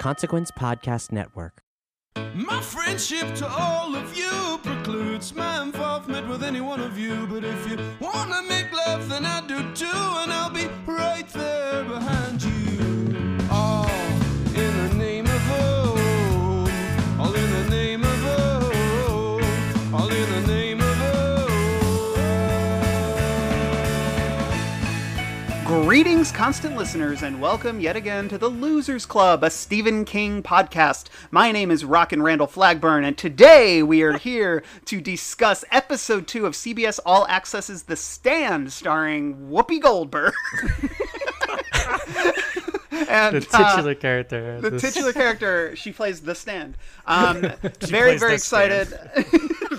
Consequence Podcast Network. My friendship to all of you precludes my involvement with any one of you. But if you wanna make love, then I do too, and I'll be right there behind you. Greetings, constant listeners, and welcome yet again to the Losers Club, a Stephen King podcast. My name is Rockin' Randall Flagburn, and today we are here to discuss episode two of CBS All Access's The Stand, starring Whoopi Goldberg. and, the uh, titular character. the This- titular character she plays the stand um, very very excited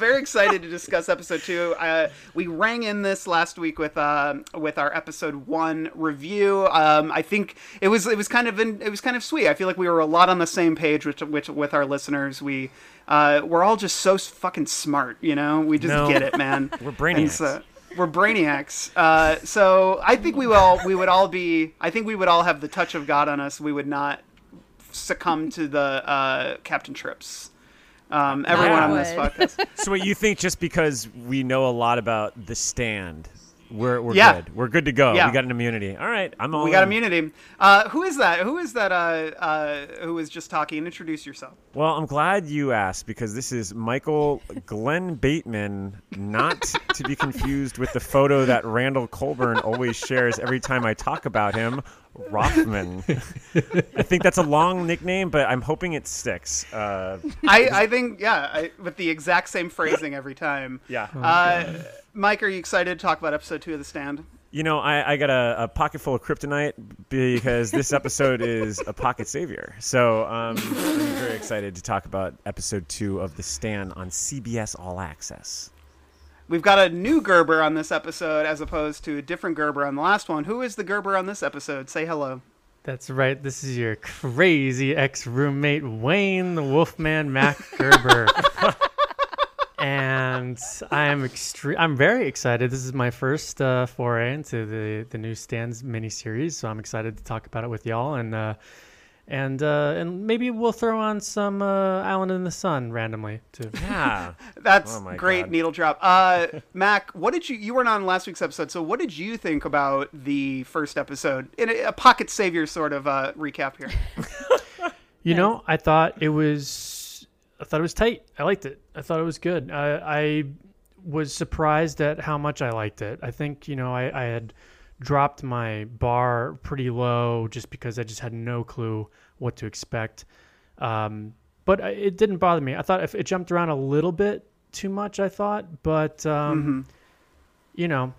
very excited to discuss episode two uh, we rang in this last week with uh, with our episode one review um, i think it was it was kind of in, it was kind of sweet i feel like we were a lot on the same page with, with, with our listeners we uh, we're all just so fucking smart you know we just No. get it man We're brainiacs. We're brainiacs. Uh, so I think we will. We would all be. I think we would all have the touch of God on us. We would not succumb to the uh, Captain Trips. Um, everyone on this podcast. So what you think just because we know a lot about the stand, we're we're Yeah. good. We're good to go. Yeah. We got an immunity. All right, I'm all We got in. immunity. Uh, who is that? Who is that? Uh, uh, who was just talking? Introduce yourself. Well, I'm glad you asked because this is Michael Glenn Bateman, not to be confused with the photo that Randall Colburn always shares every time I talk about him, Roffman. I think that's a long nickname, but I'm hoping it sticks. Uh, I, I think yeah, I, with the exact same phrasing every time. yeah. Uh, Mike, are you excited to talk about episode two of The Stand? You know, I, I got a, a pocket full of kryptonite because this episode is a pocket savior. So um, I'm very excited to talk about episode two of The Stand on CBS All Access. We've got a new Gerber on this episode as opposed to a different Gerber on the last one. Who is the Gerber on this episode? Say hello. That's right. This is your crazy ex roommate, Wayne the Wolfman Mac Gerber. and I'm extre- I'm very excited. This is my first uh, foray into the, the new Stands miniseries, so I'm excited to talk about it with y'all. And uh, and uh, and maybe we'll throw on some uh, Island in the Sun randomly too. Yeah. That's Oh great God. needle drop. Uh, Mac, what did you? You weren't on last week's episode, so what did you think about the first episode? In a, a pocket savior sort of uh, recap here. You know, I thought it was, I thought it was tight. I liked it. I thought it was good. I, I was surprised at how much I liked it. I think you know I, I had dropped my bar pretty low just because I just had no clue what to expect. Um, but I- it didn't bother me. I thought if it jumped around a little bit too much, I thought, but um, you know,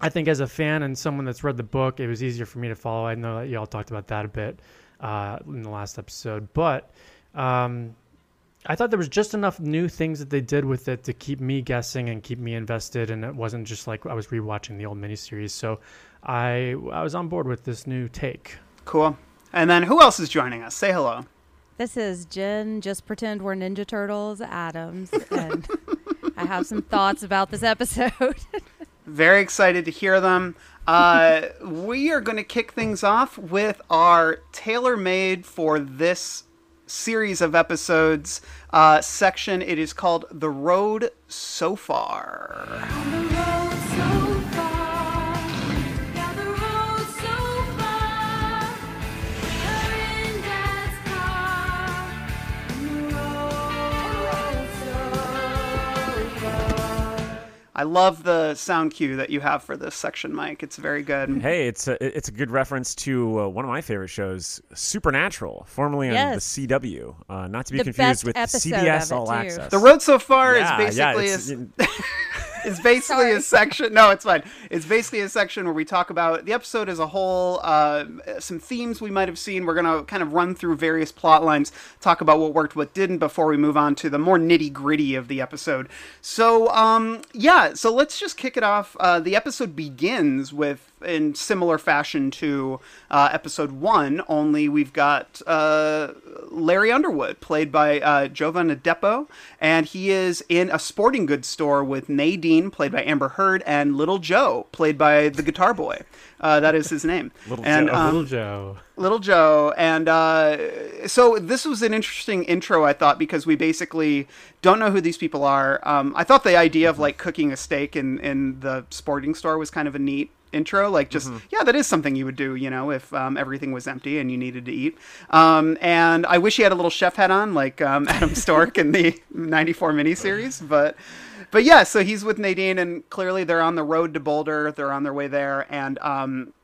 I think as a fan and someone that's read the book, it was easier for me to follow. I know that y'all talked about that a bit uh, in the last episode, but um, I thought there was just enough new things that they did with it to keep me guessing and keep me invested, and it wasn't just like I was rewatching the old miniseries. So I I was on board with this new take. Cool. And then who else is joining us? Say hello. This is Jen. Just pretend we're Ninja Turtles, Adams, and I have some thoughts about this episode. Very excited to hear them. Uh, we are going to kick things off with our tailor made for this series of episodes uh, section. It is called The Road So Far. I love the sound cue that you have for this section, Mike. It's very good. Hey, it's a it's a good reference to uh, one of my favorite shows, Supernatural, formerly on Yes. the CW. Uh, not to be The confused with CBS All too. Access. The road so far yeah, is basically yeah, a, it's- basically a section. No, it's fine. It's basically a section where we talk about the episode as a whole, uh, some themes we might have seen. We're gonna kind of run through various plot lines, talk about what worked, what didn't, before we move on to the more nitty gritty of the episode. So, um, yeah. So let's just kick it off. Uh, the episode begins with. In similar fashion to uh, episode one, only we've got uh, Larry Underwood, played by uh, Jovan Adepo, and he is in a sporting goods store with Nadine played by Amber Heard, and Little Joe, played by the Guitar Boy. Uh, that is his name. Little and, Joe. um, Little Joe. Little Joe, and uh, so this was an interesting intro, I thought, because we basically don't know who these people are. Um, I thought the idea of like cooking a steak in in the sporting store was kind of a neat intro. Like, just yeah, that is something you would do, you know, if um, everything was empty and you needed to eat. Um, and I wish he had a little chef hat on, like um, Adam Storke in the '94 miniseries, but. But yeah, so he's with Nadine, and clearly they're on the road to Boulder. They're on their way there, and um,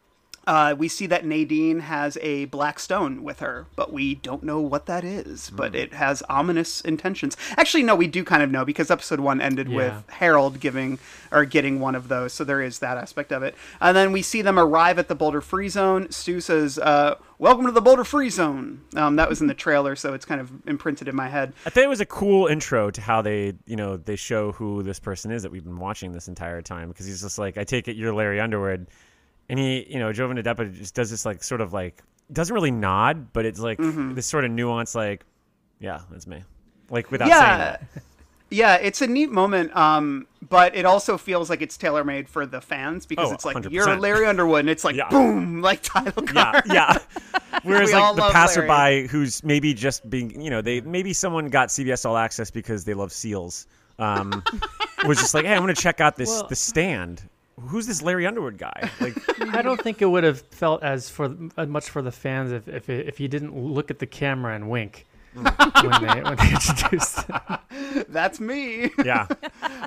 uh, we see that Nadine has a black stone with her, but we don't know what that is. But it has ominous intentions. Actually, no, we do kind of know because episode one ended Yeah. with Harold giving or getting one of those, so there is that aspect of it. And then we see them arrive at the Boulder Free Zone. Stu says, uh, "Welcome to the Boulder Free Zone." Um, that was in the trailer, so it's kind of imprinted in my head. I think it was a cool intro to how they, you know, they show who this person is that we've been watching this entire time. Because he's just like, I take it you're Larry Underwood, and he, you know, Jovan Adepo just does this like sort of like doesn't really nod, but it's like this sort of nuance, like, yeah, that's me, like without saying yeah that. yeah it's a neat moment um but it also feels like it's tailor-made for the fans because Oh, it's like 100%. you're larry underwood and it's like Yeah. boom like title Yeah, card yeah. Whereas like the passerby Larry. who's maybe just being, you know, they maybe someone got CBS All Access because they love seals. Um, was just like, hey, I'm going to check out this Well- the stand. Who's this Larry Underwood guy? Like, I don't think it would have felt as for as much for the fans if if, it, if he didn't look at the camera and wink when they when they introduced. Him. that's me yeah,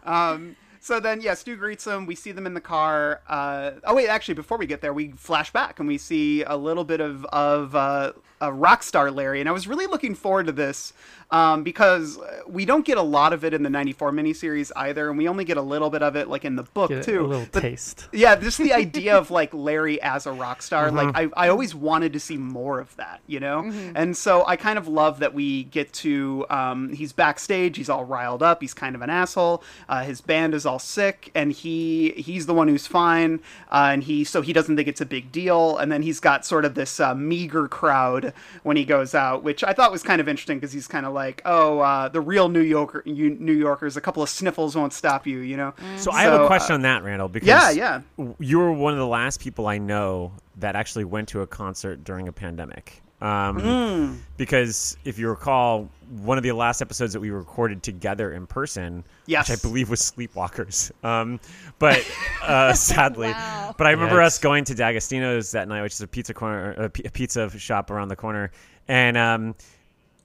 so then yeah stu greets them we see them in the car uh oh wait actually before we get there we flash back and we see a little bit of of uh a rock star larry and i was really looking forward to this um, because we don't get a lot of it in the 94 miniseries either and we only get a little bit of it like in the book Get too a little But taste. yeah just the idea of like larry as a rock star Mm-hmm. like I, I always wanted to see more of that you know and so i kind of love that we get to um, he's backstage he's all riled up he's kind of an asshole uh, his band is all sick and he he's the one who's fine uh, and he so he doesn't think it's a big deal and then he's got sort of this uh, meager crowd when he goes out which i thought was kind of interesting because he's kind of like oh uh, the real new yorker new yorkers a couple of sniffles won't stop you you know So I have So, a uh, question on that, Randall. Because yeah, yeah. you were one of the last people I know that actually went to a concert during a pandemic. Um, Hmm. Because if you recall, one of the last episodes that we recorded together in person, Yes. which I believe was Sleepwalkers, um, but uh, sadly, Wow. but I remember us going to D'Agostino's that night, which is a pizza corner, a, p- a pizza shop around the corner, and um,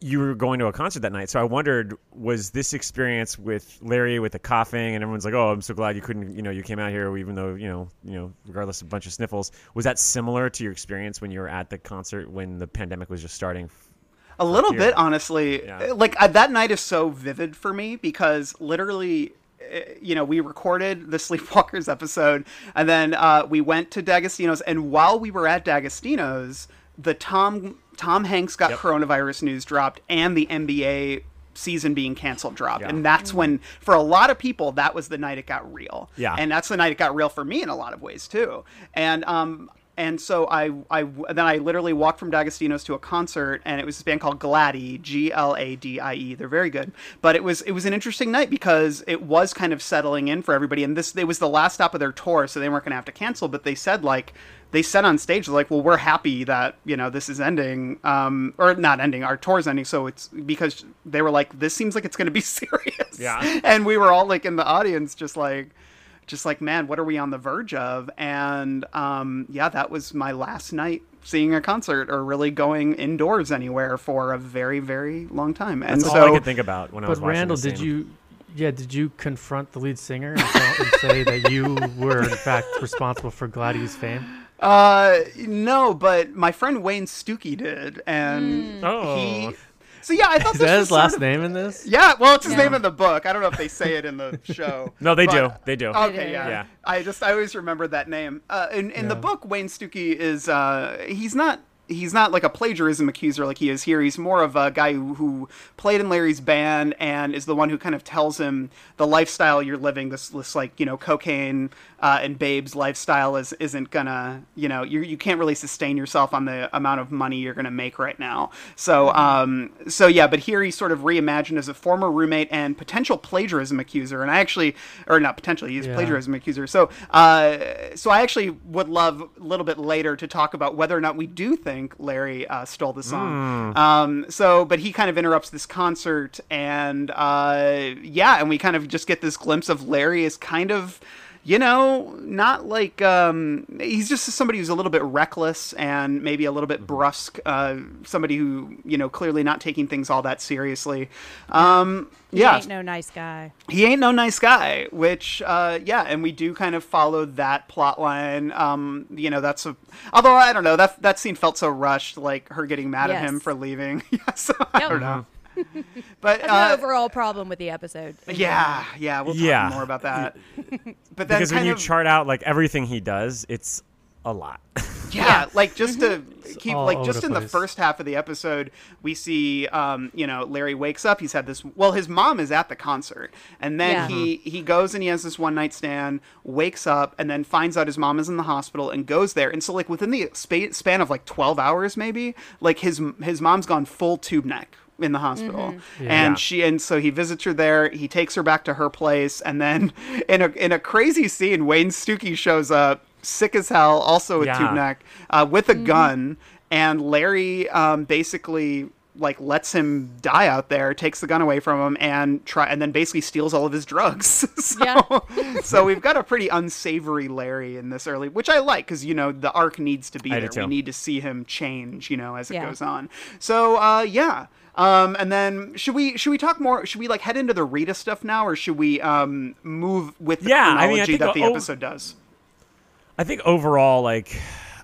you were going to a concert that night. So I wondered, was this experience with Larry with the coughing and everyone's like, "Oh, I'm so glad you couldn't, you know, you came out here, even though, you know, you know, regardless of a bunch of sniffles." Was that similar to your experience when you were at the concert when the pandemic was just starting? A little here. bit, honestly. Yeah. Like uh, that night is so vivid for me because literally, uh, you know, we recorded the Sleepwalkers episode, and then uh, we went to D'Agostino's, and while we were at D'Agostino's, the Tom Tom Hanks got Yep. coronavirus news dropped, and the NBA season being canceled dropped Yeah. and that's when for a lot of people that was the night it got real Yeah. and that's the night it got real for me in a lot of ways too and um and so I, I then I literally walked from D'Agostino's to a concert, and it was this band called Gladie, G L A D I E. They're very good, but it was it was an interesting night because it was kind of settling in for everybody, and this it was the last stop of their tour, so they weren't going to have to cancel. But they said like they said on stage like, well, we're happy that you know this is ending, um, or not ending, our tour's ending, so it's because they were like, this seems like it's going to be serious, Yeah. and we were all like in the audience, just like just like man what are we on the verge of and um, yeah that was my last night seeing a concert or really going indoors anywhere for a very very long time and That's so all I could think about when I was But watching. Randall, the did you? Yeah, did you confront the lead singer and, tell, and say that you were in fact responsible for Gladie's fame? uh no but my friend wayne Stuckey did and Oh. he so yeah i thought Is this that was his last sort of, name in this? yeah well it's his Yeah. name in the book i don't know if they say it in the show No, they but- do. They do. Okay, yeah. Yeah. I just I always remember that name. Uh, in in the book, Wayne Stuckey is uh, he's not he's not like a plagiarism accuser like he is here. He's more of a guy who, who played in Larry's band and is the one who kind of tells him the lifestyle you're living. This, this like you know, cocaine uh, and babes lifestyle is isn't gonna you know you you can't really sustain yourself on the amount of money you're gonna make right now. So um so yeah, but here he's sort of reimagined as a former roommate and potential plagiarism accuser. And I actually, or not potentially, he's Yeah. plagiarism accuser. So uh so I actually would love a little bit later to talk about whether or not we do think Larry uh, stole the song. Um, so, but he kind of interrupts this concert, and uh, yeah, and we kind of just get this glimpse of Larry as kind of. You know, not like um, he's just somebody who's a little bit reckless and maybe a little bit brusque. Uh, somebody who you know clearly not taking things all that seriously. Um, He yeah, ain't no nice guy. he ain't no nice guy which uh yeah and we do kind of follow that plot line um you know that's a although i don't know that that scene felt so rushed like her getting mad at him for leaving yeah so i Yep. don't know but That's my uh, overall problem with the episode. yeah yeah we'll talk Yeah. more about that but then because when kind you of, chart out like everything he does, it's a lot. yeah, like just to keep all like just the in the first half of the episode we see um you know larry wakes up he's had this well his mom is at the concert and then Yeah. he he goes and he has this one night stand wakes up and then finds out his mom is in the hospital and goes there and so like within the spa- span of like 12 hours maybe like his his mom's gone full tube neck in the hospital. Mm-hmm. and she and so he visits her there. He takes her back to her place. And then in a in a crazy scene wayne Stuckey shows up sick as hell also with Yeah. tube neck uh, with a gun. And larry um, basically like lets him die out there takes the gun away from him and try and then basically steals all of his drugs. So, Yeah. so we've got a pretty unsavory larry in this early which i like because you know the arc needs to be I there. We need to see him change you know as it Yeah. goes on. So uh, yeah um, and then should we should we talk more? Should we like head into the Rita stuff now, or should we um, move with the Yeah, I mean, I chronology think that the o- episode does? I think overall, like,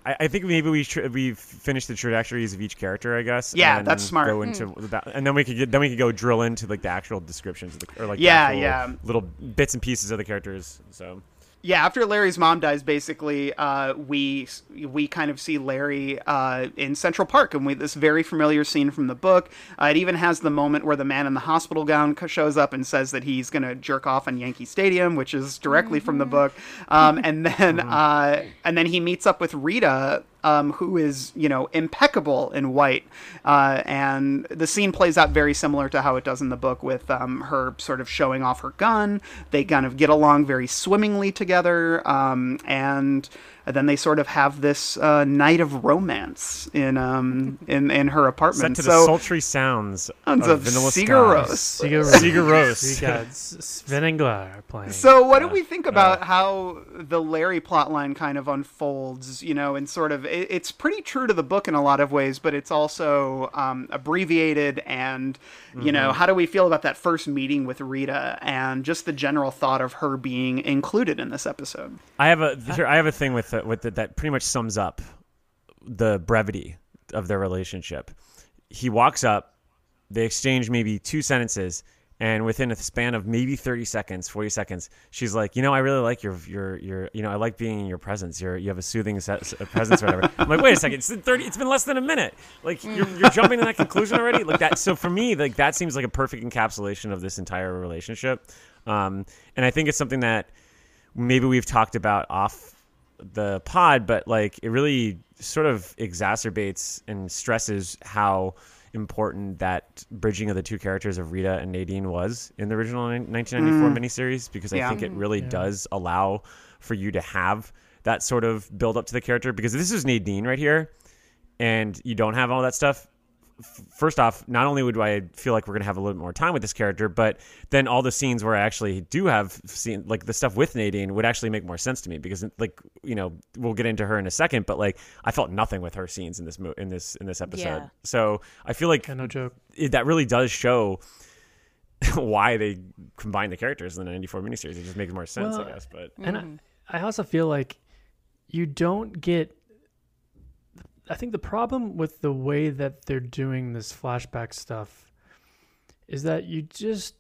I, I think maybe we tr- we finish the trajectories of each character. I guess. Yeah, and that's smart. Go into that, and then we could get then we could go drill into like the actual descriptions of the or like Yeah, actual yeah. little bits and pieces of the characters. So Yeah, after Larry's mom dies, basically, uh, we we kind of see Larry uh, in Central Park, and we this very familiar scene from the book. Uh, it even has the moment where the man in the hospital gown shows up and says that he's going to jerk off in Yankee Stadium, which is directly from the book. Um, and then uh, and then he meets up with Rita. Um, who is you know impeccable in white, uh, and the scene plays out very similar to how it does in the book, with um, her sort of showing off her gun. They kind of get along very swimmingly together, um, and then they sort of have this uh, night of romance in um, in in her set apartment. to the so sultry sounds Sounds of of Vanilla Sigur Skies. Sigur Sigur Rós. We got S- Sven and Glar playing. So, what do Yeah. we think about how the Larry plotline kind of unfolds? You know, and sort of it, it's pretty true to the book in a lot of ways, but it's also um, abbreviated. And you know, how do we feel about that first meeting with Rita and just the general thought of her being included in this episode? I have a here, I have a thing with it that pretty much sums up the brevity of their relationship. He walks up, they exchange maybe two sentences, and within a span of maybe thirty seconds, forty seconds, she's like, "You know, I really like your your your you know, I like being in your presence. You're you have a soothing se- presence or whatever." I'm like, "Wait a second, it's been thirty. It's been less than a minute. Like you're, you're jumping to that conclusion already. Like that. So for me, like that seems like a perfect encapsulation of this entire relationship. Um, and I think it's something that maybe we've talked about off the pod, but like it really sort of exacerbates and stresses how important that bridging of the two characters of Rita and Nadine was in the original 1994 mm. miniseries because Yeah. I think it really does allow for you to have that sort of build up to the character because this is Nadine right here and you don't have all that stuff. f- first off, not only would I feel like we're gonna have a little bit more time with this character, but then all the scenes where I actually do have seen like the stuff with Nadine would actually make more sense to me because like you know we'll get into her in a second, but like I felt nothing with her scenes in this mo- in this in this episode. Yeah. So I feel like Yeah, no joke. it, that really does show why they combined the characters in the '94 miniseries. It just makes more sense, Well, I guess. But And I, mm. I also feel like you don't get. I think the problem with the way that they're doing this flashback stuff is that you just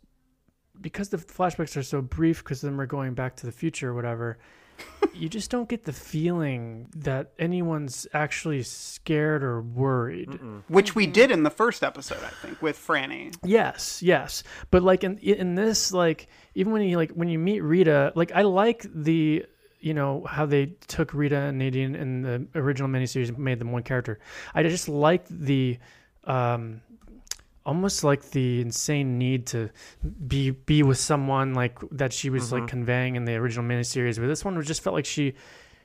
because the flashbacks are so brief because then we're going back to the future or whatever you just don't get the feeling that anyone's actually scared or worried. Which we did in the first episode, I think, with Franny. Yes, yes. But like in in this, like even when you like when you meet Rita, like I like the you know how they took Rita and Nadine in the original miniseries and made them one character. I just liked the um almost like the insane need to be be with someone like that she was like conveying in the original miniseries. But this one just felt like she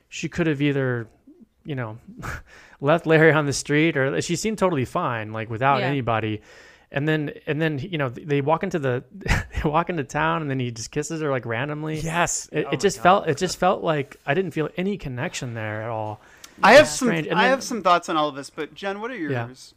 she could have either you know left Larry on the street or she seemed totally fine like without Yeah. anybody. And then and then you know they walk into the they walk into town and then he just kisses her like randomly. Yes. It, Oh it just God. felt it just felt like I didn't feel any connection there at all. I have some. Strange. And I then- have some thoughts on all of this, but Jen, what are yours Yeah. yours?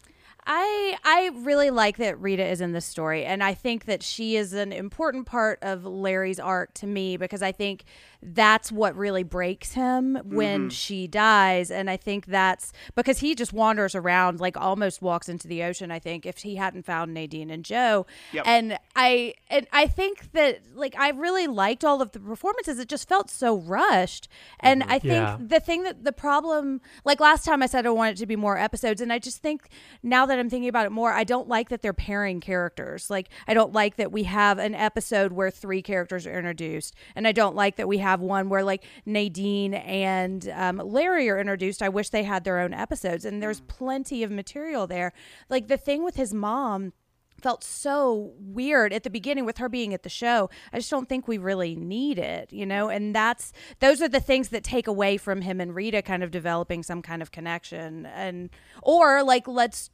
I I really like that Rita is in this story, and I think that she is an important part of Larry's arc to me because I think that's what really breaks him when mm-hmm. she dies, and I think that's because he just wanders around like almost walks into the ocean. I think if he hadn't found Nadine and Joe, Yep. and I and I think that like I really liked all of the performances. It just felt so rushed, and mm-hmm. I think Yeah. the thing that the problem like last time i said i wanted it to be more episodes and i just think now that i'm thinking about it more i don't like that they're pairing characters like i don't like that we have an episode where three characters are introduced and i don't like that we have one where like nadine and um, larry are introduced i wish they had their own episodes and there's plenty of material there like the thing with his mom felt so weird at the beginning with her being at the show. I just don't think we really need it, you know? And that's those are the things that take away from him and Rita kind of developing some kind of connection and or like let's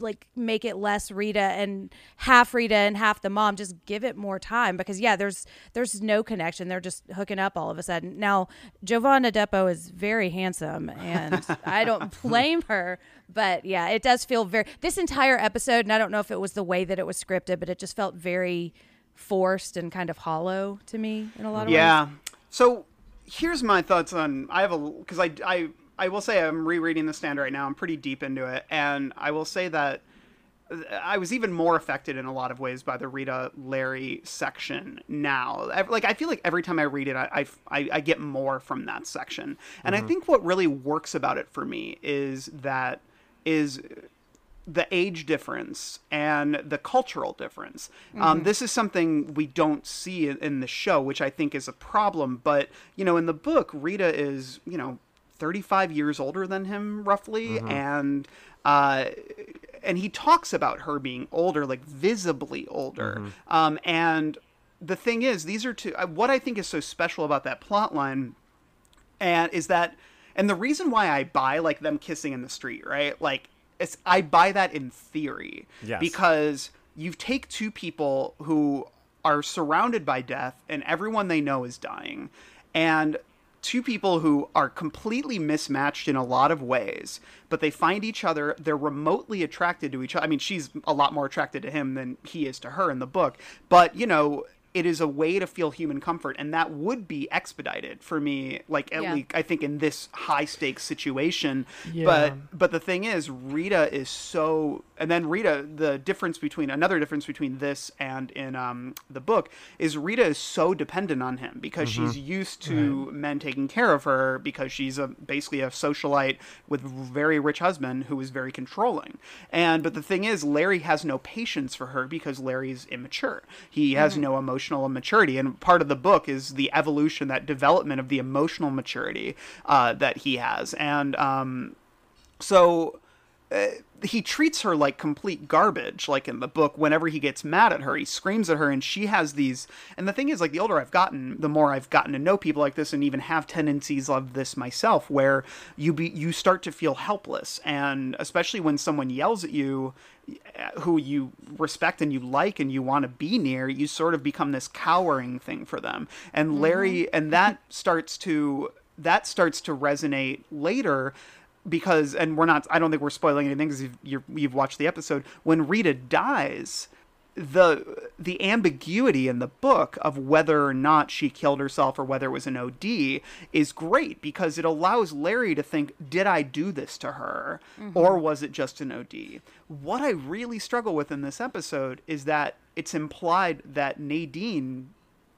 like make it less Rita and half Rita and half the mom just give it more time because yeah there's there's no connection they're just hooking up all of a sudden now Jovan Adepo is very handsome and I don't blame her but yeah it does feel very this entire episode and I don't know if it was the way that it was scripted but it just felt very forced and kind of hollow to me in a lot of ways Yeah. So here's my thoughts on. I have a because I I I will say I'm rereading the stand right now. I'm pretty deep into it, and I will say that I was even more affected in a lot of ways by the Rita Larry section now. Like I feel like every time I read it, I I, I get more from that section, and I think what really works about it for me is that is the age difference and the cultural difference. Um, this is something we don't see in the show, which I think is a problem. But you know, in the book, Rita is you know 35 years older than him roughly, and uh, and he talks about her being older, like visibly older. Um, and the thing is, these are two. uh, What I think is so special about that plot line and is that and the reason why I buy like them kissing in the street, right? Like it's I buy that in theory. Yes. Because you take two people who are surrounded by death and everyone they know is dying and two people who are completely mismatched in a lot of ways, but they find each other, they're remotely attracted to each other. I mean, she's a lot more attracted to him than he is to her in the book, but you know, it is a way to feel human comfort and that would be expedited for me like at Yeah. least i think in this high stakes situation. Yeah. but but the thing is rita is so and then rita the difference between another difference between this and in um, the book is rita is so dependent on him because she's used to men taking care of her because she's a basically a socialite with a very rich husband who is very controlling. And but the thing is larry has no patience for her because larry's immature. He has no emotional maturity and part of the book is the evolution that development of the emotional maturity uh, that he has. And um, so uh, he treats her like complete garbage like in the book whenever he gets mad at her he screams at her and she has these and the thing is like the older i've gotten the more i've gotten to know people like this and even have tendencies of this myself where you be you start to feel helpless. And especially when someone yells at you uh, who you respect and you like and you want to be near you sort of become this cowering thing for them. And larry and that starts to that starts to resonate later because and we're not i don't think we're spoiling anything because you've, you've watched the episode when rita dies the the ambiguity in the book of whether or not she killed herself or whether it was an od is great because it allows larry to think did i do this to her? Mm-hmm. Or was it just an od what i really struggle with in this episode is that it's implied that nadine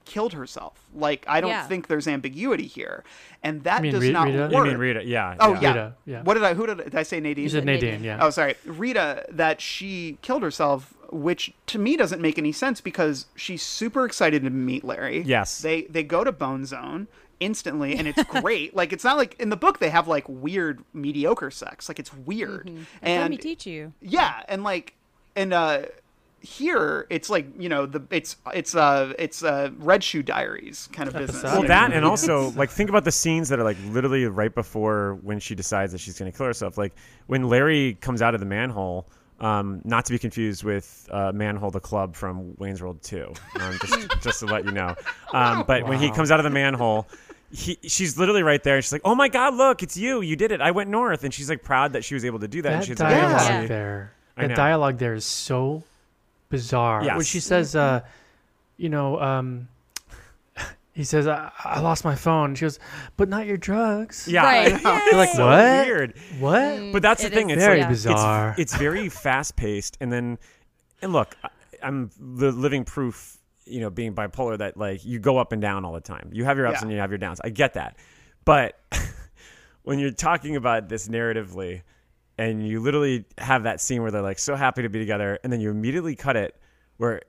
killed herself. Like I don't Yeah. think there's ambiguity here, and that mean does Ri- not Rita? work. You You mean Rita? Yeah. Oh yeah. yeah. Rita, yeah. What did I? Who did, did I say? Nadine. You said Nadine, yeah. Oh, sorry, Rita. That she killed herself, which to me doesn't make any sense because she's super excited to meet Larry. Yes. They they go to Bone Zone instantly, and it's great. like it's not like in the book they have like weird mediocre sex. Like it's weird. Let And me teach you. yeah, and like and uh here it's like you know the it's it's uh it's uh red shoe diaries kind of business Well, that and also like think about the scenes that are like literally right before when she decides that she's going to kill herself. Like when Larry comes out of the manhole, um, not to be confused with uh, Manhole the Club from Wayne's World Two. Um, just just to let you know. Um, but when he comes out of the manhole. He, she's literally right there. and She's like, "Oh my God, look, it's you! You did it! I went north." And she's like proud that she was able to do that. and That she's dialogue like, Yeah. there, I that know. dialogue there is so bizarre. When she says, uh, you know, um, he says, I, "I lost my phone." She goes, "But not your drugs." "Yeah, Right. You're like, so what? weird." What? But that's the It thing. is It's very like, bizarre. It's, it's very fast paced, and then, and look, I, I'm the living proof. You know, being bipolar, that like you go up and down all the time. You have your ups Yeah. and you have your downs. I get that, but when you're talking about this narratively, and you literally have that scene where they're like so happy to be together, and then you immediately cut it where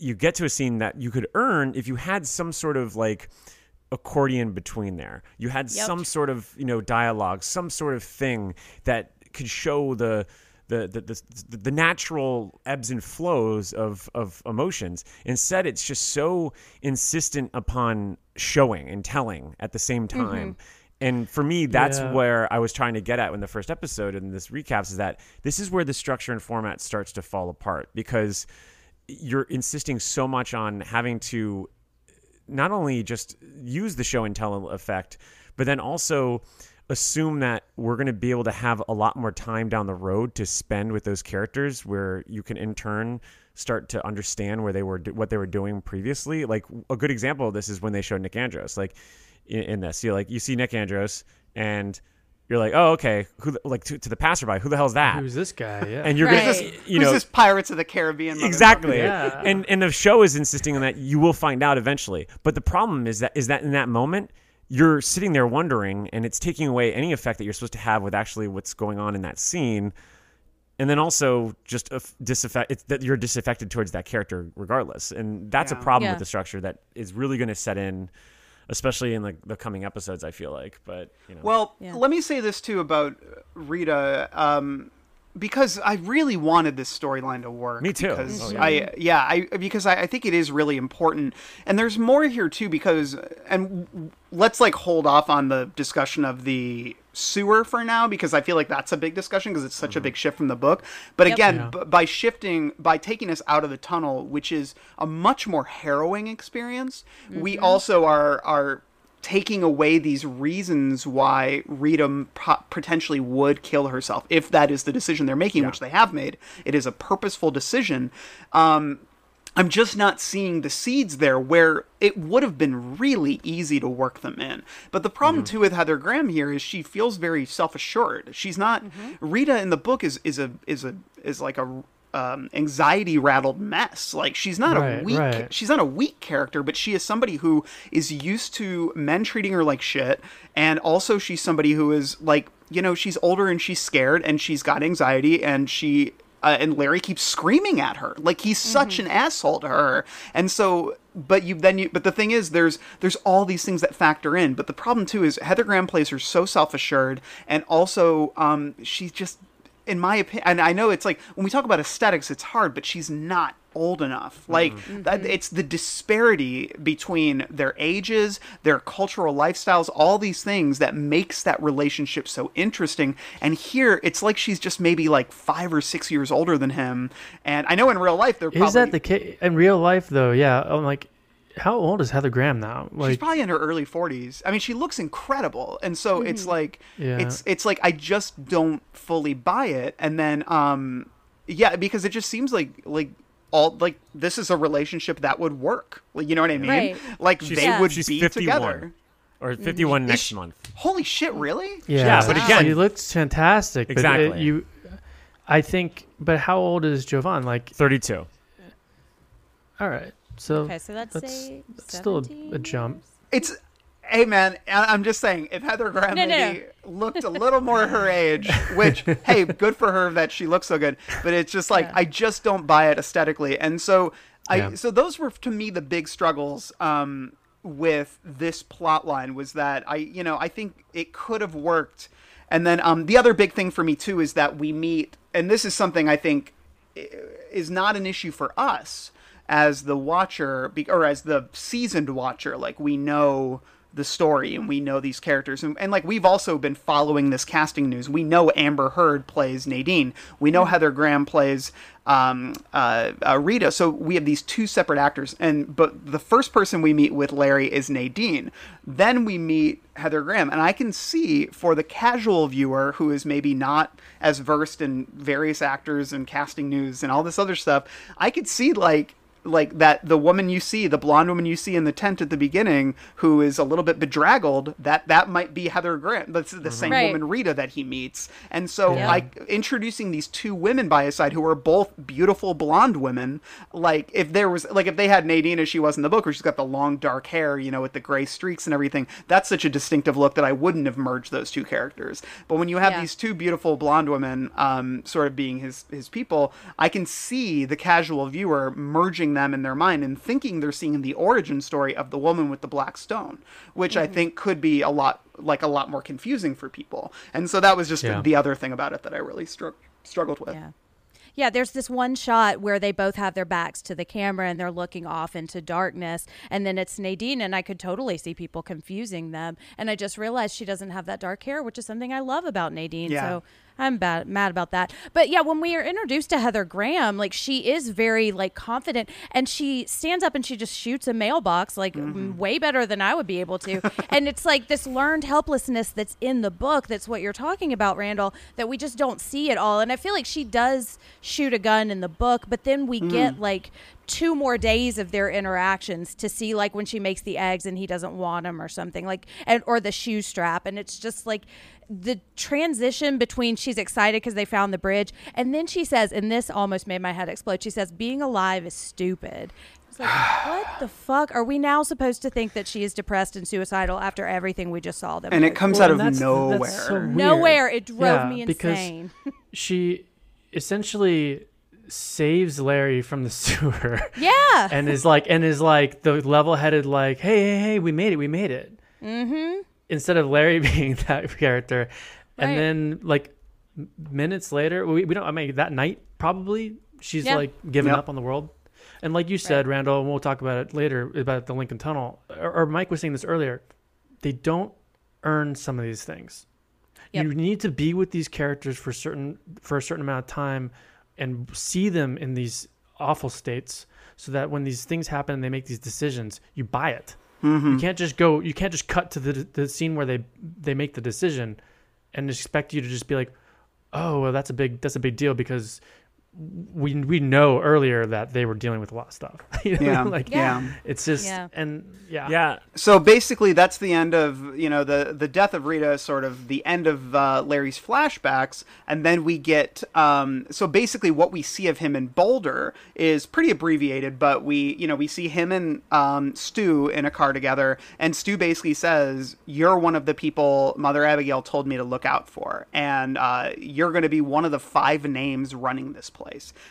you get to a scene that you could earn if you had some sort of like accordion between there. You had Yep. some sort of you know dialogue, some sort of thing that could show the the the, the, the natural ebbs and flows of of emotions. Instead, it's just so insistent upon showing and telling at the same mm-hmm. time. And for me, that's Yeah. where I was trying to get at in the first episode and this recaps is that this is where the structure and format starts to fall apart because you're insisting so much on having to not only just use the show and tell effect, but then also assume that we're going to be able to have a lot more time down the road to spend with those characters where you can in turn start to understand where they were what they were doing previously like a good example of this is when they showed Nick Andros like in, in this you like you see Nick Andros and you're like oh okay who the- like to, to the passerby who the hell's that Who's this guy? Yeah. and you're Right. gonna you know Who's this Pirates of the Caribbean? motherfucker? exactly Yeah. and and the show is insisting on that you will find out eventually but the problem is that is that in that moment you're sitting there wondering and it's taking away any effect that you're supposed to have with actually what's going on in that scene and then also just a disaffect it's that you're disaffected towards that character regardless and that's a problem Yeah. with the structure that is really going to set in especially in the, the coming episodes i feel like but you know Well, Yeah. let me say this too about Rita, um, because I really wanted this storyline to work. Me too. Because Oh, yeah. I, yeah, I because I, I think it is really important, and there's more here too. Because and let's like hold off on the discussion of the sewer for now because I feel like that's a big discussion because it's such a mm-hmm. big shift from the book. But Yep. again, Yeah. b- by shifting, by taking us out of the tunnel, which is a much more harrowing experience, we mm-hmm. also are are taking away these reasons why Rita potentially would kill herself if that is the decision they're making, which they have made. It is a purposeful decision. Um, I'm just not seeing the seeds there where it would have been really easy to work them in. But the problem too with Heather Graham here is she feels very self-assured. She's not Rita in the book is is a is a is like a um, anxiety rattled mess. Like she's not a weak right. she's not a weak character, but she is somebody who is used to men treating her like shit, and also she's somebody who is like, you know, she's older and she's scared and she's got anxiety and she. Uh, and Larry keeps screaming at her like he's such an asshole to her, and so. But you then you. But the thing is, there's there's all these things that factor in. But the problem too is Heather Graham plays her so self assured, and also um, she's just in my opinion, and I know it's like when we talk about aesthetics, it's hard, but she's not old enough. Mm-hmm. Like mm-hmm. that, it's the disparity between their ages, their cultural lifestyles, all these things that makes that relationship so interesting. And here, it's like she's just maybe like five or six years older than him. And I know in real life, they're probably Is that the case in real life though? Yeah, I'm like, how old is Heather Graham now? She's probably in her early 40s. I mean, she looks incredible, and so it's like Yeah. it's it's like I just don't fully buy it. And then, um, yeah, because it just seems like like all like this is a relationship that would work. Like, you know what I mean? Right. Like She's- they Yeah. would she's be 51. together. or 51 Is next she- month Holy shit! Really? yeah, Yeah, but again- she looks fantastic. But it- Exactly. you, I think. But how old is Jovan? Like, 32 all right. So Okay, so that's, that's, say that's still a, a jump. It's hey man, I- I'm just saying if Heather Graham No, no, looked a little more her age, which hey, good for her that she looks so good, but it's just like Yeah. I just don't buy it aesthetically, and so I Yeah. so those were to me the big struggles um, with this plot line was that I you know I think it could have worked, and then um, the other big thing for me too is that we meet, and this is something I think is not an issue for us as the watcher or as the seasoned watcher like we know the story and we know these characters. And, and like we've also been following this casting news. We know amber heard plays nadine. We know heather graham plays um, uh, uh, rita. So we have these two separate actors. And but the first person we meet with larry is nadine. Then we meet heather graham. And i can see for the casual viewer who is maybe not as versed in various actors and casting news and all this other stuff i could see like like that the woman you see the blonde woman you see in the tent at the beginning who is a little bit bedraggled that that might be heather graham that's the same Right. woman rita that he meets and so Yeah. like introducing these two women by his side who are both beautiful blonde women like if there was like if they had nadine as she was in the book where she's got the long dark hair you know with the gray streaks and everything that's such a distinctive look that i wouldn't have merged those two characters but when you have Yeah. these two beautiful blonde women um, sort of being his his people i can see the casual viewer merging them in their mind and thinking they're seeing the origin story of the woman with the black stone which Mm-hmm. i think could be a lot like a lot more confusing for people and so that was just Yeah. the other thing about it that i really stru- struggled with Yeah. Yeah, there's this one shot where they both have their backs to the camera and they're looking off into darkness. And then it's Nadine, and I could totally see people confusing them. And I just realized she doesn't have that dark hair, which is something I love about Nadine. Yeah. So I'm bad, mad about that. But yeah, when we are introduced to Heather Graham, like she is very like confident and she stands up and she just shoots a mailbox like Mm-hmm. way better than I would be able to. and it's like this learned helplessness that's in the book. That's what you're talking about, Randall, that we just don't see at all. And I feel like she does shoot a gun in the book, but then we Mm. get like two more days of their interactions to see like when she makes the eggs and he doesn't want them or something like and or the shoe strap. And it's just like the transition between she's excited because they found the bridge. And then she says and this almost made my head explode. She says being alive is stupid. It's like what the fuck? Are we now supposed to think that she is depressed and suicidal after everything we just saw them and it comes Well, out of that's- nowhere that's so nowhere. It drove Yeah, me because insane. She essentially saves Larry from the sewer. yeah and is like and is like the level-headed like hey hey hey we made it we made it mm-hmm. instead of larry being that character and then like minutes later we, we don't i mean that night probably she's Yeah. like giving Yep. up on the world and like you said randall and we'll talk about it later about the lincoln tunnel or, or mike was saying this earlier they don't earn some of these things Yep. you need to be with these characters for certain for a certain amount of time and see them in these awful states so that when these things happen and they make these decisions you buy it. Mm-hmm. You can't just go you can't just cut to the the scene where they they make the decision and expect you to just be like oh well that's a big that's a big deal because we we know earlier that they were dealing with a lot of stuff. You know? Yeah, like yeah. it's just Yeah. and yeah. Yeah, so basically that's the end of you know the the death of rita is sort of the end of uh, larry's flashbacks. And then we get um, so basically what we see of him in boulder is pretty abbreviated but we you know we see him and um, stu in a car together. And stu basically says you're one of the people mother abigail told me to look out for. And uh, you're going to be one of the five names running this place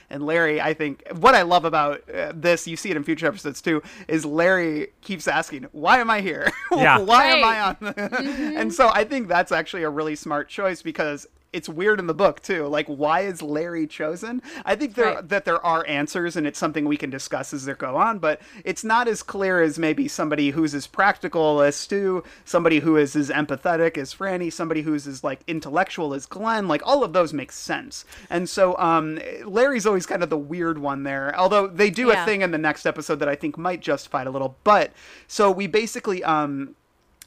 and larry i think what i love about uh, this you see it in future episodes too is larry keeps asking why am i here Yeah. why am i Right. on and so i think that's actually a really smart choice because it's weird in the book too. Like why is larry chosen? I think there Right. that there are answers and it's something we can discuss as they go on but it's not as clear as maybe somebody who's as practical as stu somebody who is as empathetic as franny somebody who's as like intellectual as glenn. Like all of those make sense. And so um larry's always kind of the weird one there although they do Yeah. a thing in the next episode that i think might justify it a little. But so we basically um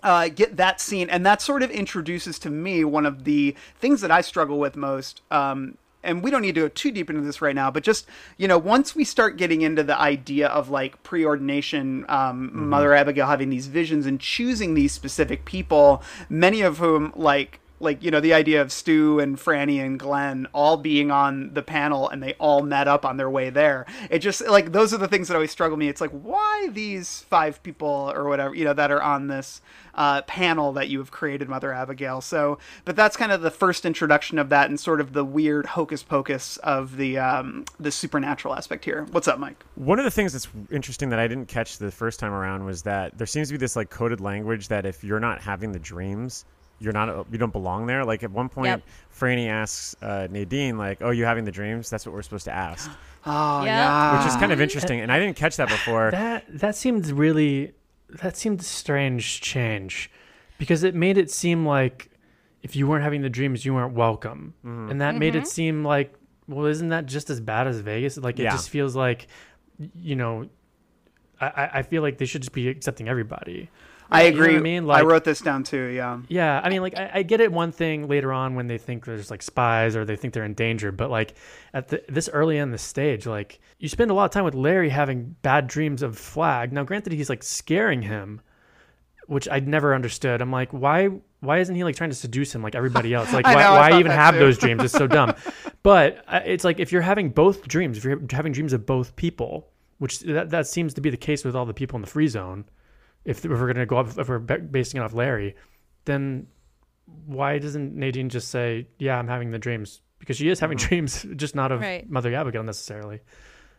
uh, get that scene, and that sort of introduces to me one of the things that I struggle with most. Um, and we don't need to go too deep into this right now, but just you know, once we start getting into the idea of like preordination, um, Mother Abigail having these visions and choosing these specific people, many of whom like like you know the idea of Stu and Franny and Glenn all being on the panel and they all met up on their way there. It just like those are the things that always struggle me. It's like why these five people or whatever you know that are on this uh, panel that you have created, Mother Abigail. So, but that's kind of the first introduction of that and sort of the weird hocus pocus of the um, the supernatural aspect here. What's up, Mike? One of the things that's interesting that I didn't catch the first time around was that there seems to be this like coded language that if you're not having the dreams, you're not you don't belong there. Like at one point, Yep. Franny asks uh, Nadine like, "Oh, you having the dreams?" That's what we're supposed to ask, Oh Yeah. yeah, which is kind of interesting. And I didn't catch that before. That that seemed really that seemed strange change because it made it seem like if you weren't having the dreams, you weren't welcome, Mm-hmm. and that made Mm-hmm. it seem like well, isn't that just as bad as Vegas? Like it Yeah. just feels like you know. I, I- I feel like they should just be accepting everybody. I You know agree. I mean? I wrote this down too. Yeah. Yeah, I mean, like I, I get it. One thing later on when they think there's like spies or they think they're in danger, but like at the, this early in the stage, like you spend a lot of time with Larry having bad dreams of Flagg. Now, granted, he's like scaring him, which I'd never understood. I'm like, why? Why isn't he like trying to seduce him like everybody else? Like, why, know, why even have too. those dreams? It's so dumb. but uh, it's like if you're having both dreams, if you're having dreams of both people, which that, that seems to be the case with all the people in the free zone. If, if we're gonna go off, if we're basing it off Larry, then why doesn't Nadine just say, "Yeah, I'm having the dreams"? Because she is having mm-hmm. dreams, just not of Right. Mother Abigail necessarily.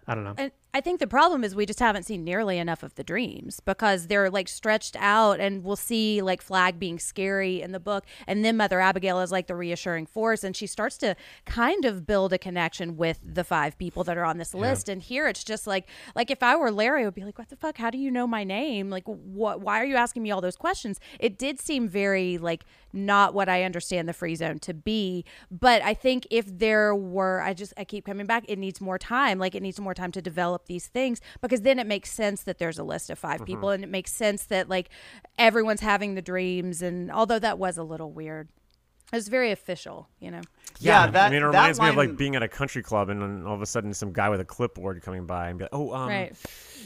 I don't know. And I think the problem is we just haven't seen nearly enough of the dreams because they're like stretched out, and we'll see like Flagg being scary in the book, and then Mother Abigail is like the reassuring force, and she starts to kind of build a connection with the five people that are on this list. And here it's just like, like if I were Larry, I would be like, "What the fuck? How do you know my name? Like, what? Why are you asking me all those questions?" It did seem very like not what I understand the free zone to be. But I think if there were, I just I keep coming back. It needs more time. Like it needs more time to develop these things because then it makes sense that there's a list of 5 people, and it makes sense that like everyone's having the dreams. And although that was a little weird, it was very official, you know. Yeah, that I mean, it that reminds me of like being at a country club and then all of a sudden some guy with a clipboard coming by and be like, "Oh, um, right.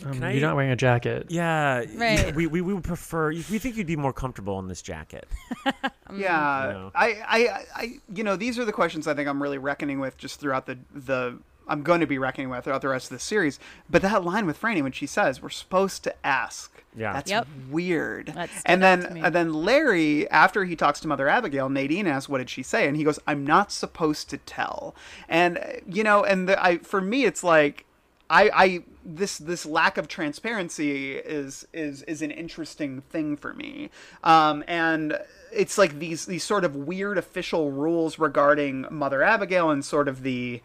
Um, can I- you're not wearing a jacket. yeah, Right. we, we we would prefer. We think you'd be more comfortable in this jacket." Yeah, You know. I, I, I, you know, these are the questions I think I'm really reckoning with just throughout the the. I'm going to be reckoning with throughout the rest of the series. But that line with Franny when she says we're supposed to ask, Yeah. that's Yep. weird. That and then and then Larry, after he talks to Mother Abigail, Nadine asks, "What did she say?" And he goes, "I'm not supposed to tell." And you know, and the, I for me, it's like. I, I this this lack of transparency is is is an interesting thing for me, um, and it's like these these sort of weird official rules regarding Mother Abigail and sort of the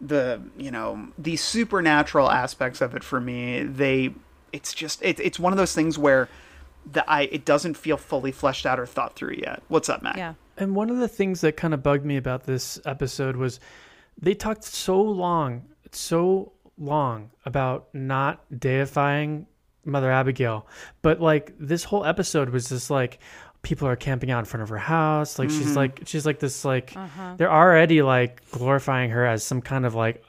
the you know the supernatural aspects of it for me. They it's just it, it's one of those things where the I it doesn't feel fully fleshed out or thought through yet. What's up, matt Yeah. And one of the things that kind of bugged me about this episode was they talked so long, so long about not deifying Mother Abigail, but like this whole episode was just like people are camping out in front of her house. Like she's like she's like this like they're already like glorifying her as some kind of like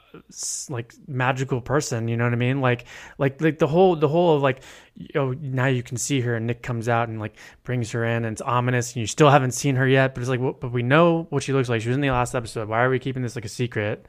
like magical person. You know what I mean? Like like like the whole the whole of like you know, now you can see her and Nick comes out and like brings her in and it's ominous and you still haven't seen her yet, but it's like well, but we know what she looks like. She was in the last episode. Why are we keeping this like a secret?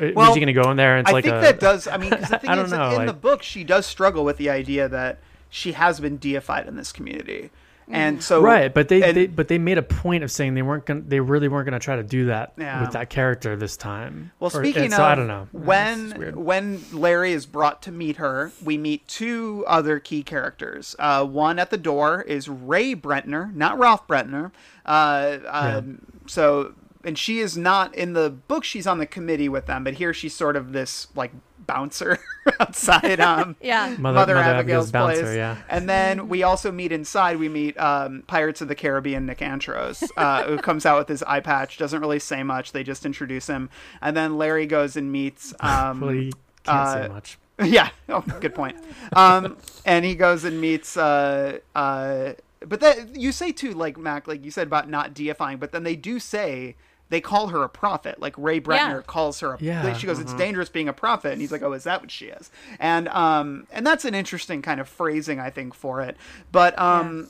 Uh, Well, was he gonna go in there and it's I like think a, that does. I mean, 'cause the thing I don't is, know, in like- the book, she does struggle with the idea that she has been deified in this community, and so right but they, and- they but they made a point of saying they weren't gonna they really weren't gonna try to do that Yeah. with that character this time Well, speaking and of, so i don't know when when Larry is brought to meet her, we meet two other key characters. Uh, one at the door is Ray Brentner, not Ralph Brentner. Uh, um, So, and she is not in the book. She's on the committee with them, but here she's sort of this like bouncer outside. Um, Yeah. Mother, Mother- Mother Abigail's, Abigail's bouncer, place. yeah. And then we also meet inside. We meet um, Pirates of the Caribbean Nick Andros, uh, who comes out with his eye patch. Doesn't really say much. They just introduce him, and then Larry goes and meets. Um, well can't say uh, much yeah. Oh, good point. Um, and he goes and meets. Uh, uh, but that you say too, like Mac, like you said about not deifying, but then they do say they call her a prophet. Like Ray Brentner Yeah. calls her. A, Yeah. She goes, "It's dangerous being a prophet," and he's like, "Oh, is that what she is?" And um, and that's an interesting kind of phrasing, I think, for it. But um.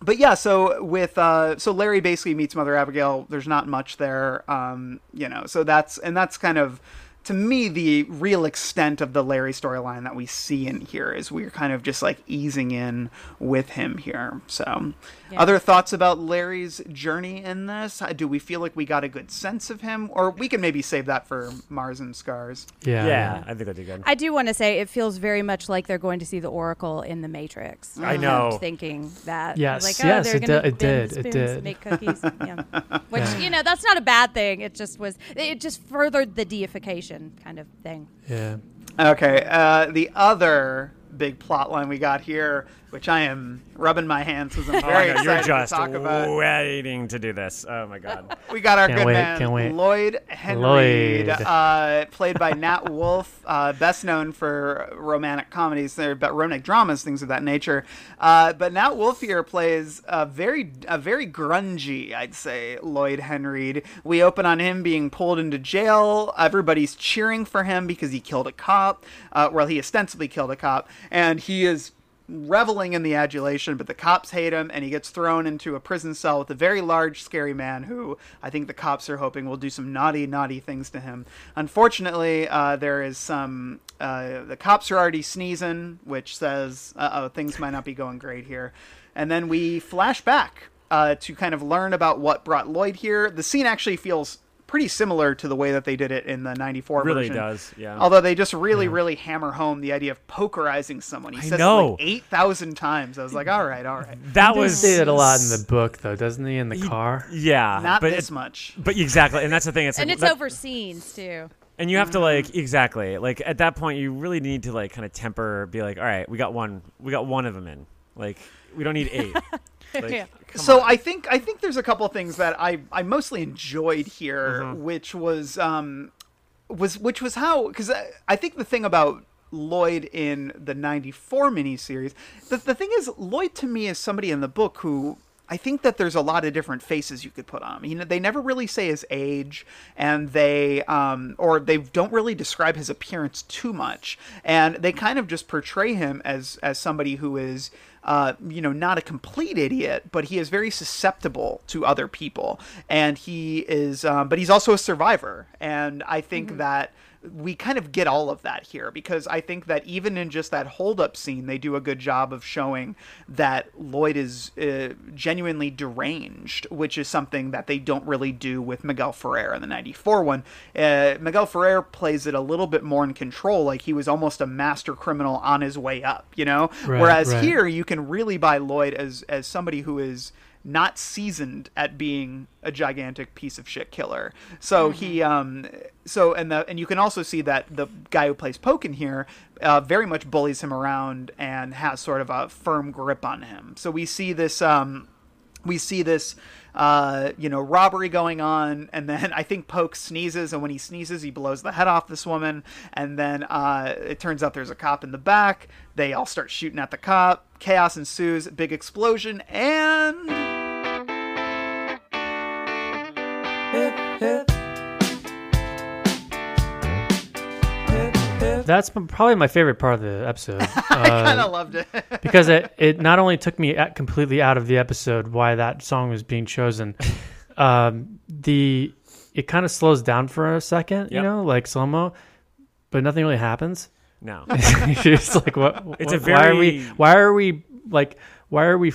but yeah, so with uh, so Larry basically meets Mother Abigail. There's not much there, um, you know. So that's and that's kind of to me the real extent of the Larry storyline that we see in here is we're kind of just like easing in with him here. So, Yeah. other thoughts about Larry's journey in this? Uh, Do we feel like we got a good sense of him, or we can maybe save that for Mars and Scars? Yeah. Yeah, I think that'd be good. I do want to say it feels very much like they're going to see the Oracle in the Matrix. I kept know. thinking that. Yes, like, oh, yes, it gonna it bend did, it spoons, did. Make cookies. yeah. Which you know that's not a bad thing. It just was. It just furthered the deification kind of thing. Yeah. Okay, uh, the other big plot line we got here, which I am rubbing my hands because I'm Oh, very I know, excited you're just to talk about. waiting to do this. Oh my god. We got our Can't good wait, man. Lloyd Henreid, Lloyd. Uh, played by Nat Wolff, uh, best known for romantic comedies, they're romantic dramas, things of that nature. Uh, but Nat Wolff here plays a very, a very grungy, I'd say, Lloyd Henreid. We open on him being pulled into jail. Everybody's cheering for him because he killed a cop. Uh, well, he ostensibly killed a cop, and he is reveling in the adulation, but the cops hate him, and he gets thrown into a prison cell with a very large, scary man who I think the cops are hoping will do some naughty, naughty things to him. Unfortunately, uh, there is some. Uh, the cops are already sneezing, which says, uh oh, things might not be going great here. And then we flash back uh, to kind of learn about what brought Lloyd here. The scene actually feels pretty similar to the way that they did it in the 94 Really version. does, yeah. Although they just really, really hammer home the idea of pokerizing someone. He I says it know. like 8,000 times. I was like, all right, all right. That He was does say that a lot in the book, though, doesn't he? In the car. Yeah, Not but this it- much. But exactly, and that's the thing. It's And like, it's that- over scenes too. and you have to Mm-hmm. like exactly like at that point you really need to like kind of temper, be like, all right, we got one, we got one of them in. Like we don't need eight. Like, Yeah. so on. I think I think there's a couple of things that I I mostly enjoyed here, Mm-hmm. which was um was which was how because I, I think the thing about Lloyd in the '94 miniseries, the the thing is Lloyd to me is somebody in the book who. I think that there's a lot of different faces you could put on. You know, they never really say his age, and they um, or they don't really describe his appearance too much, and they kind of just portray him as as somebody who is uh, you know, not a complete idiot, but he is very susceptible to other people, and he is, um, but he's also a survivor, and I think that we kind of get all of that here because I think that even in just that hold up scene, they do a good job of showing that Lloyd is uh, genuinely deranged, which is something that they don't really do with Miguel Ferrer in the 94 one. Uh, Miguel Ferrer plays it a little bit more in control, like he was almost a master criminal on his way up, you know? Right, Whereas right. here, you can really buy Lloyd as, as somebody who is not seasoned at being a gigantic piece of shit killer. So he um so and the and you can also see that the guy who plays Pokin here uh, very much bullies him around and has sort of a firm grip on him. So we see this um we see this uh, you know robbery going on and then i think poke sneezes and when he sneezes he blows the head off this woman and then uh, it turns out there's a cop in the back. They all start shooting at the cop. Chaos ensues big explosion and That's probably my favorite part of the episode. i kind Uh, of loved it because it, it not only took me at completely out of the episode why that song was being chosen, um, the it kind of slows down for a second, you Yep. know, like slow mo, but nothing really happens. no. You're like what? It's a what- why are we? very- Why are we like? Why are we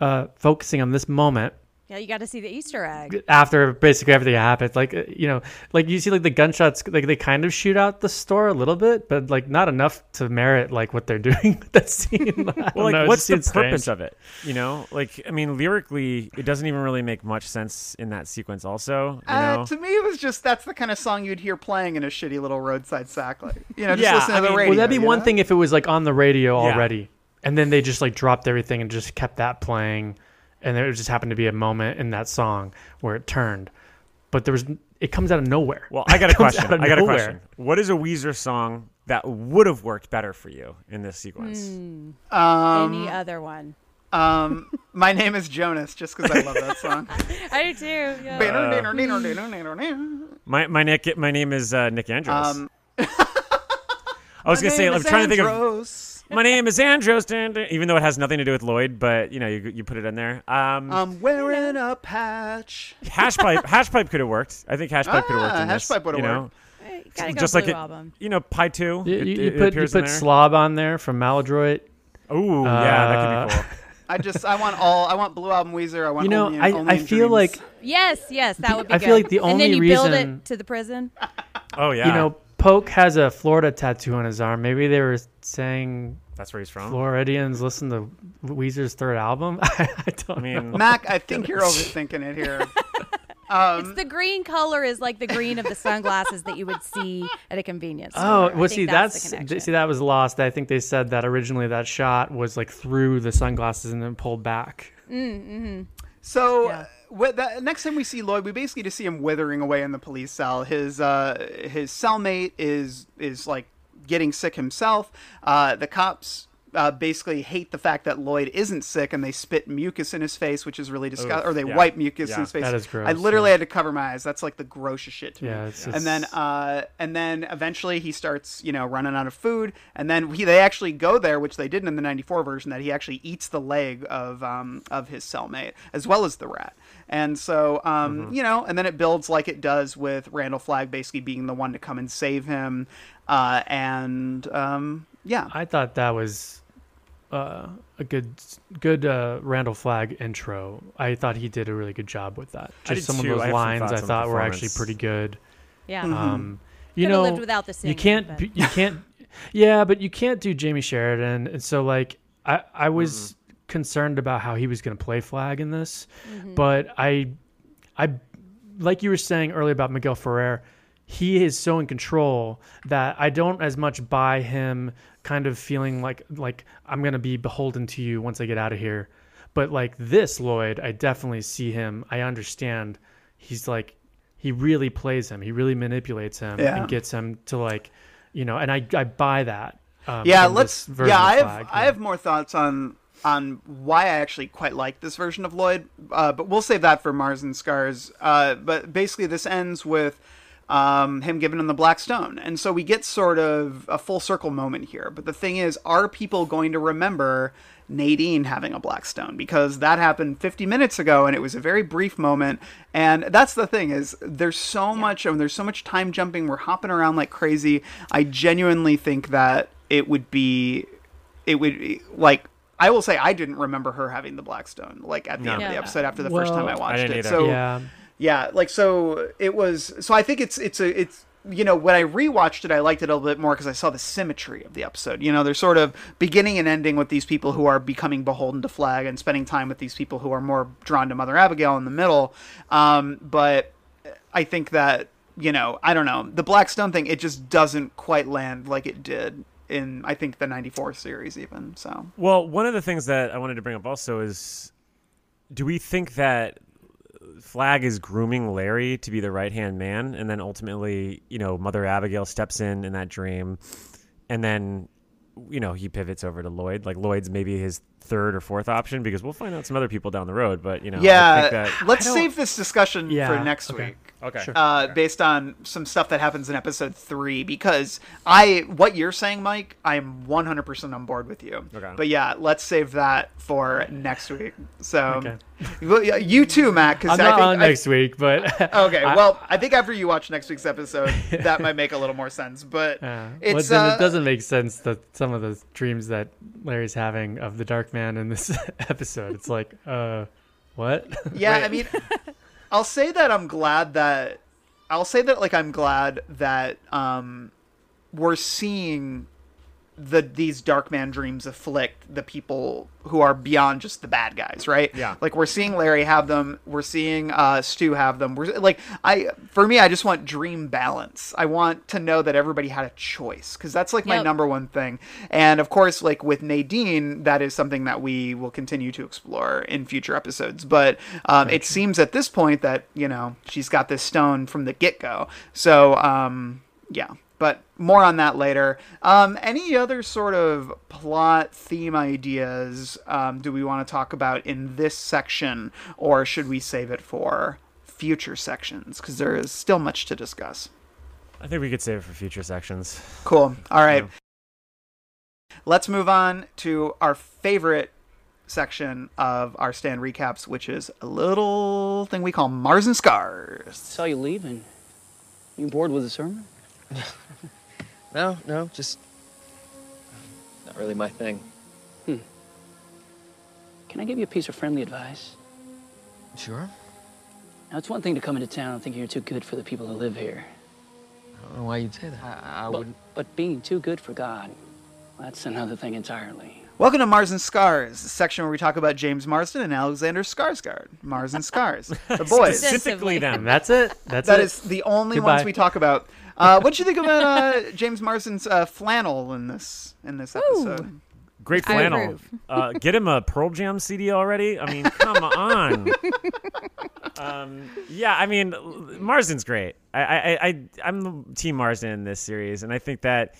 uh, focusing on this moment Yeah, you got to see the Easter egg. after basically everything happens? Like uh, you know, like you see like the gunshots, like they kind of shoot out the store a little bit, but like not enough to merit like what they're doing with that scene. Well, like, know, what's the purpose strange. of it? You know, like, I mean, lyrically, it doesn't even really make much sense in that sequence. Also, you uh, know, to me it was just that's the kind of song you'd hear playing in a shitty little roadside sack like you know just Yeah, listen to I the mean- radio Well, that'd be one know? thing if it was like on the radio Yeah. already, and then they just like dropped everything and just kept that playing, and there just happened to be a moment in that song where it turned, but there was it comes out of nowhere. well, I got a question. I got a question. What is a Weezer song that would have worked better for you in this sequence? Hmm. um, Any other one? um my name is jonas just because i love that song I do too. Yeah. My my Nick, my name is uh, Nick Andros. um I was gonna say, I'm trying to think of. Andros. My name is Andros, dun, dun," even though it has nothing to do with Lloyd, but you know, you, you put it in there. Um, I'm wearing a patch. hash pipe, hash pipe could have worked. I think hash pipe could have worked Ah, in hash this. pipe would've you know? worked. Eh, Gotta go just like Blue it, album. you know, Pi two. You, it, you- it- you it put you put slob on there from Maladroit. Ooh, yeah, that could be Uh, cool. I just I want all I want Blue Album Weezer. I want You know, only, I, only I feel dreams. like Yes, yes, that would be I good. feel like the only and then only you build reason- it to the prison. Oh yeah, you know Poke has a Florida tattoo on his arm. Maybe they were saying that's where he's from. Floridians listen to Weezer's third album. I don't I mean, Mac. I think you're overthinking it here. Um, it's the green color is like the green of the sunglasses that you would see at a convenience store. Oh, well, see, that's, that's, see, that was lost. I think they said that originally that shot was like through the sunglasses and then pulled back. Mm-hmm. So Yeah. The next time we see Lloyd, we basically just see him withering away in the police cell. His uh, his cellmate is is like getting sick himself. Uh, the cops. Uh, basically hate the fact that Lloyd isn't sick and they spit mucus in his face, which is really disgusting. Or they yeah. wipe mucus Yeah. in his face. That is gross, I literally yeah. had to cover my eyes. That's like the grossest shit to Yeah, me. it's and then uh, and then eventually he starts, you know, running out of food. And then he, they actually go there, which they didn't in the '94 version, that he actually eats the leg of um, of his cellmate as well as the rat. And so, um, Mm-hmm. you know, and then it builds like it does with Randall Flagg basically being the one to come and save him. Uh, and um, yeah, I thought that was uh, a good good uh, Randall Flagg intro. I thought he did a really good job with that. Just some too. of those have some lines I thought were actually pretty good. yeah. Mm-hmm. Um, you Could've know, lived without the singing, you can't but- you can't yeah, but you can't do Jamie Sheridan. And so like I I was concerned about how he was going to play Flagg in this, but I I like you were saying earlier about Miguel Ferrer, he is so in control that I don't as much buy him kind of feeling like like I'm gonna be beholden to you once I get out of here. But like this Lloyd, I definitely see him. I understand. He's like he really plays him. He really manipulates him Yeah. and gets him to like, you know. And I I buy that. Um, yeah let's yeah i have Flagg, i yeah. have more thoughts on on why i actually quite like this version of lloyd uh, but we'll save that for mars and scars. Uh, but basically this ends with um, him giving him the black stone. And so we get sort of a full circle moment here. But the thing is are people going to remember Nadine having a black stone? Because that happened 50 minutes ago and it was a very brief moment. And that's the thing is there's so much and there's so much time jumping. We're hopping around like crazy. I genuinely think that it would be it would be, like I will say I didn't remember her having the black stone like at the No. end of the episode after the first time I I watched didn't it either. so yeah. yeah like so it was so i think it's it's a it's you know when i rewatched it i liked it a little bit more because i saw the symmetry of the episode you know they're sort of beginning and ending with these people who are becoming beholden to Flagg and spending time with these people who are more drawn to mother abigail in the middle um, but i think that you know i don't know the black stone thing it just doesn't quite land like it did in i think the 94 series even so Well, one of the things that I wanted to bring up also is do we think that Flagg is grooming Larry to be the right hand man, and then ultimately, you know, Mother Abigail steps in in that dream, and then, you know, he pivots over to Lloyd. Like Lloyd's maybe his third or fourth option because we'll find out some other people down the road. But you know, I yeah think that, let's I save this discussion Yeah, for next okay. week okay, Sure. uh, based on some stuff that happens in episode three because I what you're saying, Mike, I am 100% on board with you. Okay. But yeah, let's save that for next week. So Okay. you too, Matt. Because I'm I not think on I- next week, but Okay, I- well, I think after you watch next week's episode, that might make a little more sense. But Yeah. it's well, uh, it doesn't make sense that some of the dreams that Larry's having of the Dark Man in this episode. It's like, uh, what? yeah i mean i'll say that i'm glad that i'll say that like i'm glad that um we're seeing the these dark man dreams afflict the people who are beyond just the bad guys right? Yeah. like we're seeing larry have them we're seeing uh stu have them we're like i for me i just want dream balance. I want to know that everybody had a choice because that's like my Yep. number one thing. And of course like with nadine that is something that we will continue to explore in future episodes. But um, it seems at this point that you know she's got this stone from the get-go. So um yeah. but more on that later um any other sort of plot theme ideas um, do we want to talk about in this section or should we save it for future sections because there is still much to discuss I think we could save it for future sections. Cool. All right. let's move on to our favorite section of our stand recaps, which is a little thing we call Mars and Scars. Saw you leaving. You bored with the sermon? No, no, just not really my thing. Hmm. Can I give you a piece of friendly advice? Sure. Now, it's one thing to come into town and think you're too good for the people who live here. I don't know why you'd say that. I, I But, wouldn't. but being too good for God, that's another thing entirely. Welcome to Mars and Scars, the section where we talk about James Marsden and Alexander Skarsgård. Mars and Scars, the boys. Specifically them. that's it. That's That it. is the only Goodbye. ones we talk about. Uh, what do you think about uh, James Marsden's uh, flannel in this in this episode? Great flannel. Uh, get him a Pearl Jam CD already. I mean, come on. Um, yeah, I mean, Marsden's great. I, I, I, I'm team Marsden in this series, and I think that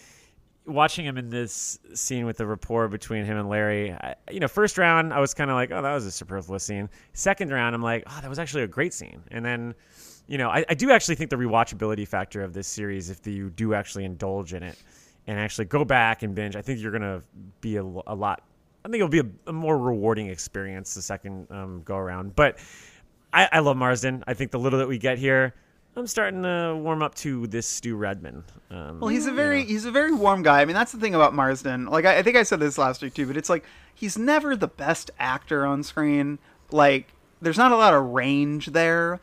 watching him in this scene with the rapport between him and Larry, I, you know, first round I was kind of like, oh, that was a superfluous scene. Second round, I'm like, oh, that was actually a great scene. And then, you know, I, I do actually think the rewatchability factor of this series, if you do actually indulge in it and actually go back and binge, I think you're gonna be a, a lot. I think it'll be a, a more rewarding experience the second um, go around. But I, I love Marsden. I think the little that we get here, I'm starting to warm up to this Stu Redman. Um, Well, he's a very he's a very warm guy. I mean, that's the thing about Marsden. Like, I, I think I said this last week too, but it's like he's never the best actor on screen. Like, there's not a lot of range there,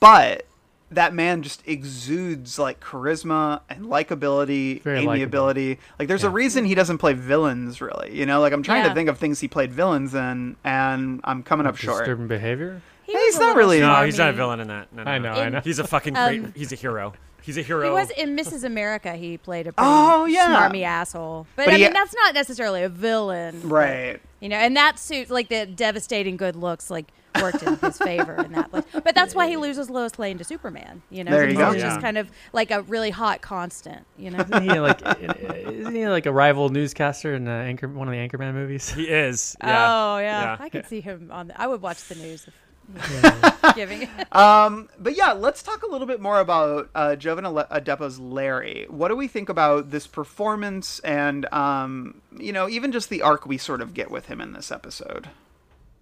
but that man just exudes like charisma and likability, Very likable. amiability. Like, there's a reason he doesn't play villains really. You know, like I'm trying to think of things he played villains in, and I'm coming up short. Disturbing behavior. He Hey, he's not really- no, he's not a villain in that. No, no, I no. know, I know. He's a fucking great. Um, he's a hero. He's a hero. He was in Mrs. America. He played a pretty Oh, yeah. smarmy asshole. But, But I he- mean, that's not necessarily a villain, but, Right. You know, and that suits like the devastating good looks, like worked in his favor in that place. But that's why he loses Lois Lane to Superman. You know, There you He's go. just Yeah. kind of like a really hot constant. You know, Isn't he like isn't he like a rival newscaster in uh, anchor one of the Anchorman movies? He is. Yeah. Oh yeah, Yeah. I could see him on. The, I would watch the news. If, giving. Um, but yeah, let's talk a little bit more about uh, Jovan Ale- Adepo's Larry. What do we think about this performance, and um, you know, even just the arc we sort of get with him in this episode?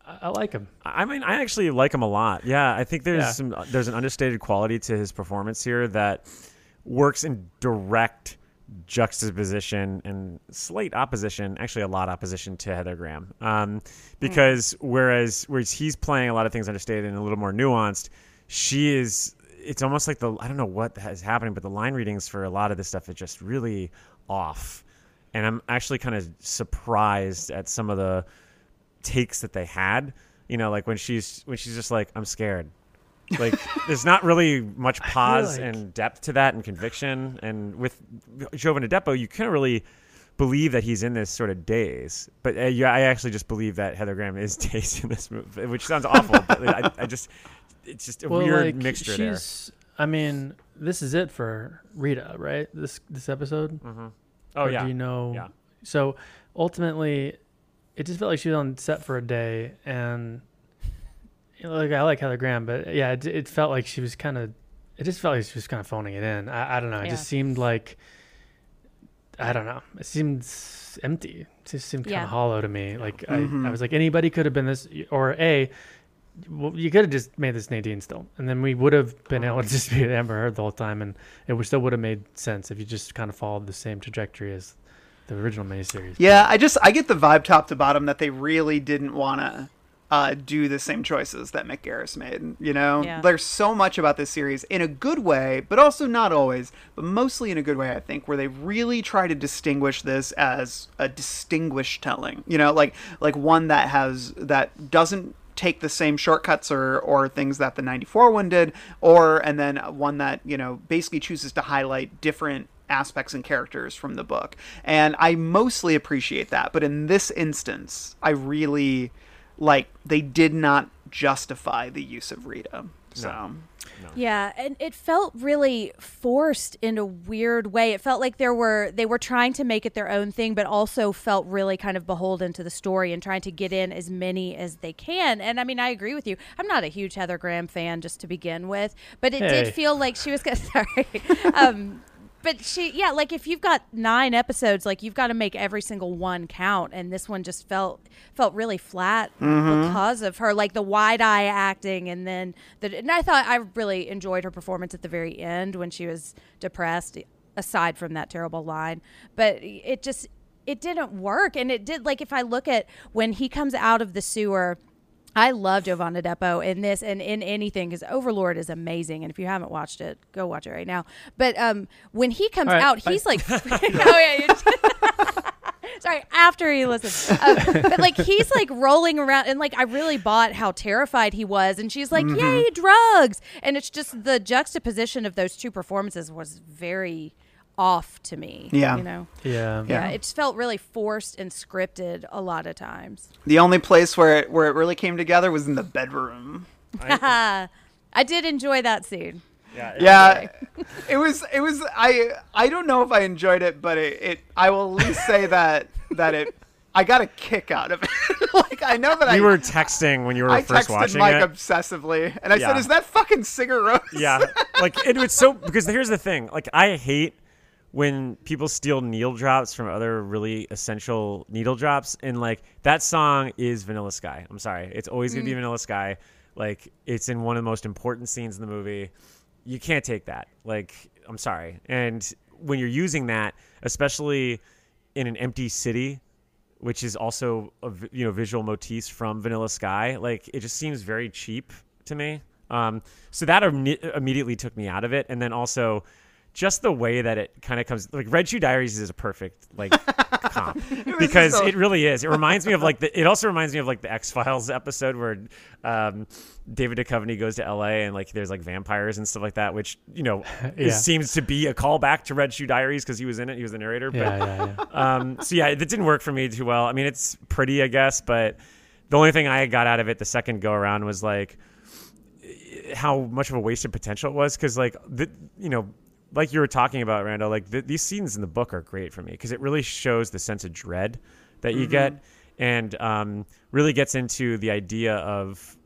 I, I like him. I mean, I actually like him a lot. Yeah, I think there's Yeah. some there's an understated quality to his performance here that works in direct juxtaposition and slight opposition, actually a lot opposition to Heather Graham. Um, because whereas whereas he's playing a lot of things understated and a little more nuanced, she is. It's almost like the I don't know what is happening, but the line readings for a lot of this stuff is just really off, and I'm actually kind of surprised at some of the takes that they had. You know, like when she's when she's just like, I'm scared. Like there's not really much pause like- and depth to that and conviction. And with Jovan Adepo, you can't really believe that he's in this sort of daze. But uh, yeah, I actually just believe that Heather Graham is dazed in this movie, which sounds awful. but I, I just it's just a Well, weird like, mixture there. she's, I mean, this is it for Rita, right? This this episode. Oh Or yeah, Do you know? Yeah. So ultimately, it just felt like she was on set for a day, and you know, like I like Heather Graham, but yeah, it, it felt like she was kind of. It just felt like she was kind of phoning it in. I, I don't know. It Yeah. just seemed like. I don't know. It seemed empty. It just seemed kind Yeah. of hollow to me. Like I, mm-hmm. I was like anybody could have been this, or a. Well, you could have just made this Nadine still, and then we would have been able to just be Amber Heard the whole time, and it would still would have made sense if you just kind of followed the same trajectory as the original miniseries. Yeah, I just I get the vibe top to bottom that they really didn't want to uh, do the same choices that Mick Garris made. You know, Yeah. there's so much about this series in a good way, but also not always, but mostly in a good way, I think, where they really try to distinguish this as a distinguished telling. You know, like like one that has that doesn't take the same shortcuts or or things that the 94 one did or and then one that you know basically chooses to highlight different aspects and characters from the book and i mostly appreciate that but in this instance i really like they did not justify the use of rita so Yeah, and it felt really forced in a weird way. It felt like there were they were trying to make it their own thing, but also felt really kind of beholden to the story and trying to get in as many as they can. And I mean, I agree with you. I'm not a huge Heather Graham fan, just to begin with, but it Hey. did feel like she was. gonna- Sorry. um, but she, yeah, like if you've got nine episodes, like you've got to make every single one count, and this one just felt felt really flat Mm-hmm. because of her, like the wide eye acting, and then the. And I thought I really enjoyed her performance at the very end when she was depressed. Aside from that terrible line, but it just it didn't work, and it did. Like if I look at when he comes out of the sewer. I love Jovan Adepo in this and in anything because Overlord is amazing. And if you haven't watched it, go watch it right now. But um, when he comes right, out, bye. he's like, oh yeah, sorry. After he listens, um, but like he's like rolling around, and like I really bought how terrified he was. And she's like, Mm-hmm. "Yay, drugs!" And it's just the juxtaposition of those two performances was very off to me. Yeah. you know. Yeah. Yeah, Yeah. it just felt really forced and scripted a lot of times. The only place where it where it really came together was in the bedroom. I did enjoy that scene. Yeah, Yeah. it was it was I I don't know if I enjoyed it, but it, it I will at least say that that it I got a kick out of it. like I know that I You were texting when you were I first texted watching Mike it. obsessively, and I Yeah. said, "Is that fucking Sigur Rós?" yeah, like it was so because here's the thing. Like I hate when people steal needle drops from other really essential needle drops, and like that song is Vanilla Sky. I'm sorry, it's always gonna be Vanilla Sky. Like it's in one of the most important scenes in the movie. You can't take that. Like I'm sorry, and when you're using that, especially in an empty city which is also a you know visual motifs from Vanilla Sky. Like it just seems very cheap to me. Um, so that imme- immediately took me out of it, and then also just the way that it kind of comes like Red Shoe Diaries is a perfect like comp because so- it really is. It reminds me of like the. It also reminds me of like the X Files episode where um, David Duchovny goes to L.A. and like there's like vampires and stuff like that, which you know Yeah. seems to be a callback to Red Shoe Diaries because he was in it. He was the narrator. But Yeah, yeah, yeah. um, so yeah, it didn't work for me too well. I mean, it's pretty, I guess, but the only thing I got out of it the second go around was like how much of a wasted potential it was. Because like the, you know, like you were talking about, Randall, like th these scenes in the book are great for me because it really shows the sense of dread that you get, and um, really gets into the idea of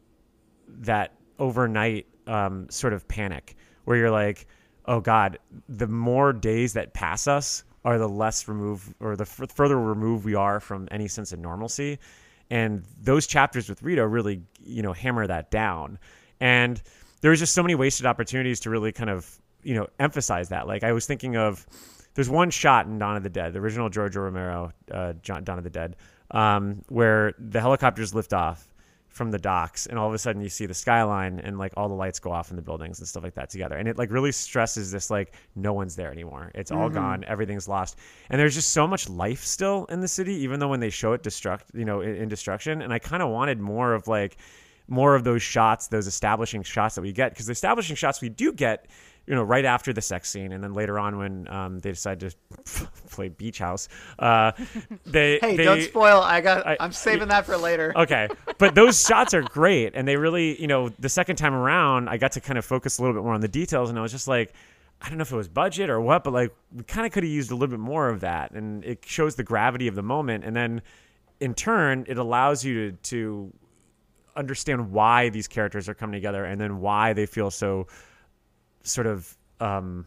that overnight um, sort of panic where you're like, oh God, the more days that pass us are the less removed or the f- further removed we are from any sense of normalcy. And those chapters with Rita really, you know, hammer that down. And there was just so many wasted opportunities to really kind of, you know, emphasize that. Like I was thinking of, there's one shot in Dawn of the Dead, the original George Romero, uh, John, Dawn of the Dead, um, where the helicopters lift off from the docks and all of a sudden you see the skyline and like all the lights go off in the buildings and stuff like that together. And it like really stresses this like no one's there anymore. It's all gone. Everything's lost. And there's just so much life still in the city even though when they show it destruct you know in, in destruction. And i kind of wanted more of like more of those shots those establishing shots that we get because the establishing shots we do get you know, right after the sex scene, and then later on when um, they decide to play beach house, uh, they Hey, they, don't spoil. I got. I- I, am saving that for later. okay but those shots are great and they really you know the second time around i got to kind of focus a little bit more on the details and i was just like i don't know if it was budget or what but like we kind of could have used a little bit more of that and it shows the gravity of the moment and then in turn it allows you to, to understand why these characters are coming together and then why they feel so sort of um,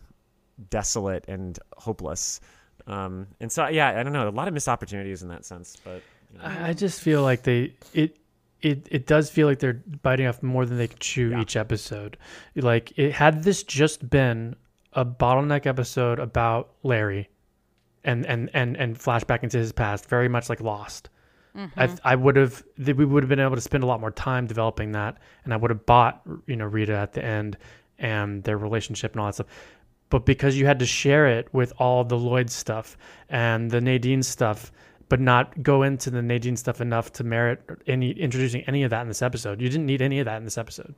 desolate and hopeless um, and so yeah i don't know a lot of missed opportunities in that sense but I I just feel like they it it it does feel like they're biting off more than they can chew each episode. Like it had this just been a bottleneck episode about Larry and and and and flashback into his past, very much like Lost. I I would have th- we would have been able to spend a lot more time developing that, and I would have bought you know Rita at the end and their relationship and all that stuff. But because you had to share it with all the Lloyd stuff and the Nadine stuff, but not go into the Nadine stuff enough to merit any introducing any of that in this episode. You didn't need any of that in this episode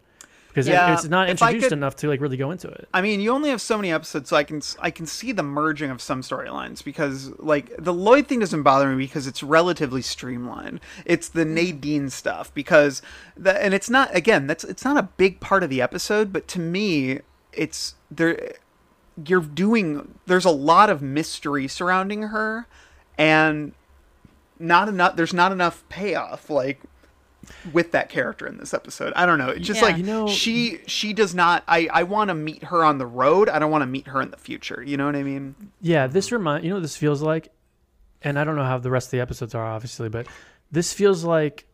because Yeah, it's not introduced could- enough to like really go into it. I mean, you only have so many episodes, so I can I can see the merging of some storylines because like the Lloyd thing doesn't bother me because it's relatively streamlined. It's the mm. Nadine stuff because the and it's not again that's it's not a big part of the episode, but to me, it's there. You're doing there's a lot of mystery surrounding her, and not enough. There's not enough payoff. Like with that character in this episode. I don't know. It's just Yeah. like You know- she she does not. I I want to meet her on the road. I don't want to meet her in the future. You know what I mean? Yeah, this remind you know what this feels like, and I don't know how the rest of the episodes are obviously, but this feels like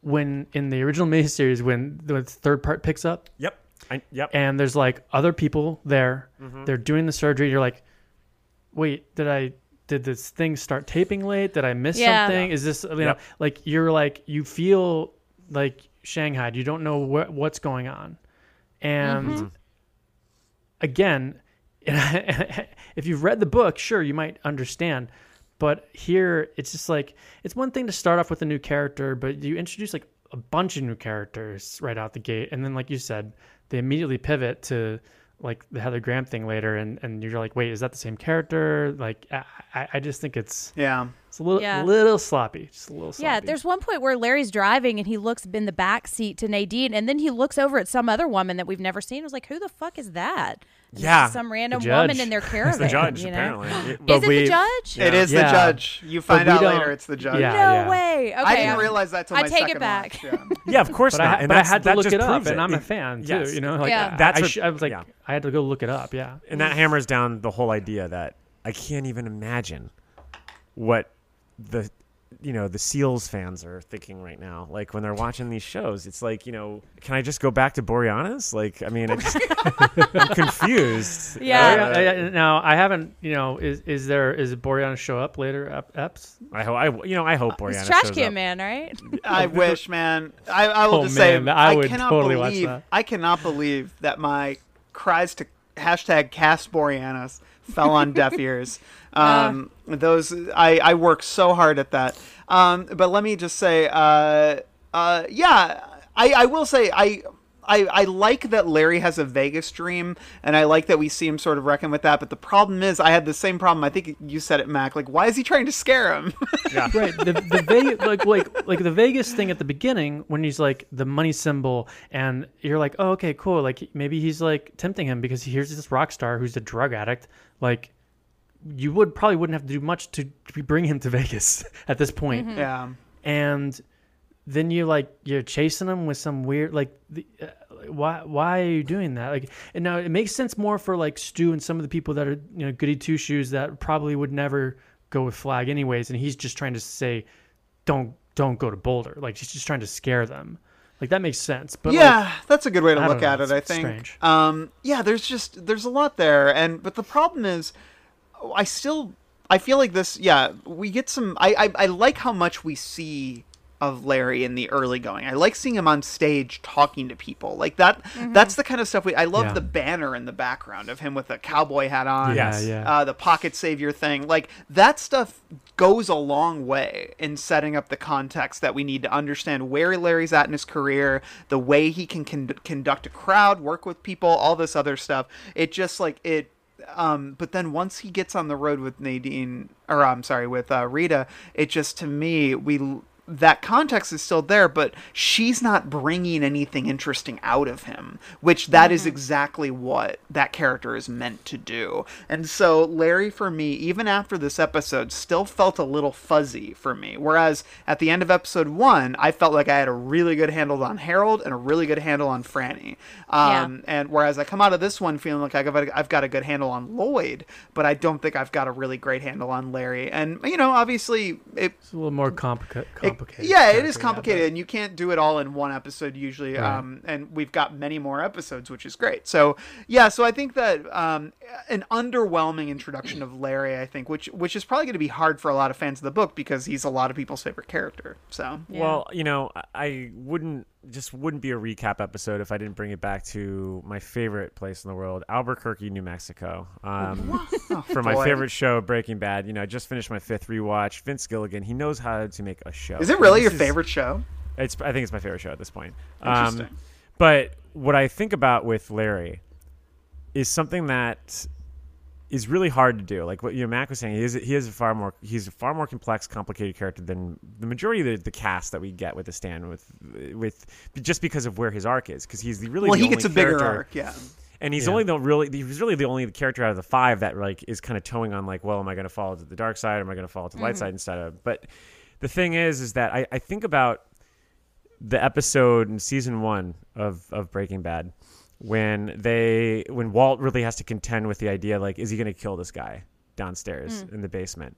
when in the original miniseries when the third part picks up Yep. I, yep. and there's like other people there, mm-hmm. they're doing the surgery. You're like, wait, did I did this thing start taping late? Did I miss Yeah. something? Is this you know Yep. like you're like you feel like Shanghai. You don't know what what's going on, and mm-hmm. again, if you've read the book, sure, you might understand. But here, it's just like it's one thing to start off with a new character, but you introduce like a bunch of new characters right out the gate, and then, like you said, they immediately pivot to like the Heather Graham thing later, and and you're like, wait, is that the same character? Like, I, I- I just think it's Yeah. It's a little Yeah. little sloppy, just a little sloppy. Yeah, there's one point where Larry's driving and he looks in the back seat to Nadine, and then he looks over at some other woman that we've never seen. I was like, "Who the fuck is that?" And Yeah, some random woman in their It's the judge, you know? apparently. Is But it the judge? It is the judge. You find out later it's the judge. Yeah, No yeah. way. Okay, I didn't I'm- realize that till I my take it back. yeah. Yeah, of course but not. I, and but I had to that look it up, proves and I'm a fan too. yes. You know, like Yeah. I, That's I, sh- I was like, yeah. I had to go look it up. Yeah, and that hammers down the whole idea that I can't even imagine what the you know the seals fans are thinking right now like when they're watching these shows it's like you know can i just go back to Boreanaz like i mean I just, i'm confused Yeah. Oh, uh, yeah, now I haven't. You know, is is there is Boreanaz show up later? Ep- eps? i hope i you know i hope uh, Boreanaz It's Trash shows Can up. Man, right? I wish, man. I, I will Oh, just say, man, I I, would cannot totally watch believe, that. I cannot believe that my cries to hashtag cast Boreanaz fell on deaf ears. Um, those I, I work so hard at that. Um, but let me just say, uh, uh, yeah, I, I will say I. I, I like that Larry has a Vegas dream, and I like that we see him sort of reckon with that. But the problem is, I had the same problem. I think you said it, Mac. Like, why is he trying to scare him? Yeah. Right. The the Vegas like like like the Vegas thing at the beginning when he's like the money symbol, and you're like, oh okay, cool. Like maybe he's like tempting him because here's this rock star who's a drug addict. Like you would probably wouldn't have to do much to, to bring him to Vegas at this point. Mm-hmm. yeah. and then you like you're chasing him with some weird like the, why why are you doing that like and now it makes sense more for like Stu and some of the people that are you know goody two shoes that probably would never go with Flagg anyways and he's just trying to say don't don't go to Boulder like he's just trying to scare them like that makes sense but like, yeah, that's a good way to I look at it. I think. strange. Um, yeah, there's just there's a lot there, and but the problem is, I still I feel like this. Yeah, we get some. I I, I like how much we see of Larry in the early going. I like seeing him on stage talking to people like that. That's the kind of stuff we. I love Yeah. the banner in the background of him with a cowboy hat on. Yeah, yeah. Uh, the pocket savior thing, like that stuff goes a long way in setting up the context that we need to understand where Larry's at in his career, the way he can con- conduct a crowd, work with people, all this other stuff. It just like it. Um, but then once he gets on the road with Nadine, or I'm sorry, with uh, Rita, it just to me we that context is still there, but she's not bringing anything interesting out of him, which that is exactly what that character is meant to do. And so Larry, for me, even after this episode, still felt a little fuzzy for me. Whereas at the end of episode one, I felt like I had a really good handle on Harold and a really good handle on Franny. Um, And whereas I come out of this one feeling like I've got, a, I've got a good handle on Lloyd, but I don't think I've got a really great handle on Larry. And, you know, obviously, it, it's a little more complica- it- complicated yeah, it is character, complicated, but- and you can't do it all in one episode usually. Right. Um, and we've got many more episodes, which is great. So yeah, so I think that um, an underwhelming introduction of Larry, I think, which which is probably going to be hard for a lot of fans of the book because he's a lot of people's favorite character. So Yeah. Well, you know, I- I wouldn't just wouldn't be a recap episode if I didn't bring it back to my favorite place in the world, Albuquerque, New Mexico. Um, for my boy. favorite show, Breaking Bad. You know, I just finished my fifth rewatch. Vince Gilligan, he knows how to make a show. is it really your is- favorite show? It's I think it's my favorite show at this point. Interesting. Um, but what I think about with Larry is something that is really hard to do. Like what you know, Mac was saying, he is he is a far more he's a far more complex, complicated character than the majority of the, the cast that we get with the stand with with just because of where his arc is. Because he's the really Well, the he gets a bigger arc. Yeah. and he's Yeah. only the really he's really the only character out of the five that like is kind of towing on like, well, am I going to fall to the dark side or am I going to fall to the light mm-hmm. side instead of? But the thing is, is that I, I think about the episode in season one of of Breaking Bad when they when Walt really has to contend with the idea like is he going to kill this guy downstairs mm. in the basement,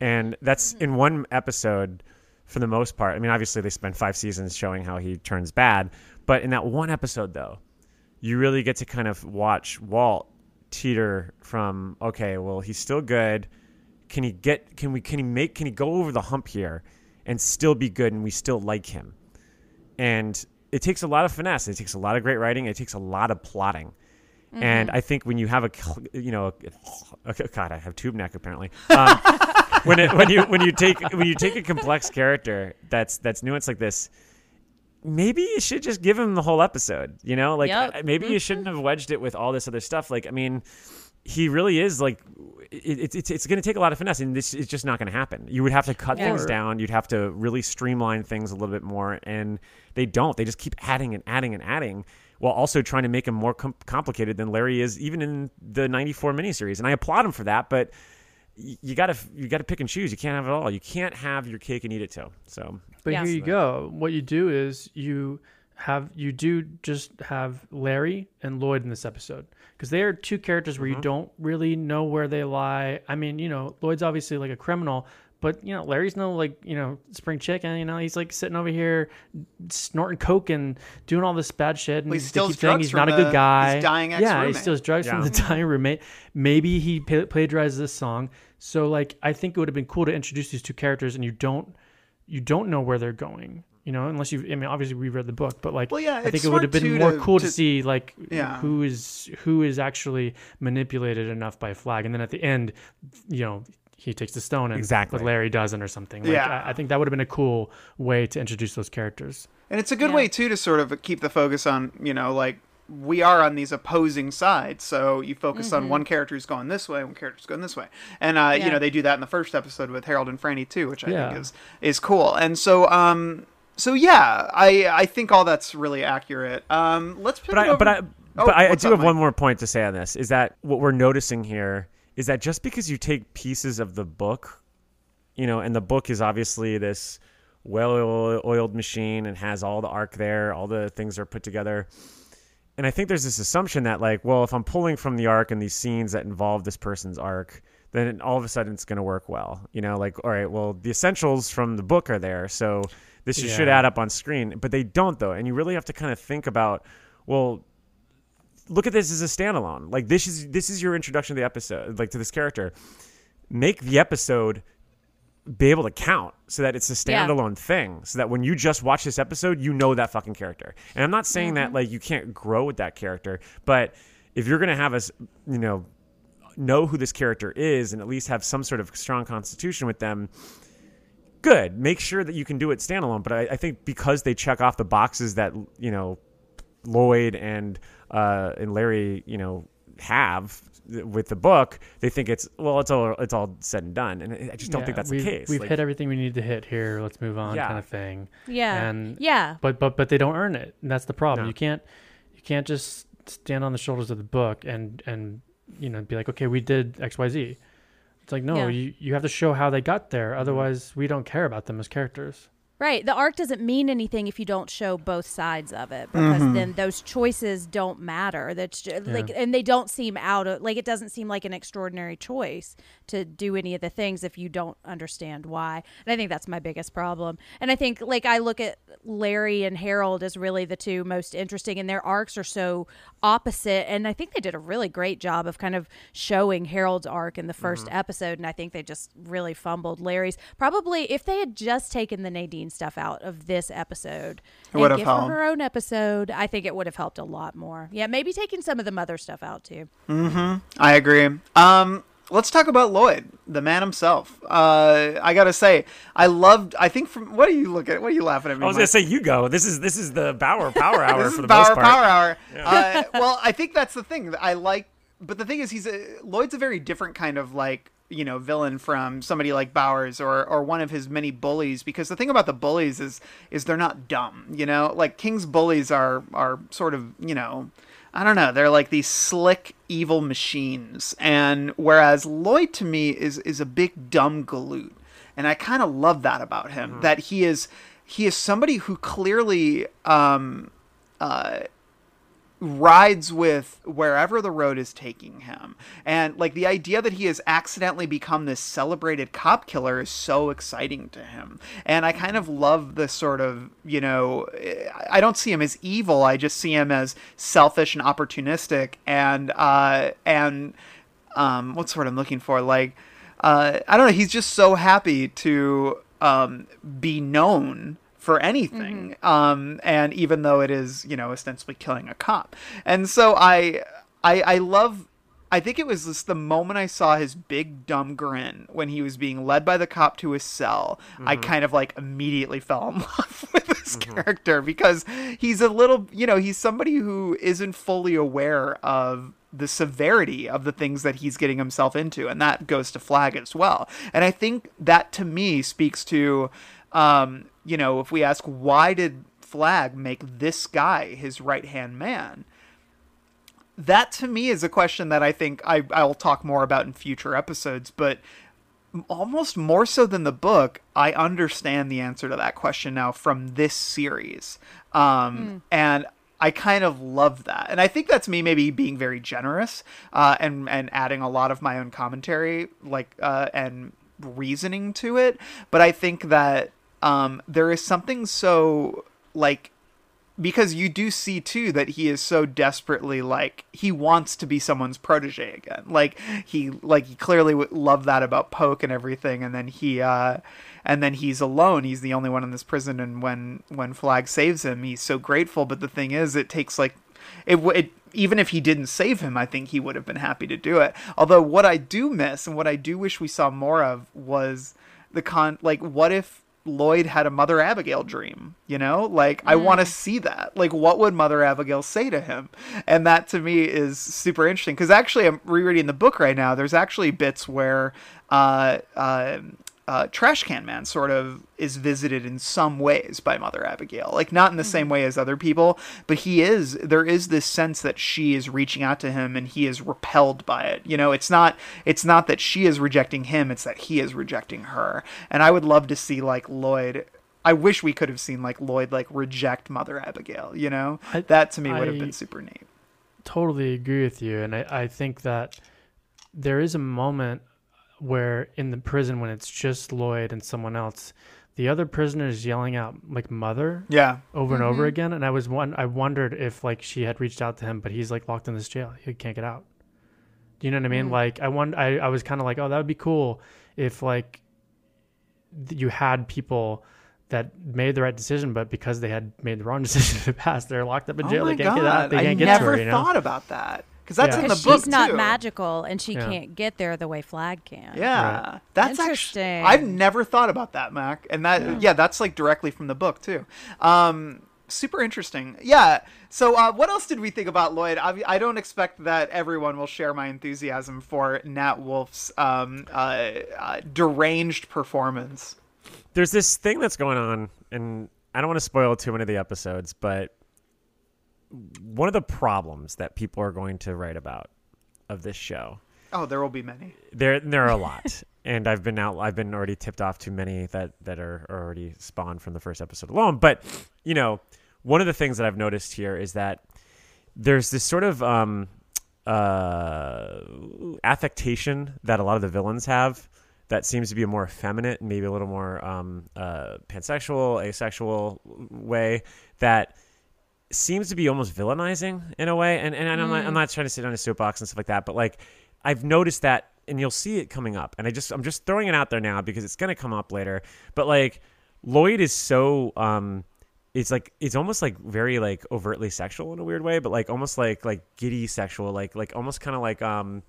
and that's mm. in one episode for the most part. I mean, obviously they spend five seasons showing how he turns bad, but in that one episode though, you really get to kind of watch Walt teeter from okay, well he's still good. Can he get? Can we? Can he make? Can he go over the hump here and still be good and we still like him? And it takes a lot of finesse. It takes a lot of great writing. It takes a lot of plotting. And I think when you have a, you know, okay, God, I have tube neck apparently. Um, when it, when you when you take when you take a complex character that's that's nuanced like this, maybe you should just give him the whole episode. You know, like Yep. maybe you shouldn't have wedged it with all this other stuff. Like, I mean, he really is like it, it, it's it's going to take a lot of finesse, and this is just not going to happen. You would have to cut Yeah. things down. You'd have to really streamline things a little bit more, and they don't. They just keep adding and adding and adding, while also trying to make him more com- complicated than Larry is, even in the '94 miniseries. And I applaud him for that, but y- you gotta you gotta pick and choose. You can't have it all. You can't have your cake and eat it too. So But Yeah. here you go. What you do is you have you do just have Larry and Lloyd in this episode because they are two characters where Mm-hmm. you don't really know where they lie. I mean, you know, Lloyd's obviously like a criminal, but you know, Larry's no like you know spring chicken. You know, he's like sitting over here snorting coke and doing all this bad shit. And Well, he steals saying drugs he's from not a good guy. his dying yeah, he steals drugs from the dying roommate. Maybe he pa- plagiarized this song. So like, I think it would have been cool to introduce these two characters, and you don't you don't know where they're going. You know, unless you. I mean, obviously we read the book, but like, Well, yeah, I think it would have been more to- cool to, to- see like Yeah. who is who is actually manipulated enough by Flagg, and then at the end, you know, he takes the stone and Exactly. but Larry doesn't or something. Like, Yeah. I, I think that would have been a cool way to introduce those characters. And it's a good Yeah. way too to sort of keep the focus on, you know, like we are on these opposing sides. So you focus on one character who's going this way, one character's going this way, and uh, you know they do that in the first episode with Harold and Franny too, which I Yeah. think is is cool. And so, um, so yeah, I I think all that's really accurate. Um, let's pivot but I, over- but I, Oh, but I, I do up, have one more point to say on this. Is that what we're noticing here? Is that just because you take pieces of the book, you know, and the book is obviously this well-oiled machine and has all the arc there, all the things are put together. And I think there's this assumption that, like, well, if I'm pulling from the arc and these scenes that involve this person's arc, then all of a sudden it's going to work well. You know, like, all right, well, the essentials from the book are there, so this should add up on screen. But they don't, though. And you really have to kind of think about, well, look at this as a standalone. Like this is this is your introduction to the episode, like to this character. Make the episode be able to count so that it's a Yeah. standalone thing so that when you just watch this episode you know that fucking character and i'm not saying Mm-hmm. that like you can't grow with that character but if you're gonna have us you know know who this character is and at least have some sort of strong constitution with them good make sure that you can do it standalone but i, I think because they check off the boxes that you know lloyd and uh and larry you know have with the book they think it's well it's all it's all said and done and i just don't Yeah, think that's we've, the case We've Like, hit everything we need to hit here. Let's move on, Yeah. kind of thing. Yeah. And yeah. but but but they don't earn it. And that's the problem. No. You can't you can't just stand on the shoulders of the book and and you know be like, okay, we did X Y Z. It's like no, Yeah. you you have to show how they got there. Mm-hmm. Otherwise, we don't care about them as characters. Right. The arc doesn't mean anything if you don't show both sides of it because Mm-hmm. then those choices don't matter. That's ju- like and they don't seem out of like it doesn't seem like an extraordinary choice to do any of the things if you don't understand why. And I think that's my biggest problem. And I think like I look at Larry and Harold as really the two most interesting and their arcs are so opposite and I think they did a really great job of kind of showing Harold's arc in the 1st episode and I think they just really fumbled Larry's. Probably if they had just taken the Nadine stuff out of this episode and would've give her helped. her own episode, I think it would have helped a lot more. Yeah, maybe taking some of the mother stuff out too. I agree. Um, let's talk about Lloyd, the man himself. Uh, I gotta say, I loved. I think from what are you looking at? What are you laughing at me? I was Mike? gonna say you go. This is this is the Bowers Power Hour this for is the Power most part. Power Hour. Uh, well, I think that's the thing. I like, but the thing is, he's a, Lloyd's a very different kind of like you know villain from somebody like Bowers or or one of his many bullies. Because the thing about the bullies is is they're not dumb. You know, like King's bullies are are sort of you know. I don't know. They're like these slick, evil machines, and whereas Lloyd to me is is a big dumb galoot, and I kind of love that about him. That he is he is somebody who clearly um, uh, rides with wherever the road is taking him. And like the idea that he has accidentally become this celebrated cop killer is so exciting to him. And I kind of love the sort of, you know, I don't see him as evil. I just see him as selfish and opportunistic and uh and um what's word I'm looking for? Like uh I don't know, he's just so happy to um be known for anything um and even though it is you know ostensibly killing a cop and so i i i love I think it was just the moment I saw his big dumb grin when he was being led by the cop to his cell. I kind of like immediately fell in love with this character because he's a little, you know, he's somebody who isn't fully aware of the severity of the things that he's getting himself into, and that goes to Flagg as well. And I think that to me speaks to, um, you know, if we ask why did Flagg make this guy his right hand man? that to me is a question that I think I, I'll talk more about in future episodes, but almost more so than the book, I understand the answer to that question now from this series. Um, And I kind of love that. And I think that's me maybe being very generous uh, and, and adding a lot of my own commentary like uh, and reasoning to it. But I think that um, there is something so like because you do see too that he is so desperately like he wants to be someone's protege again. Like he like he clearly would love that about poke and everything and then he uh and then he's alone. He's the only one in this prison and when when Flagg saves him he's so grateful. But the thing is it takes like it, it even if he didn't save him i think he would have been happy to do it. Although what i do miss and what i do wish we saw more of was the con like what if Lloyd had a Mother Abigail dream, you know? Like I want to see that. Like what would Mother Abigail say to him? And that to me is super interesting cuz actually I'm rereading the book right now. There's actually bits where uh uh uh, Trash Can Man sort of is visited in some ways by Mother Abigail, like not in the same way as other people, but he is. There is this sense that she is reaching out to him, and he is repelled by it. You know, it's not. It's not that she is rejecting him; it's that he is rejecting her. And I would love to see like Lloyd. I wish we could have seen like Lloyd like reject Mother Abigail. You know, I- that to me would have been super neat. totally agree with you and I, I think that there is a moment where in the prison when it's just lloyd and someone else the other prisoner is yelling out like mother Yeah, over and over mm-hmm. again. And i was one i wondered if like she had reached out to him but he's like locked in this jail. He can't get out. Do you know what i mean? Mm. Like i won i, I was kind of like oh that would be cool if like you had people that made the right decision but because they had made the wrong decision in the past they're locked up in oh jail oh my they can't god, get out they I can't get never to her you know? thought about that because that's Yeah. in the Because book she's not too. magical and she Yeah. can't get there the way Flagg can. Yeah, that's actually Interesting. I've never thought about that, Mac, and that yeah. that's like directly from the book too. Um, super interesting. Yeah. So, uh, what else did we think about Lloyd? I, I don't expect that everyone will share my enthusiasm for Nat Wolff's um, uh, uh, deranged performance. There's this thing that's going on, and I don't want to spoil too many of the episodes, but one of the problems that people are going to write about of this show Oh, there will be many. There, there are a lot, and I've been out. I've been already tipped off to many that that are already spawned from the first episode alone. But you know, one of the things that I've noticed here is that there's this sort of um, uh, affectation that a lot of the villains have that seems to be a more effeminate, maybe a little more um, uh, pansexual, asexual way that seems to be almost villainizing in a way. And and I'm, not, I'm not trying to sit on a soapbox and stuff like that, but like I've noticed that, and you'll see it coming up. And I just I'm just throwing it out there now because it's gonna come up later. But like Lloyd is so um. It's like it's almost like very like overtly sexual in a weird way, but like almost like like giddy sexual, like like almost kind of like um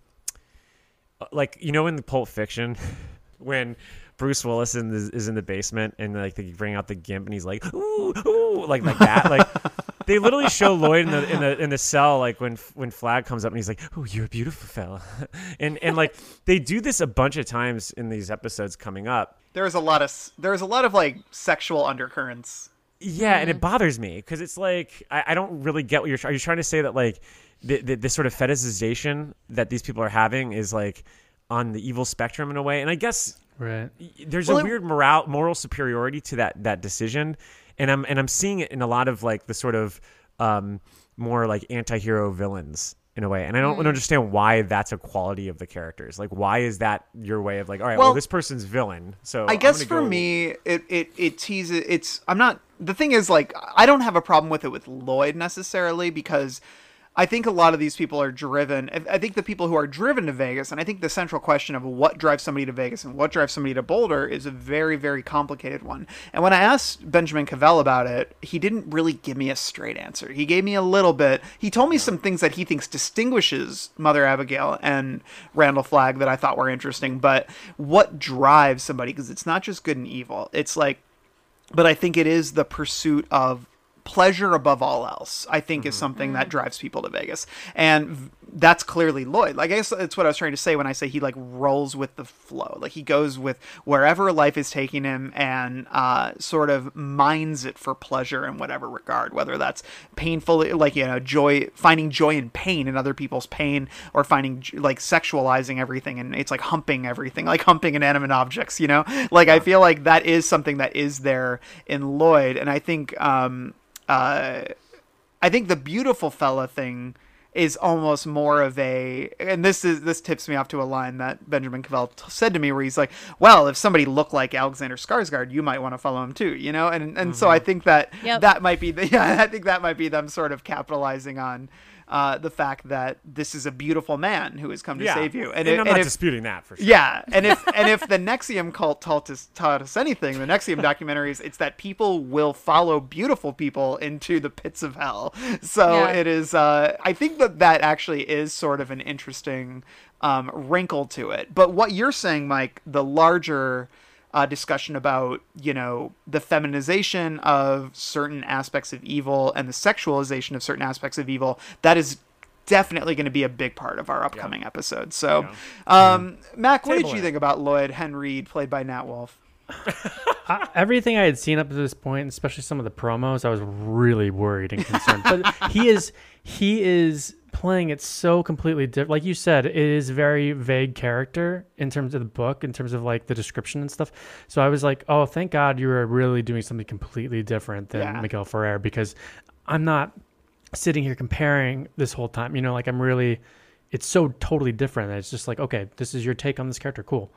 like you know in the Pulp Fiction when Bruce Willis in the, is in the basement and like they bring out the gimp and he's like ooh ooh like like that like they literally show Lloyd in the in the in the cell like when when Flagg comes up and he's like oh you're a beautiful fella and and like they do this a bunch of times in these episodes coming up There's a lot of there's a lot of like sexual undercurrents. Yeah, and it mm-hmm. bothers me because it's like I, I don't really get what you're. Are you trying to say that like the, the this sort of fetishization that these people are having is like on the evil spectrum in a way? And I guess Right. there's Well, a it- weird moral moral superiority to that that decision, and I'm and I'm seeing it in a lot of like the sort of um, more like anti-hero villains in a way, and I Mm. don't understand why that's a quality of the characters. Like, why is that your way of like, all right, well, Well, this person's villain, so I guess for me, it, it it teases. It's I'm not. The thing is, like, I don't have a problem with it with Lloyd necessarily because I think a lot of these people are driven. I- think the people who are driven to Vegas, and I think the central question of what drives somebody to Vegas and what drives somebody to Boulder is a very very complicated one. And when I asked Benjamin Cavell about it, he didn't really give me a straight answer. He gave me a little bit. He told me some things that he thinks distinguishes Mother Abigail and Randall Flagg that I thought were interesting. But what drives somebody? Because it's not just good and evil. It's like but I think it is the pursuit of pleasure above all else. I think is something that drives people to Vegas, and that's clearly Lloyd. Like I guess that's what I was trying to say when I say he like rolls with the flow. Like he goes with wherever life is taking him, and uh, sort of mines it for pleasure in whatever regard, whether that's painful, like you know, joy, finding joy in pain in other people's pain, or finding like sexualizing everything, and it's like humping everything, like humping inanimate objects. You know, like I feel like that is something that is there in Lloyd, and I think. um uh, I think the beautiful fella thing is almost more of a and this is this tips me off to a line that Benjamin Cavell t- said to me where he's like, "Well, if somebody looked like Alexander Skarsgård, you might want to follow him too," you know? And and so I think that Yep. that might be the yeah, I think that might be them sort of capitalizing on uh, the fact that this is a beautiful man who has come to yeah, save you. and, if- I'm and not if- disputing that for sure. yeah, and if and if the NXIVM cult taught us, taught us anything, the NXIVM documentaries, it's that people will follow beautiful people into the pits of hell. So Yeah. it is. Uh, I think that that actually is sort of an interesting um, wrinkle to it. But what you're saying, Mike, the larger uh, discussion about you know the feminization of certain aspects of evil and the sexualization of certain aspects of evil, that is definitely going to be a big part of our upcoming episode. So, um, Mac, what did you it. think about Lloyd Henreid, played by Nat Wolff? I, everything I had seen up to this point, especially some of the promos, I was really worried and concerned. but he is he is playing it so completely different. Like you said, it is very vague character in terms of the book, in terms of like the description and stuff. So I was like, oh, thank God you are really doing something completely different than Yeah. Miguel Ferrer because I'm not sitting here comparing this whole time. You know, like I'm really, it's so totally different. that It's just like, okay, this is your take on this character, cool.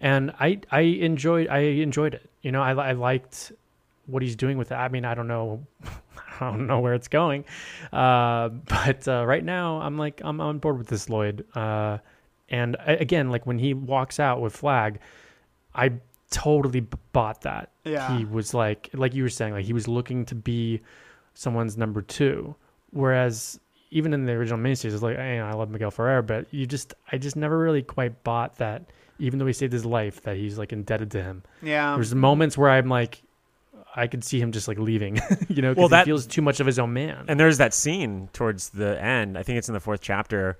And I, I enjoyed, I enjoyed it. You know, I, I liked what he's doing with it. I mean, I don't know, I don't know where it's going, uh, but uh, right now I'm like, I'm on board with this Lloyd. Uh, and I, again, like when he walks out with Flagg, I totally b- bought that. Yeah. He was like, like you were saying, like he was looking to be someone's number two. Whereas even in the original miniseries, it's like, hey, I love Miguel Ferrer, but you just, I just never really quite bought that. Even though he saved his life, that he's like indebted to him. Yeah, There's moments where I'm like, I could see him just like leaving, you know, because Well, that- he feels too much of his own man. And there's that scene towards the end. I think it's in the fourth chapter.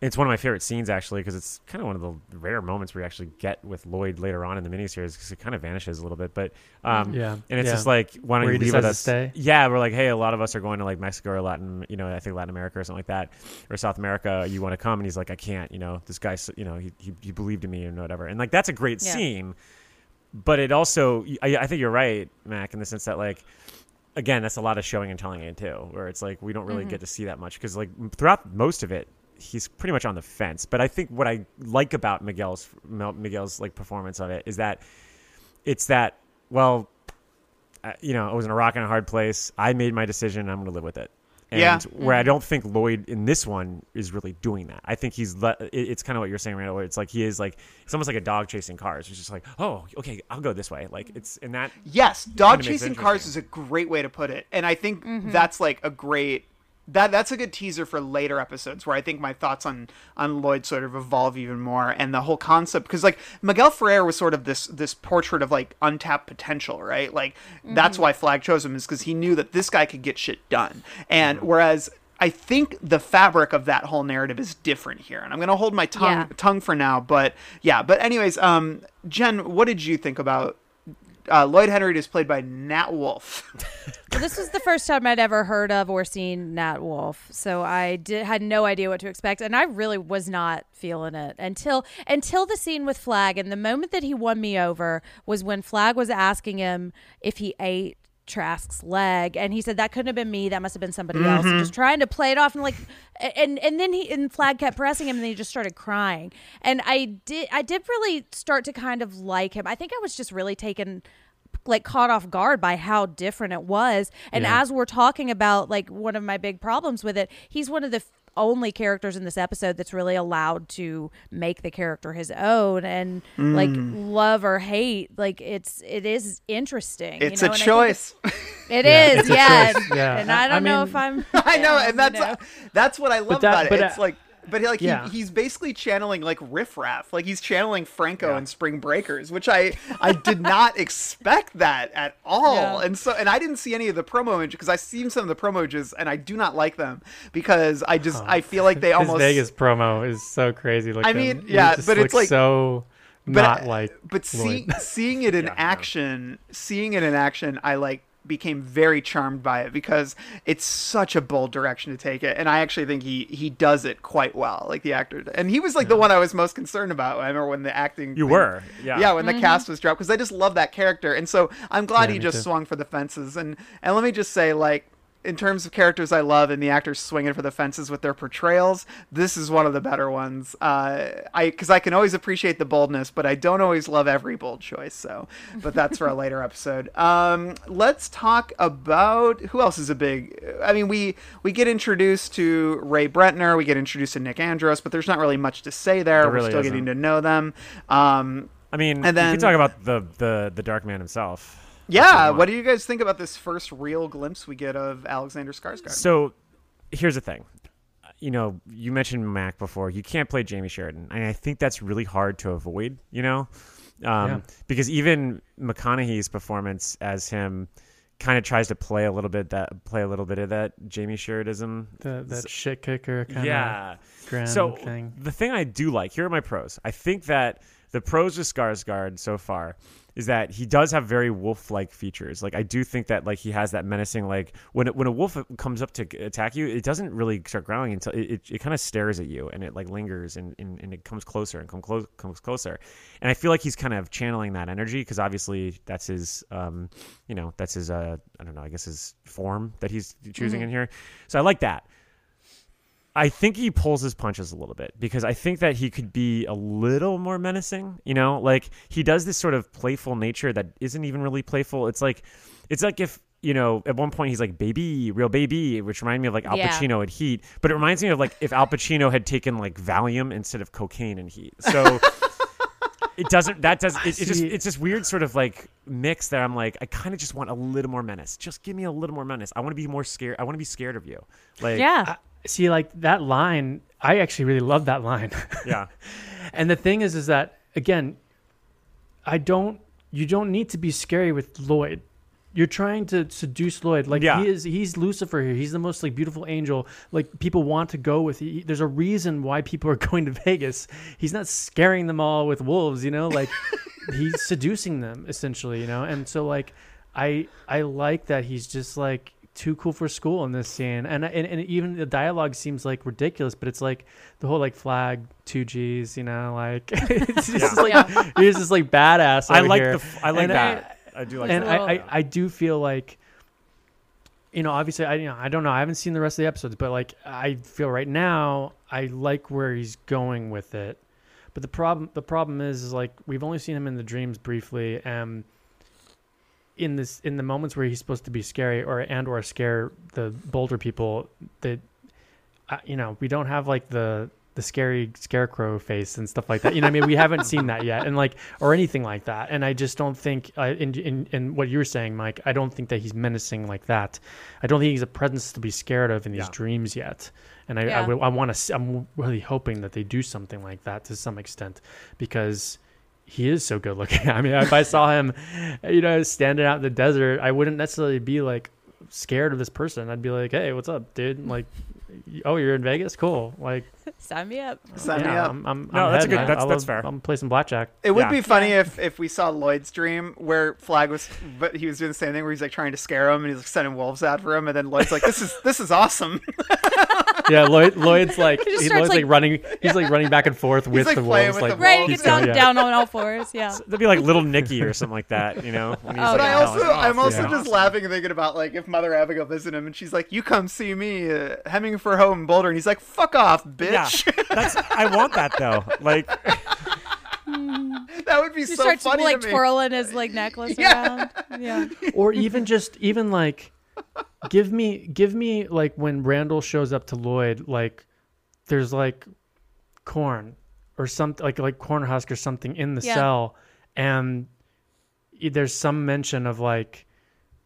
It's one of my favorite scenes actually because it's kind of one of the rare moments where you actually get with Lloyd later on in the miniseries because it kind of vanishes a little bit. But um, Yeah, and it's yeah. just like why don't Where you leave with us? stay? Yeah, we're like, hey, a lot of us are going to like Mexico or Latin, you know, I think Latin America or something like that, or South America. You want to come? And he's like, I can't. You know, this guy, you know, he he, he believed in me and whatever. And like that's a great Yeah. scene, but it also, I, I think you're right, Mac, in the sense that like again, that's a lot of showing and telling it too, where it's like we don't really Mm-hmm. get to see that much because like throughout most of it, he's pretty much on the fence. But I think what I like about Miguel's Miguel's like performance of it is that it's that well, uh, you know, I was in a rock and a hard place. I made my decision. I'm going to live with it. And Yeah. where I don't think Lloyd in this one is really doing that. I think he's le- it- it's kind of what you're saying, Randall. Where it's like he is like it's almost like a dog chasing cars. It's just like, oh, okay, I'll go this way. Like it's in that Yes, dog Kinda makes it chasing cars is a great way to put it, and I think that's like a great that that's a good teaser for later episodes where I think my thoughts on on Lloyd sort of evolve even more, and the whole concept because like Miguel Ferrer was sort of this this portrait of like untapped potential, right? Like that's why Flagg chose him is because he knew that this guy could get shit done, and whereas. I think the fabric of that whole narrative is different here, and I'm gonna hold my tongue Yeah. tongue for now. But yeah, but anyways, um, Jenn, what did you think about uh, Lloyd Henreid is played by Nat Wolff. Well, this was the first time I'd ever heard of or seen Nat Wolff, so I did had no idea what to expect, and I really was not feeling it until until the scene with Flagg. And the moment that he won me over was when Flagg was asking him if he ate Trask's leg, and he said that couldn't have been me. That must have been somebody else. And mm-hmm. just trying to play it off and like, and and then he and Flagg kept pressing him, and then he just started crying. And I did I did really start to kind of like him. I think I was just really taken like caught off guard by how different it was. And Yeah. as we're talking about like one of my big problems with it, he's one of the only characters in this episode that's really allowed to make the character his own and like love or hate like it's it is interesting you It's know, a and choice. It Yeah, is, it's a yeah. choice, yeah. And I I don't know mean- if I'm. I know, down, and that's you know? that's what I love that- about it. but, it's uh, like, but like yeah. he, he's basically channeling like riff raff, like he's channeling Franco Yeah. and Spring Breakers, which I I did not expect that at all. Yeah. And so, and I didn't see any of the promo images because I've seen some of the promo images and I do not like them because I just I feel like they almost Vegas promo is so crazy looking. I mean, He yeah, just but it's like- so but not like. but see, seeing it in Yeah, no. action seeing it in action i like became very charmed by it because it's such a bold direction to take it and i actually think he he does it quite well like the actor and he was like the one i was most concerned about i remember when the acting You thing- were, yeah. yeah when the mm-hmm. cast was dropped because i just love that character and so i'm glad Yeah, he just too. swung for the fences and and let me just say like in terms of characters I love and the actors swinging for the fences with their portrayals, this is one of the better ones. Uh, I because I can always appreciate the boldness, but I don't always love every bold choice. So, but that's for a later episode. Um, let's talk about who else is a big. I mean, we we get introduced to Ray Brentner, we get introduced to Nick Andros, but there's not really much to say there. There We're still isn't. getting to know them. Um, I mean, And we then- could talk about the the the Dark Man himself. Yeah, what do you guys think about this first real glimpse we get of Alexander Skarsgård? So, here's the thing. You know, you mentioned Mac before. You can't play Jamey Sheridan, and I think that's really hard to avoid. You know, um, Yeah. because even McConaughey's performance as him kind of tries to play a little bit that play a little bit of that Jamey Sheridanism. the, that shit kicker kind of yeah. grand so thing. the thing I do like here are my pros. I think that the pros with Skarsgård so far is that he does have very wolf-like features. Like I do think that like he has that menacing like when it, when a wolf comes up to attack you, it doesn't really start growling until it, it, it kind of stares at you and it like lingers and, and, and it comes closer and come close comes closer. And I feel like he's kind of channeling that energy because obviously that's his um you know that's his uh I don't know I guess his form that he's choosing in here. So I like that. I think he pulls his punches a little bit because I think that he could be a little more menacing. You know, like he does this sort of playful nature that isn't even really playful. It's like, it's like if you know, at one point he's like baby, real baby, which reminded me of like Al Yeah. Pacino at Heat. But it reminds me of like if Al Pacino had taken like Valium instead of cocaine in Heat. So. It doesn't. That does. It, it's just. It's this weird sort of like mix that I'm like. I kind of just want a little more menace. Just give me a little more menace. I want to be more scared. I want to be scared of you. Like. Yeah. See, like that line, I actually really love that line. Yeah. and the thing is, is that again, I don't. You don't need to be scary with Lloyd. You're trying to seduce Lloyd. Like Yeah. he is. He's Lucifer here. He's the most like beautiful angel. Like people want to go with. He, there's a reason why people are going to Vegas. He's not scaring them all with wolves. You know, like he's seducing them essentially. You know, and so like I I like that he's just like too cool for school in this scene and, and and even the dialogue seems like ridiculous but it's like the whole like Flagg two g's you know like it's just like he's just like badass I like here. the. f- I like And that. I, do like and that. I, I i do feel like you know obviously i you know i don't know i haven't seen the rest of the episodes but like i feel right now i like where he's going with it but the problem the problem is, is like we've only seen him in the dreams briefly and in this in the moments where he's supposed to be scary or and or scare the Boulder people that uh, you know we don't have like the the scary scarecrow face and stuff like that. You know what i mean? We haven't seen that yet and like or anything like that. And i just don't think uh, in, in in what you were saying mike i don't think that he's menacing like that. I don't think he's a presence to be scared of in these Yeah. dreams yet. And i Yeah. i, I want to i'm really hoping that they do something like that to some extent because he is so good looking. I mean, if I saw him, you know, standing out in the desert, I wouldn't necessarily be like scared of this person. I'd be like, "Hey, what's up, dude?" Like, oh, you're in Vegas, cool. Like, Sign me up. Sign me yeah, up. I'm, I'm, No, I'm that's a good- I- that's- I that's fair. I'm gonna play some blackjack. It would Yeah. be funny if if we saw Lloyd's dream where Flagg was, but he was doing the same thing where he's like trying to scare him and he's like sending wolves out for him, and then Lloyd's like, "This is this is awesome." yeah, Lloyd, Lloyd's like just he, starts, Lloyd's like, like- running. He's like running back and forth with like, the playing wolves. with like the Right, wolves. he he's gets down, going- yeah. down on all fours. Yeah. That'd be like Little Nicky or something like that, you know? When he's Oh, like, But I also "Oh, I'm also yeah. just laughing and thinking about like if Mother Abigail visited him and she's like, "You come see me, uh, Hemingford Home in Boulder," and he's like, "Fuck off, Yeah, that's. I want that though. Like, that would be He so starts funny like to me. twirling his like necklace Yeah. around. Yeah. or even just even like give me give me like when Randall shows up to Lloyd like there's like corn or something like like corn husk or something in the Yeah. cell and there's some mention of like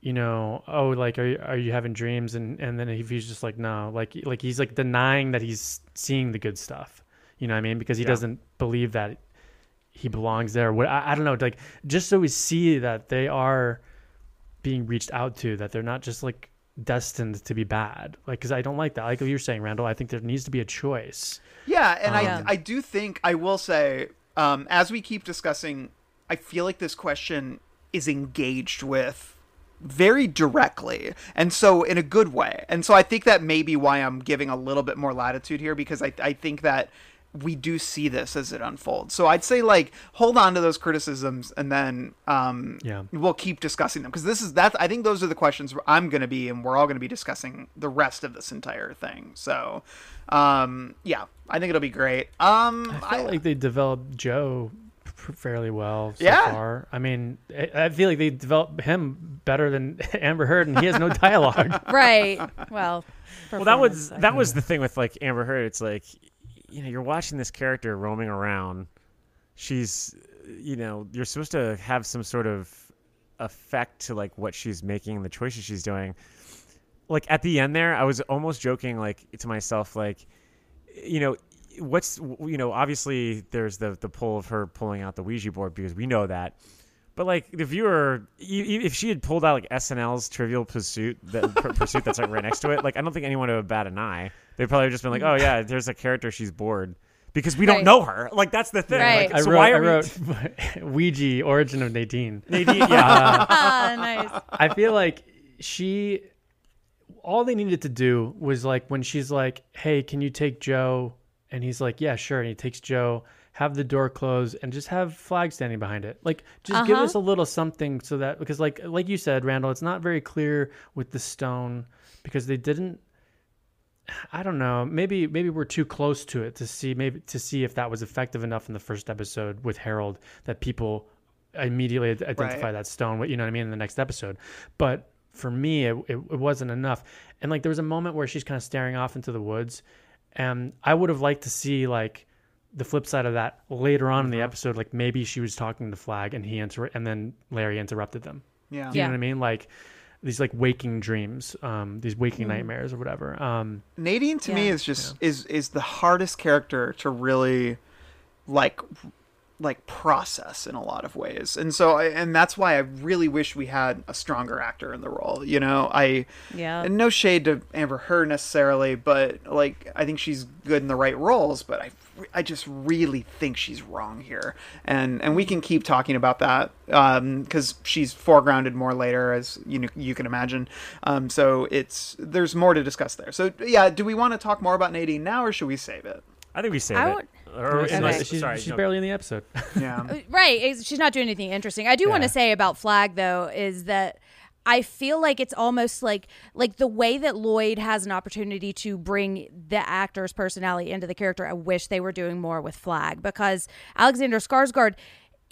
you know oh like are you, are you having dreams? And and then if he's just like no like like he's like denying that he's seeing the good stuff. You know what I mean? Because he Yeah. doesn't believe that he belongs there. What I, I don't know like just so we see that they are being reached out to that they're not just like destined to be bad. Like because i don't like that. Like what you're saying randall i think there needs to be a choice. Yeah, and Yeah. I I do think I will say, um, as we keep discussing, I feel like this question is engaged with very directly, and so in a good way. And so I think that may be why I'm giving a little bit more latitude here because I I think that we do see this as it unfolds. So I'd say like hold on to those criticisms and then um Yeah. we'll keep discussing them because this is that I think those are the questions I'm going to be and we're all going to be discussing the rest of this entire thing. So um yeah, I think it'll be great. Um i feel like they developed joe fairly well so Yeah. far i mean I, I feel like they developed him better than amber heard and he has no dialogue Right. Well. well, that was performance, I that was the thing with like Amber Heard. It's like, you know, you're watching this character roaming around. She's, you know, you're supposed to have some sort of effect to like what she's making, the choices she's doing. Like at the end there, I was almost joking like to myself, like, you know, what's you know, obviously there's the the pull of her pulling out the Ouija board because we know that. But like the viewer, if she had pulled out like SNL's Trivial Pursuit, that pur- pursuit that's like right next to it, like I don't think anyone would have bat an eye. They'd probably just been like, "Oh yeah, there's a character, she's bored," because we don't Right. know her. Like that's the thing. Right. Like, i so wrote why i are we- wrote ouija origin of nadine Nadine, yeah, ah, nice. I feel like she all they needed to do was like when she's like, "Hey, can you take Joe?" And he's like, "Yeah, sure." And he takes Joe, have the door closed and just have Flagg standing behind it. Like just give Uh-huh. us a little something so that because like like you said, Randall, it's not very clear with the stone because they didn't I don't know. Maybe maybe we're too close to it to see maybe to see if that was effective enough in the first episode with Harold that people immediately identify Right. that stone. What you know what I mean in the next episode. But for me, it, it, it wasn't enough. And like there was a moment where she's kind of staring off into the woods, and I would have liked to see like the flip side of that later on in the episode. Like maybe she was talking to Flagg and he inter- and then Larry interrupted them. Yeah. You Yeah. know what I mean? Like these like waking dreams, um, these waking nightmares or whatever. Um, Nadine to me is just is is the hardest character to really like like process in a lot of ways. And so I, and that's why I really wish we had a stronger actor in the role. You know, I Yeah. and no shade to Amber Heard necessarily, but like I think she's good in the right roles, but I I just really think she's wrong here. And and we can keep talking about that um cuz she's foregrounded more later as you know, you can imagine. Um so it's there's more to discuss there. So yeah, do we want to talk more about Nadine now or should we save it? I think we save I it. Would- Or, Okay. unless, she's sorry, she's no. barely in the episode. Yeah. Uh, right. it's- She's not doing anything interesting. I do want Yeah. to say about Flagg though is that I feel like it's almost like like the way that Lloyd has an opportunity to bring the actor's personality into the character. I wish they were doing more with Flagg because Alexander Skarsgård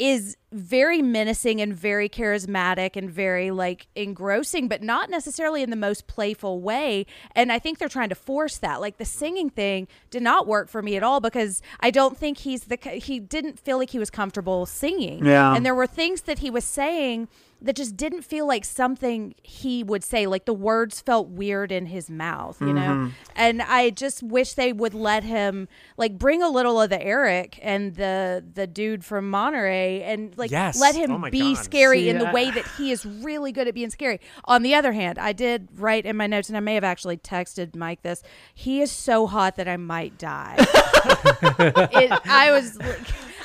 is very menacing and very charismatic and very like engrossing but not necessarily in the most playful way. And i think they're trying to force that. Like the singing thing did not work for me at all because i don't think he's the he didn't feel like he was comfortable singing. Yeah. and there were things that he was saying that just didn't feel like something he would say like the words felt weird in his mouth you know mm-hmm. and i just wish they would let him like bring a little of the eric and the the dude from monterey and like Yes. let him Oh be God. scary in the I- way that he is really good at being scary. On the other hand, I did write in my notes, and I may have actually texted Mike this. He is so hot that I might die. it, I was. like-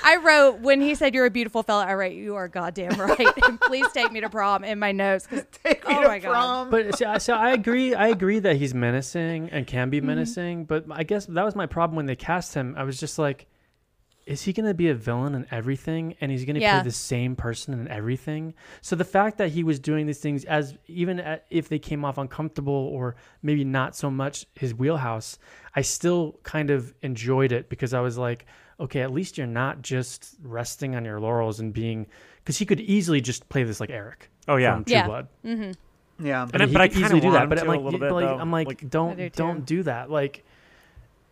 I wrote when he said you're a beautiful fella. I wrote you are goddamn right, and please take me to prom in my notes. 'cause- Take me oh to my god! But so, so I agree. I agree that he's menacing and can Mm-hmm. be menacing. But I guess that was my problem when they cast him. I was just like, is he going to be a villain in everything? And he's going to Yeah. play the same person in everything. So the fact that he was doing these things, as even a- if they came off uncomfortable or maybe not so much his wheelhouse, I still kind of enjoyed it because I was like, okay, at least you're not just resting on your laurels and being because he could easily just play this like Eric. Oh, yeah. from True Yeah. Blood. Mm-hmm. yeah. And I I- mean, but I could easily do that. But I'm like, you- bit, like. I'm like, Like- don't do don't do that. Like,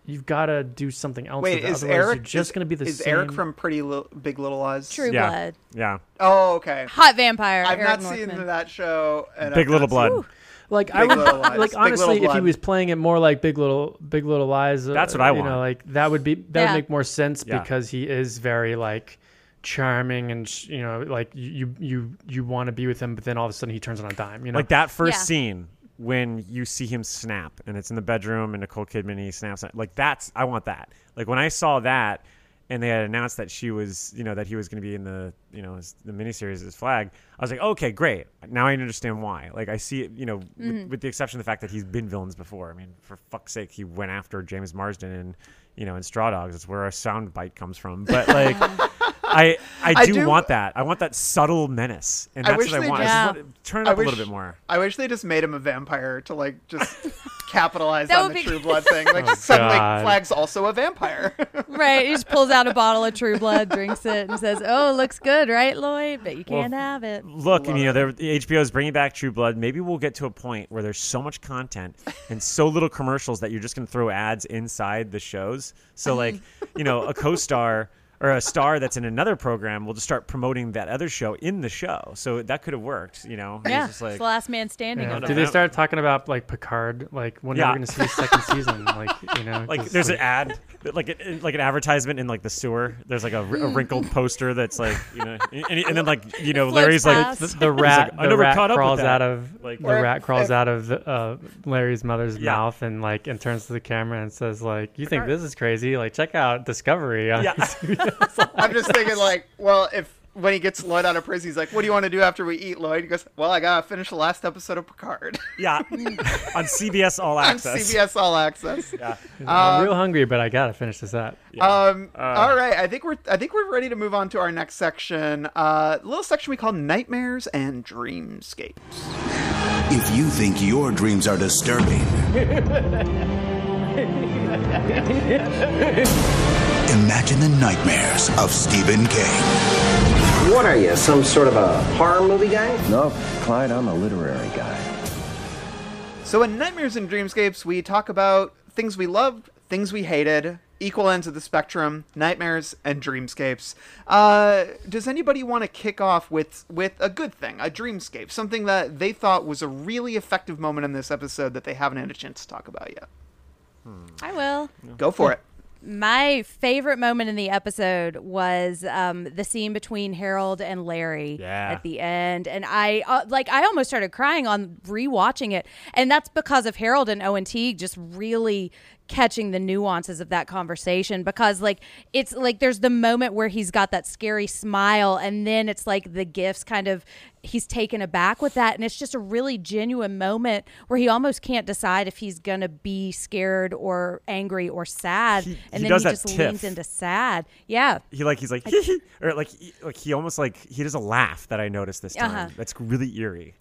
you've got to do something else. Wait, with it. is Otherwise, Eric you're just going to be the is same? Eric from Pretty Li- Big Little Lies? True Yeah. Blood, Yeah. Oh, okay. hot vampire. I've Eric not seen that show. And Big I've Little Blood. seen- Blood. Like I would Little Lies. like Big honestly, Little if he Blood. was playing it more like Big Little Big Little Lies, uh, That's what I you want. know, like that would be that Yeah. would make more sense Yeah. because he is very like charming and sh- you know like you you you want to be with him, but then all of a sudden he turns on a dime. You know, Like that first Yeah. scene when you see him snap and it's in the bedroom and Nicole Kidman he snaps like that's I want that. Like when I saw that and they had announced that she was you know that he was going to be in the you know his, the miniseries as Flagg, I was like okay great now I understand why. Like I see it you know with, mm-hmm. with the exception of the fact that he's been villains before. I mean for fuck's sake he went after James Marsden and you know in Straw Dogs. That's where our sound bite comes from. But like. I, I I do, do- want that. I want that subtle menace, and I that's wish what I they want. I just- just want- turn it I up a wish- little bit more. I wish they just made him a vampire to like just capitalize on the be- True Blood thing. Like Oh, suddenly God. Flagg's also a vampire. Right, he just pulls out a bottle of True Blood, drinks it, and says, "Oh, looks good, right, Lloyd? But you can't have it." Look, you know, they're- HBO is bringing back True Blood. Maybe we'll get to a point where there's so much content and so little commercials that you're just going to throw ads inside the shows. So, like, you know, a co-star or a star that's in another program will just start promoting that other show in the show. So that could have worked. You know, Yeah, just like, it's the last man standing. Yeah. of. Did they start talking about like Picard? Like when Yeah. are we going to see a second season? Like you know, like 'cause, there's an ad like a, like an advertisement in like the sewer there's like a, a wrinkled poster that's like you know and, and then like you know floats larry's like the, the rat. I the never rat caught up with crawls that. out of Like- the rat crawls out of uh, Larry's mother's Yeah. mouth and like and turns to the camera and says like, "You think this is crazy? Like check out Discovery." on Yeah. CBS." I'm just thinking like, well, if when he gets Lloyd out of prison, he's like, "What do you want to do after we eat, Lloyd?" He goes, "Well, I gotta finish the last episode of Picard yeah on cbs all Access. on access CBS All Access." yeah I'm real hungry, but I gotta finish this up. Um, Uh, all right, I think we're I think we're ready to move on to our next section. Uh, little section we call nightmares and dreamscapes. If you think your dreams are disturbing, imagine the nightmares of Stephen King. What are you, some sort of a horror movie guy? No, Clyde, I'm a literary guy. So in nightmares and dreamscapes, we talk about things we loved, things we hated, equal ends of the spectrum, nightmares and dreamscapes. Uh, does anybody want to kick off with with a good thing, a dreamscape, something that they thought was a really effective moment in this episode that they haven't had a chance to talk about yet? I will. Go for it. My favorite moment in the episode was um, the scene between Harold and Larry Yeah. at the end, and I uh, like I almost started crying on rewatching it, and that's because of Harold and Owen Teague just really catching the nuances of that conversation because like it's like there's the moment where he's got that scary smile and then it's like the gifts kind of he's taken aback with that. And it's just a really genuine moment where he almost can't decide if he's gonna be scared or angry or sad. He- and he then he just tiff. leans into sad. Yeah. He like he's like or like he, like he almost like he does a laugh that i noticed this time Uh-huh. that's really eerie.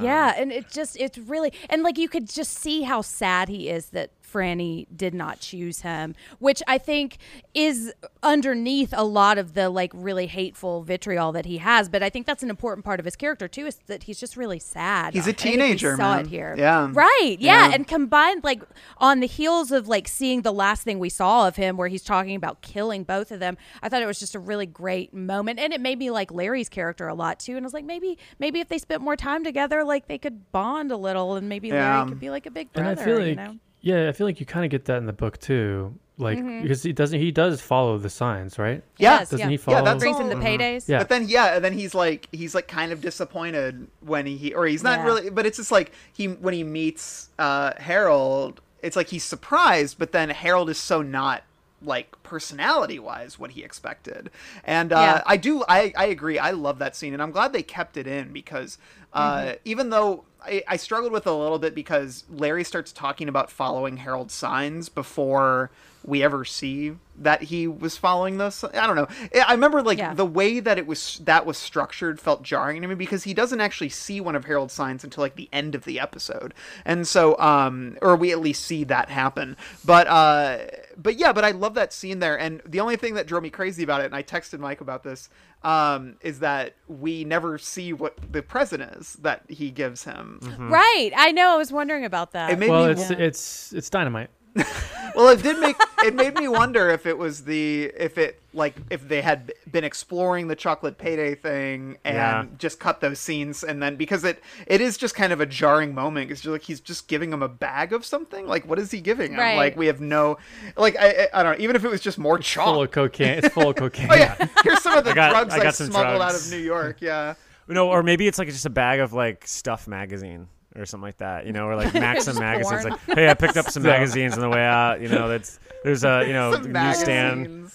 Yeah and it just it's really and like you could just see how sad he is that Franny did not choose him, which I think is underneath a lot of the like really hateful vitriol that he has. But I think that's an important part of his character too, is that he's just really sad. He's a think we teenager, saw man. it here, Yeah. right? Yeah. Yeah. and combined like on the heels of like seeing the last thing we saw of him, where he's talking about killing both of them. I thought it was just a really great moment, and it made me like Larry's character a lot too. And I was like, maybe maybe if they spent more time together, like they could bond a little, and maybe Yeah. Larry could be like a big And brother. I feel like, you know? Yeah, I feel like you kind of get that in the book too. like Mhm. because he doesn't he does follow the signs, right? Yeah, Yes, doesn't yeah. he Yeah, follow? that's Brings him all- the paydays. Yeah. But then yeah, and then he's like he's like kind of disappointed when he or he's not Yeah. really but it's just like he when he meets uh Harold, it's like he's surprised, but then Harold is so not like personality wise what he expected. And uh Yeah. I do I I agree. I love that scene and I'm glad they kept it in because uh Mm-hmm. even though I, I struggled with it a little bit because Larry starts talking about following Harold's signs before we ever see that he was following this. I don't know. I I remember like Yeah. the way that it was that was structured felt jarring to me because he doesn't actually see one of Harold's signs until like the end of the episode, and so um, or we at least see that happen. But uh, but yeah, but I love that scene there, and the only thing that drove me crazy about it, and I texted Mike about this, um, is that we never see what the present is that he gives him. Right. I know. I was wondering about that. It made well, me it's it's it's dynamite. well it did make it made me wonder if it was the if it like if they had been exploring the chocolate payday thing and Yeah. just cut those scenes and then because it it is just kind of a jarring moment it's just like he's just giving him a bag of something like what is he giving him Right. like we have no like I, I I don't know even if it was just more chalk Full of cocaine. It's full of oh, cocaine. oh yeah here's some of the I got- drugs I I, got some smuggled out of New York yeah No, or maybe it's like just a bag of like Stuff magazine or something like that, you know, or like Maxim magazines. porn. Like, hey, I picked up some Stuff. magazines on the way out. You know, that's there's a you know Some newsstand.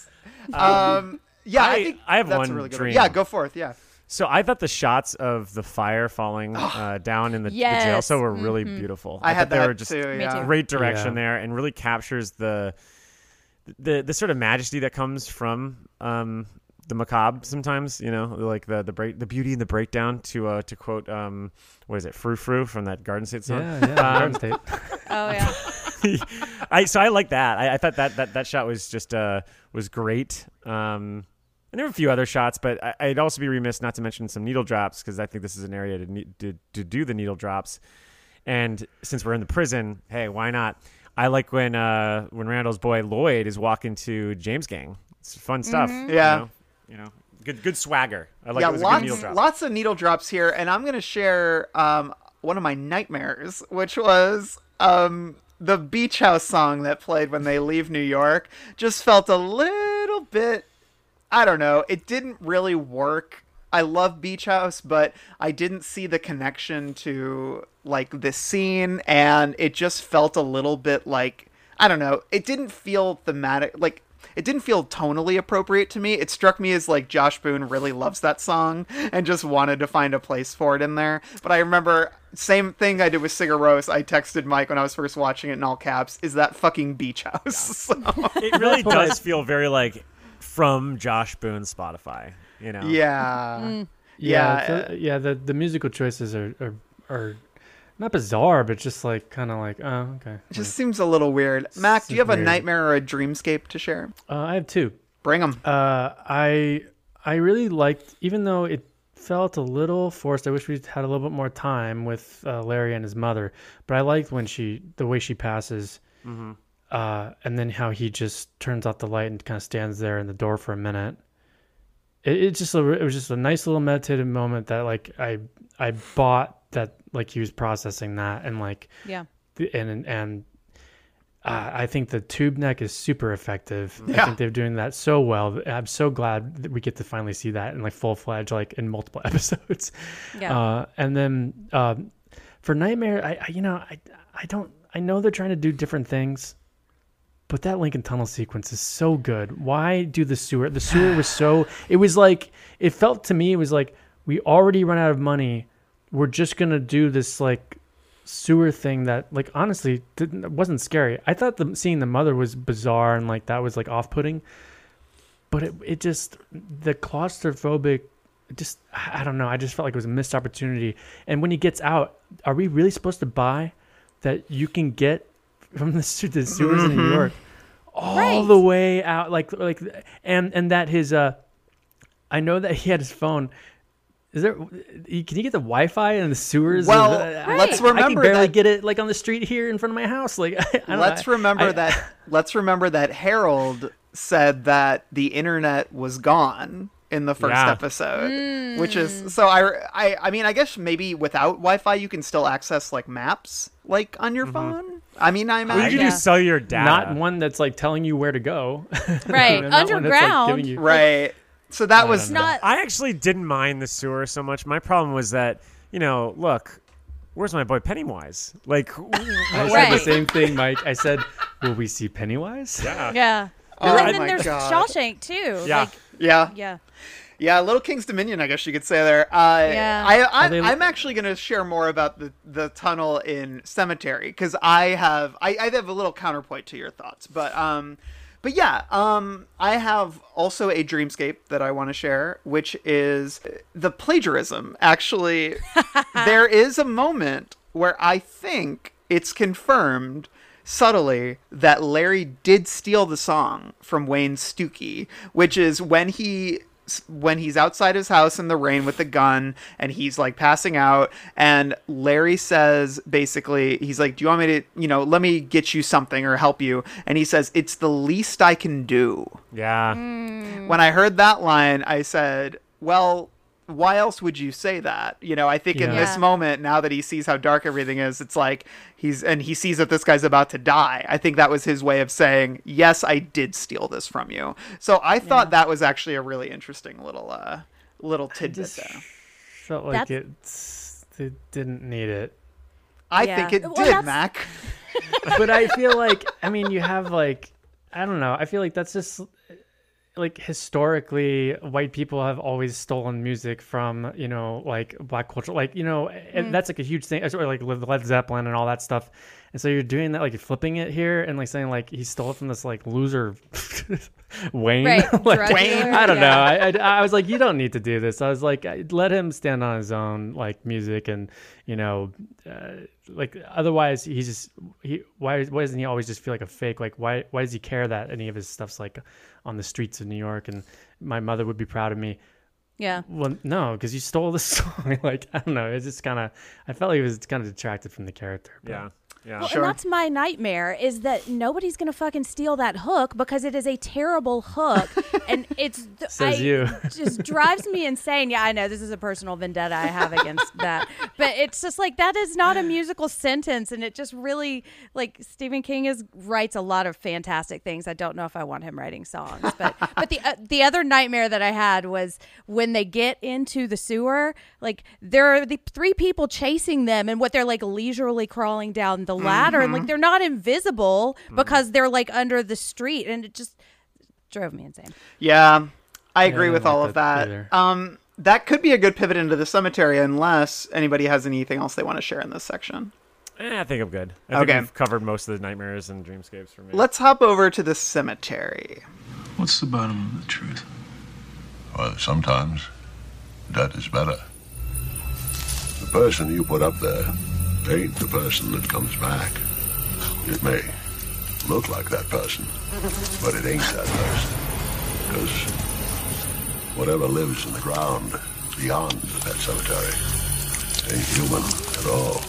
um yeah I, I- think I have that's one a really good dream. yeah go forth yeah So I thought the shots of the fire falling uh, down in the, the jail cell were really beautiful. I, had thought they that were just too Me yeah too. great direction Yeah. there and really captures the the the sort of majesty that comes from um the macabre sometimes you know like the the break the beauty and the breakdown to uh to quote um what is it frou frou from that garden state song Yeah, yeah. Um, Garden State. oh yeah. I so I like that. I, I thought that, that that shot was just uh was great. Um, and there were a few other shots, but I, I'd also be remiss not to mention some needle drops because I think this is an area to, need, to to do the needle drops. And since we're in the prison, hey, why not? I like when uh when Randall's boy Lloyd is walking to James Gang. It's fun stuff. Mm-hmm. you Yeah. know? You know, good good swagger. I like yeah, lots, good needle drop. lots of needle drops here, and I'm gonna share um, one of my nightmares, which was um, the beach house song that played when they leave New York. Just felt a little bit, I don't know, it didn't really work. I love Beach House, but I didn't see the connection to like this scene, and it just felt a little bit like I don't know. It didn't feel thematic, like it didn't feel tonally appropriate to me. It struck me as like Josh Boone really loves that song and just wanted to find a place for it in there. But I remember same thing I did with Sigur Rós. I texted Mike when I was first watching it in all caps. Is that fucking Beach House? So- It really does feel very like from Josh Boone's Spotify. You know. yeah. Mm. Yeah, Yeah. the, yeah. The the musical choices are are, are not bizarre, but just like kind of like oh okay. It just seems a little weird. Mac, do you have a nightmare or a dreamscape to share? Uh, I have two. Bring them. Uh, I I really liked, even though it felt a little forced. I wish we had a little bit more time with uh, Larry and his mother. But I liked when she, the way she passes, uh, and then how he just turns off the light and kind of stands there in the door for a minute. It, it just a, it was just a nice little meditative moment that like I I bought that like he was processing that and like Yeah. and and uh, I think the tube neck is super effective. Yeah. I think they're doing that so well. I'm so glad that we get to finally see that in like full fledged, like in multiple episodes. Yeah. Uh, and then um, for Nightmare, I, I you know I I don't I know they're trying to do different things, but that Lincoln Tunnel sequence is so good. Why do the sewer? The sewer was so. It was like it felt to me. It was like we already run out of money. We're just gonna do this like sewer thing that like honestly didn't wasn't scary. I thought the seeing the mother was bizarre and like that was like off putting. But it it just the claustrophobic just I don't know. I just felt like it was a missed opportunity. And when he gets out, are we really supposed to buy that you can get from the, the sewers in New York all Right. the way out like like and and that his uh I know that he had his phone is there? Can you get the Wi-Fi in the sewers? Well, the- I- let's I, can remember barely that- get it like on the street here in front of my house. Like, I don't Let's know. remember I- that. Let's remember that Harold said that the internet was gone in the first Yeah. episode, hmm. which is so. I, I I mean, I guess maybe without Wi-Fi you can still access like maps like on your mm-hmm. phone. I mean, I Well, imagine. you could Yeah. do cellular data. Not one that's like telling you where to go. Right. Not one that's, like, Underground. you- right. So that I was don't I actually didn't mind the sewer so much. My problem was that, you know, look, where's my boy Pennywise? Like, I said the same thing, Mike. I said, "Will we see Pennywise?" yeah. yeah. Oh and then my there's God. Shawshank too. Yeah. Like, yeah. yeah. Yeah, Little King's Dominion, I guess you could say there. Uh, Yeah. I, I, I'm actually going to share more about the, the tunnel in Cemetery because I have I, I have a little counterpoint to your thoughts, but um, but yeah, um, I have also a dreamscape that I want to share, which is the plagiarism. Actually, there is a moment where I think it's confirmed subtly that Larry did steal the song from Wayne Stukey, which is when he when he's outside his house in the rain with the gun and he's like passing out and Larry says basically he's like do you want me to you know let me get you something or help you? And he says it's the least I can do. Yeah. Hmm. when I heard that line, I said, "Well, why else would you say that?" You know, I think in this moment, now that he sees how dark everything is, it's like he's and he sees that this guy's about to die. I think that was his way of saying, "Yes, I did steal this from you." So I thought that was actually a really interesting little uh little tidbit just- there. Felt like That's- it's it didn't need it. I Yeah. think it Well, did, that's- Mac. but I feel like I mean you have like I don't know. I feel like that's just like historically white people have always stolen music from you know like black culture like you know and mm. that's like a huge thing or like led zeppelin and all that stuff and so you're doing that like you're flipping it here and like saying like he stole it from this like loser wayne Right, Like, Wayne. i don't know. I, I, I was like you don't need to do this i was like let him stand on his own like music and you know uh, like otherwise he's just he why why doesn't he always just feel like a fake like why why does he care that any of his stuff's like on the streets of new york and my mother would be proud of me Yeah. well no because you stole the song like i don't know it's just kind of i felt like it was kind of detracted from the character but- Yeah. Yeah. Well, Sure. and that's my nightmare is that nobody's gonna fucking steal that hook because it is a terrible hook, and it's th- Says I- you. just drives me insane. Yeah, I know this is a personal vendetta I have against that, but it's just like that is not a musical sentence, and it just really like Stephen King is writes a lot of fantastic things. I don't know if I want him writing songs, but but the uh, the other nightmare that I had was when they get into the sewer, like there are the three people chasing them, and what they're like leisurely crawling down the ladder, and like they're not invisible because they're like under the street, and it just drove me insane. Yeah, I agree I with didn't all of that that. either. Um, that could be a good pivot into the cemetery, unless anybody has anything else they want to share in this section. Eh, I think I'm good. I think Okay. we've covered most of the nightmares and dreamscapes for me. Let's hop over to the cemetery. What's the bottom of the truth? Well, sometimes that is better. The person you put up there ain't the person that comes back. It may look like that person, but it ain't that person. Because whatever lives in the ground beyond that cemetery ain't human at all.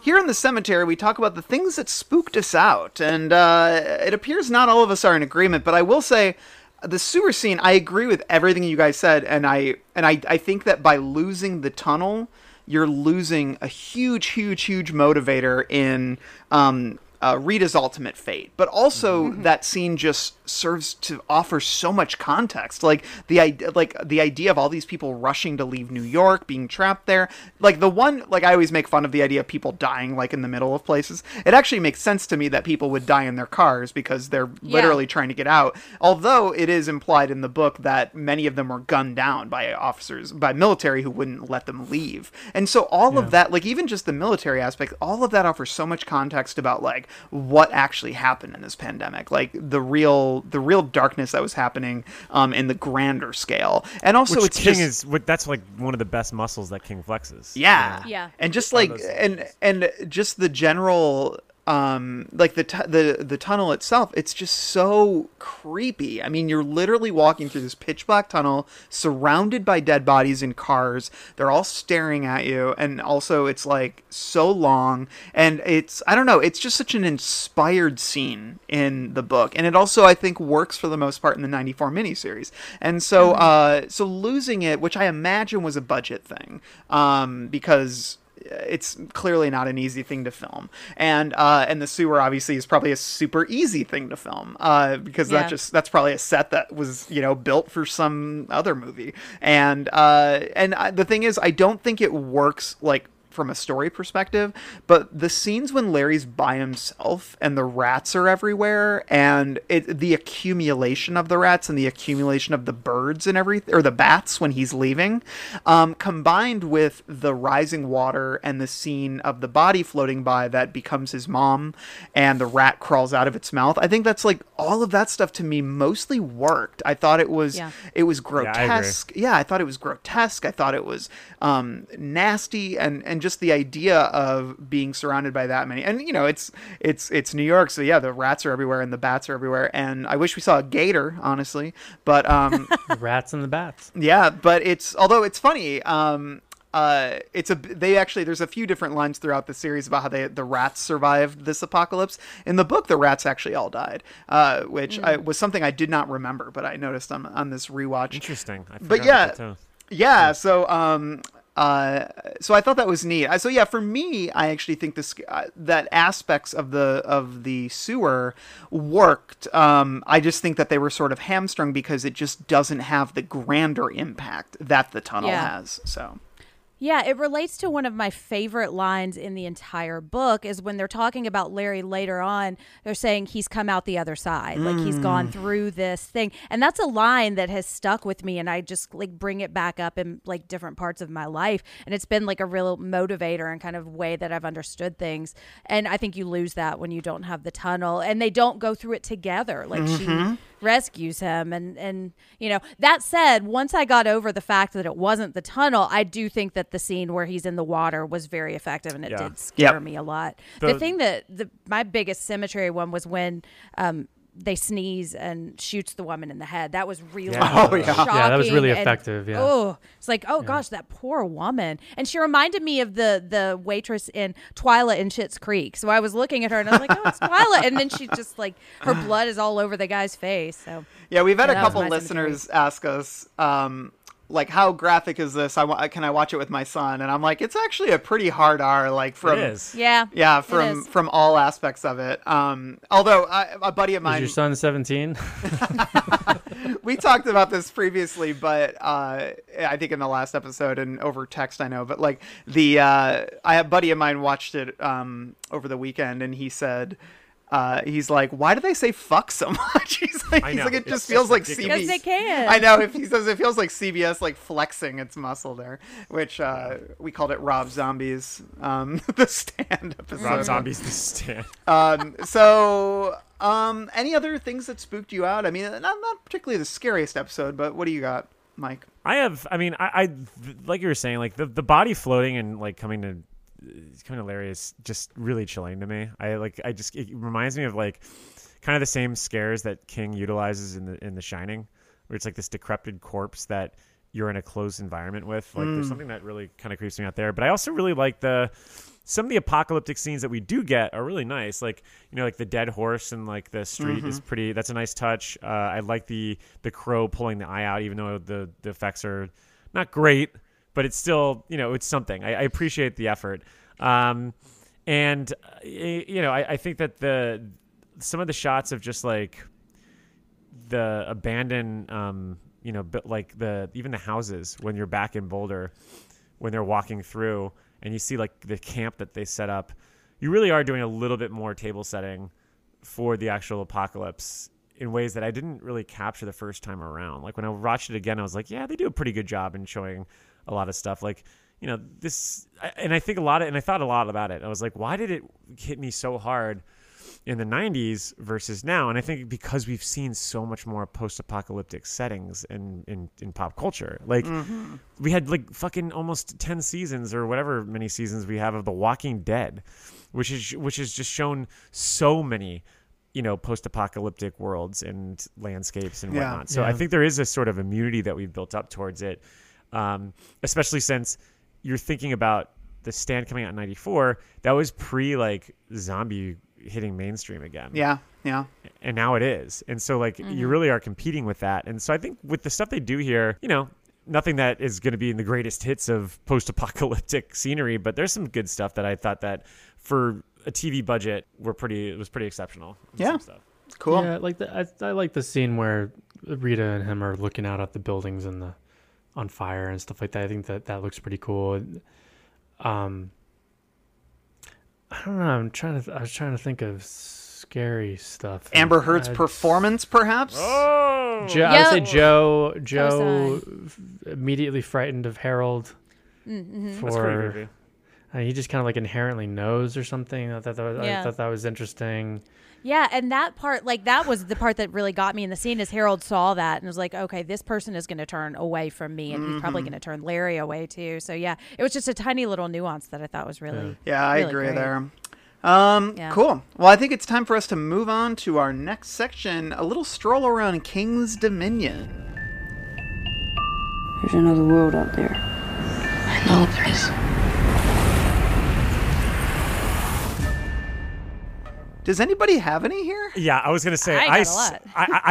Here in the cemetery, we talk about the things that spooked us out, and uh, it appears not all of us are in agreement. But I will say, the sewer scene, I agree with everything you guys said, and I and I, I think that by losing the tunnel, you're losing a huge, huge, huge motivator in um, uh, Rita's ultimate fate. But also, that scene just serves to offer so much context, like the idea, like the idea of all these people rushing to leave New York, being trapped there. Like the one, like I always make fun of the idea of people dying like in the middle of places. It actually makes sense to me that people would die in their cars because they're literally trying to get out. Although it is implied in the book that many of them were gunned down by officers, by military who wouldn't let them leave. And so all of that, like even just the military aspect, all of that offers so much context about like what actually happened in this pandemic, like the real the real darkness that was happening um, in the grander scale. And also Which it's King just is what that's like one of the best muscles that King flexes. yeah. Yeah. And just like and and just the general um like the tu- the the tunnel itself it's just so creepy. I mean you're literally walking through this pitch black tunnel surrounded by dead bodies in cars. They're all staring at you and also it's like so long and it's i don't know it's just such an inspired scene in the book. And it also i think works for the most part in the 94 miniseries. And so uh so losing it which i imagine was a budget thing um because it's clearly not an easy thing to film, and uh, and the sewer obviously is probably a super easy thing to film uh, because Yeah. that just that's probably a set that was you know built for some other movie, and uh, and I, the thing is, I don't think it works like from a story perspective, but the scenes when Larry's by himself and the rats are everywhere, and it, the accumulation of the rats and the accumulation of the birds and everything, or the bats when he's leaving, um, combined with the rising water and the scene of the body floating by that becomes his mom, and the rat crawls out of its mouth. I think that's like all of that stuff to me mostly worked. I thought it was Yeah. it was I agree. grotesque yeah, I thought it was grotesque. I thought it was um, nasty, and and just the idea of being surrounded by that many. And you know, it's it's it's New York, so yeah, the rats are everywhere and the bats are everywhere. And I wish we saw a gator, honestly, but um, rats and the bats. yeah, but it's although it's funny. Um, uh, it's a they actually there's a few different lines throughout the series about how they the rats survived this apocalypse. In the book, the rats actually all died, uh, which I, was something I did not remember, but I noticed on on this rewatch. Interesting. I But yeah, about that too. yeah. So um, uh, so I thought that was neat. Uh, So yeah, for me, I actually think this uh, that aspects of the of the sewer worked. Um, I just think that they were sort of hamstrung because it just doesn't have the grander impact that the tunnel Yeah. has. So Yeah, it relates to one of my favorite lines in the entire book is when they're talking about Larry later on, they're saying he's come out the other side. Like he's gone hmm. through this thing. And that's a line that has stuck with me and I just like bring it back up in like different parts of my life and it's been like a real motivator and kind of way that I've understood things. And I think you lose that when you don't have the tunnel and they don't go through it together. Like she mm-hmm. Rescues him and and you know that said once i got over the fact that it wasn't the tunnel i do think that the scene where he's in the water was very effective and it Yeah. did scare Yep. me a lot the, The- thing that the my biggest cemetery one was when um they sneeze and shoots the woman in the head. That was really Yeah. Oh, yeah. shocking Yeah, that was really and- effective, yeah. Oh, it's like, oh gosh, that poor woman. And she reminded me of the the waitress in Twyla in Schitt's Creek. So I was looking at her and I was like, oh, it's Twyla. And then she just like her blood is all over the guy's face. So yeah, we've had Yeah, a couple listeners ask us. Um, like how graphic is this? I wa- can I watch it with my son? And I'm like, it's actually a pretty hard R. Like from it is. yeah, yeah, from is. from all aspects of it. Um, although I, a buddy of Is mine, your son 17? we talked about this previously, but uh, I think in the last episode and over text, I know. But like the, uh, I a buddy of mine watched it um, over the weekend, and he said. Uh, he's like, why do they say fuck so much? He's like, he's like, it it's just just feels like ridiculous. CBS. Because they can. I know. If he says it feels like CBS like flexing its muscle there, which uh, we called it Rob Zombies, um, the stand episode. Rob Zombie's the stand. Um, so, um, any other things that spooked you out? I mean, not not particularly the scariest episode, but what do you got, Mike? I have. I mean, I, I like you were saying, like the the body floating and like coming to coming kind of hilarious, just really chilling to me. I like. I just it reminds me of like kind of the same scares that King utilizes in the in The Shining, where it's like this decrepit corpse that you're in a closed environment with. Like, there's something that really kind of creeps me out there. But I also really like the some of the apocalyptic scenes that we do get are really nice. Like you know, like the dead horse and like the street is pretty. That's a nice touch. Uh, I like the the crow pulling the eye out, even though the the effects are not great, but it's still you know it's something. I, I appreciate the effort. Um, and uh, you know, I, I think that the some of the shots of just like the abandoned um you know but like the even the houses when you're back in boulder when they're walking through and you see like the camp that they set up you really are doing a little bit more table setting for the actual apocalypse in ways that I didn't really capture the first time around. Like when I watched it again, I was like, yeah, they do a pretty good job in showing a lot of stuff. Like, you know, this, I- and I think a lot of, and I thought a lot about it. I was like, why did it hit me so hard in the 90s versus now? And I think because we've seen so much more post apocalyptic settings in, in, in pop culture. Like, mm-hmm. we had like fucking almost 10 seasons or whatever many seasons we have of The Walking Dead, which is, which has just shown so many you know post-apocalyptic worlds and landscapes and Yeah. whatnot. So I think there is a sort of immunity that we've built up towards it, um, especially since you're thinking about the stand coming out in '94. That was pre like zombie hitting mainstream again. Yeah, yeah. and now it is. And so like you really are competing with that. And so I think with the stuff they do here, you know, nothing that is going to be in the greatest hits of post-apocalyptic scenery, but there's some good stuff that I thought that for a TV budget were pretty it was pretty exceptional. Yeah. Some stuff. Cool. Yeah, like the, I, I like the scene where Rita and him are looking out at the buildings and the on fire and stuff like that. I think that that looks pretty cool. Um, I don't know. I'm trying to. I was trying to think of scary stuff. Amber Heard's I'd- performance, perhaps. Oh, Joe, I would say Joe. Joe f- immediately frightened of Harold Mm-hmm. That's pretty for. creepy. uh, he just kind of like inherently knows or something. I thought that was, I thought that was interesting. Yeah, and that part, like that was the part that really got me in the scene. Is Harold saw that and was like, "Okay, this person is going to turn away from me, and he's probably Mm-hmm. going to turn Larry away too." So yeah, it was just a tiny little nuance that I thought was really. Yeah, I really agree great. there. Um, Yeah. Cool. Well, I think it's time for us to move on to our next section a little stroll around King's Dominion. There's another world out there. I know there is. Does anybody have any here? Yeah, I was gonna say I s-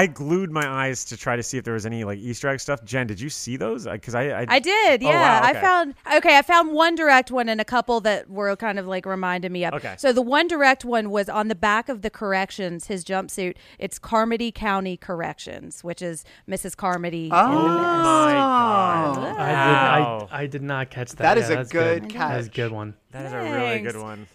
glued my eyes to try to see if there was any like Easter egg stuff. Jenn, did you see those? Because I, I I did, Oh, yeah. wow, I found okay. I found one direct one and a couple that were kind of like reminded me of. Okay. So the one direct one was on the back of the corrections, his jumpsuit. It's Carmody County Corrections, which is Mrs. Carmody. Oh, in the oh Mist. my God. I did. Wow. I, I did not catch that. That is Yeah, a that's good catch. That is a good one. That is a really good one.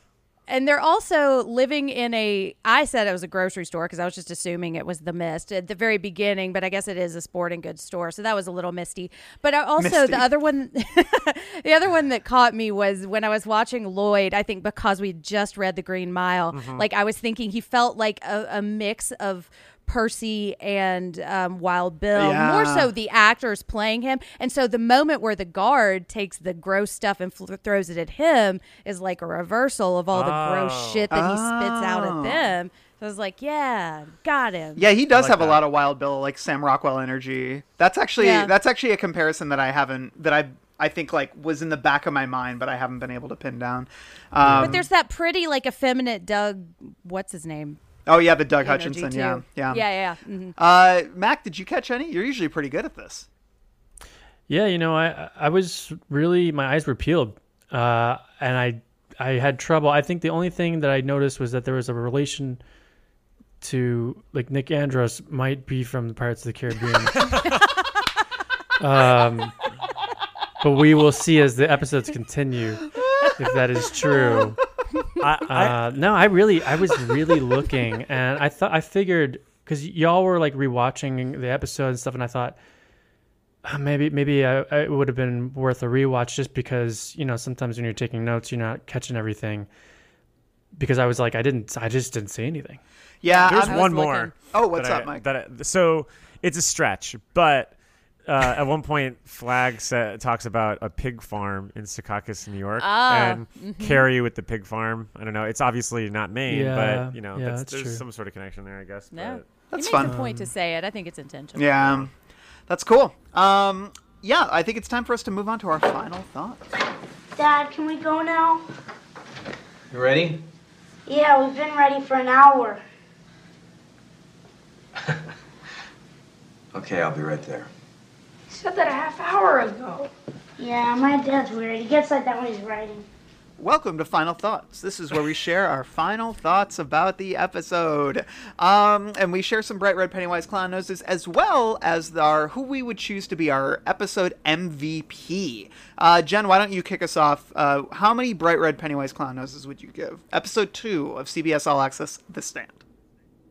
And they're also living in a. I said it was a grocery store because I was just assuming it was the Mist at the very beginning, but I guess it is a sporting goods store, so that was a little misty. But I also Misty. the other one, the other one that caught me was when I was watching Lloyd. I think because we just read The Green Mile, Mm-hmm. like I was thinking he felt like a, a mix of. Percy and um, Wild Bill, Yeah. more so the actors playing him. And so the moment where the guard takes the gross stuff and fl- throws it at him is like a reversal of all the gross Oh. shit that he spits out Oh. at them. So I was like, yeah, got him. Yeah, he does like have a lot of Wild Bill, like Sam Rockwell energy. That's actually Yeah. that's actually a comparison that I haven't that I I think like was in the back of my mind, but I haven't been able to pin down. Um, But there's that pretty, like, effeminate Doug, what's his name? Oh yeah, the Doug Energy, Hutchinson. too. Yeah, yeah, Yeah, yeah. mhm. Uh, Mac, did you catch any? You're usually pretty good at this. Yeah, you know, I I was really my eyes were peeled, uh, and I I had trouble. I think the only thing that I noticed was that there was a relation to like Nick Andros might be from the Pirates of the Caribbean. um, but we will see as the episodes continue if that is true. I, I, Uh, no, I really, I was really looking, and I thought, I figured, because y'all were like rewatching the episode and stuff, and I thought uh, maybe, maybe I, I- it would have been worth a rewatch just because you know sometimes when you're taking notes, you're not catching everything. Because I was like, I didn't, I just didn't see anything. Yeah, There's I'm- one looking. more. Oh, what's that up, I- Mike? That I, so it's a stretch, but uh, at one point, Flagg sa talks about a pig farm in Secaucus, New York, Ah, and Carrie with the pig farm. I don't know. It's obviously not Maine, Yeah, but you know, yeah, that's, that's there's true. some sort of connection there, I guess. No. but- That's he fun. a point to say it. I think it's intentional. Yeah, that's cool. Um, yeah, I think it's time for us to move on to our final thoughts. Dad, can we go now? You ready? Yeah, we've been ready for an hour. Okay, I'll be right there. You said that a half hour ago. Yeah, my dad's weird. He gets like that when he's writing. Welcome to Final Thoughts. This is where we share our final thoughts about the episode. Um, and we share some Bright Red Pennywise Clown Noses as well as our who we would choose to be our episode MVP. Uh, Jenn, why don't you kick us off? Uh, how many Bright Red Pennywise Clown Noses would you give? Episode 2 of CBS All Access The Stand.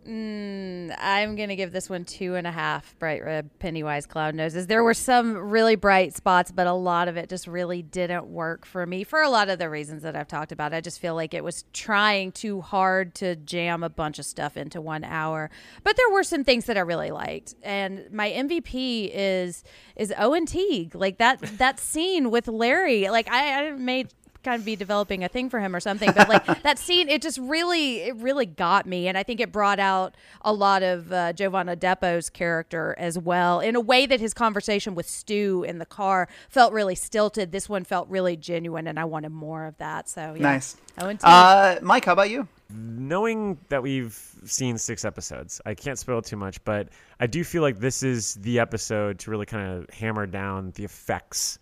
Mm, I'm gonna give this one two and a half bright red Pennywise clown noses. There were some really bright spots, but a lot of it just really didn't work for me for a lot of the reasons that I've talked about. I just feel like it was trying too hard to jam a bunch of stuff into one hour. But there were some things that I really liked, and my MVP is is Owen Teague. Like that that scene with Larry. Like I, I made kind of be developing a thing for him or something but like that scene it just really it really got me and i think it brought out a lot of uh, Jovan Adepo's character as well in a way that his conversation with stu in the car felt really stilted this one felt really genuine and i wanted more of that so yeah. Nice. Owen Teague. Uh, Mike, how about you? knowing that we've seen six episodes, I can't spoil too much, but I do feel like this is the episode to really kind of hammer down the effects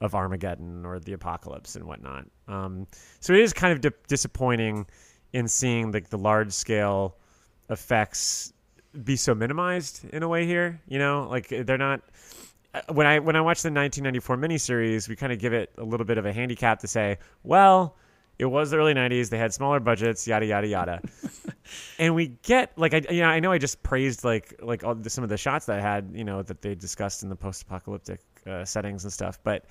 of Armageddon or the apocalypse and whatnot. Um, so it is kind of di- disappointing in seeing like the large scale effects be so minimized in a way here. You know, like they're not. uh, When I when I watched the 1994 miniseries, we kind of give it a little bit of a handicap to say, well, it was the early 90s. They had smaller budgets, yada yada yada. and we get like I you know I know I just praised like like all the, some of the shots that I had you know that they discussed in the post-apocalyptic uh, settings and stuff, but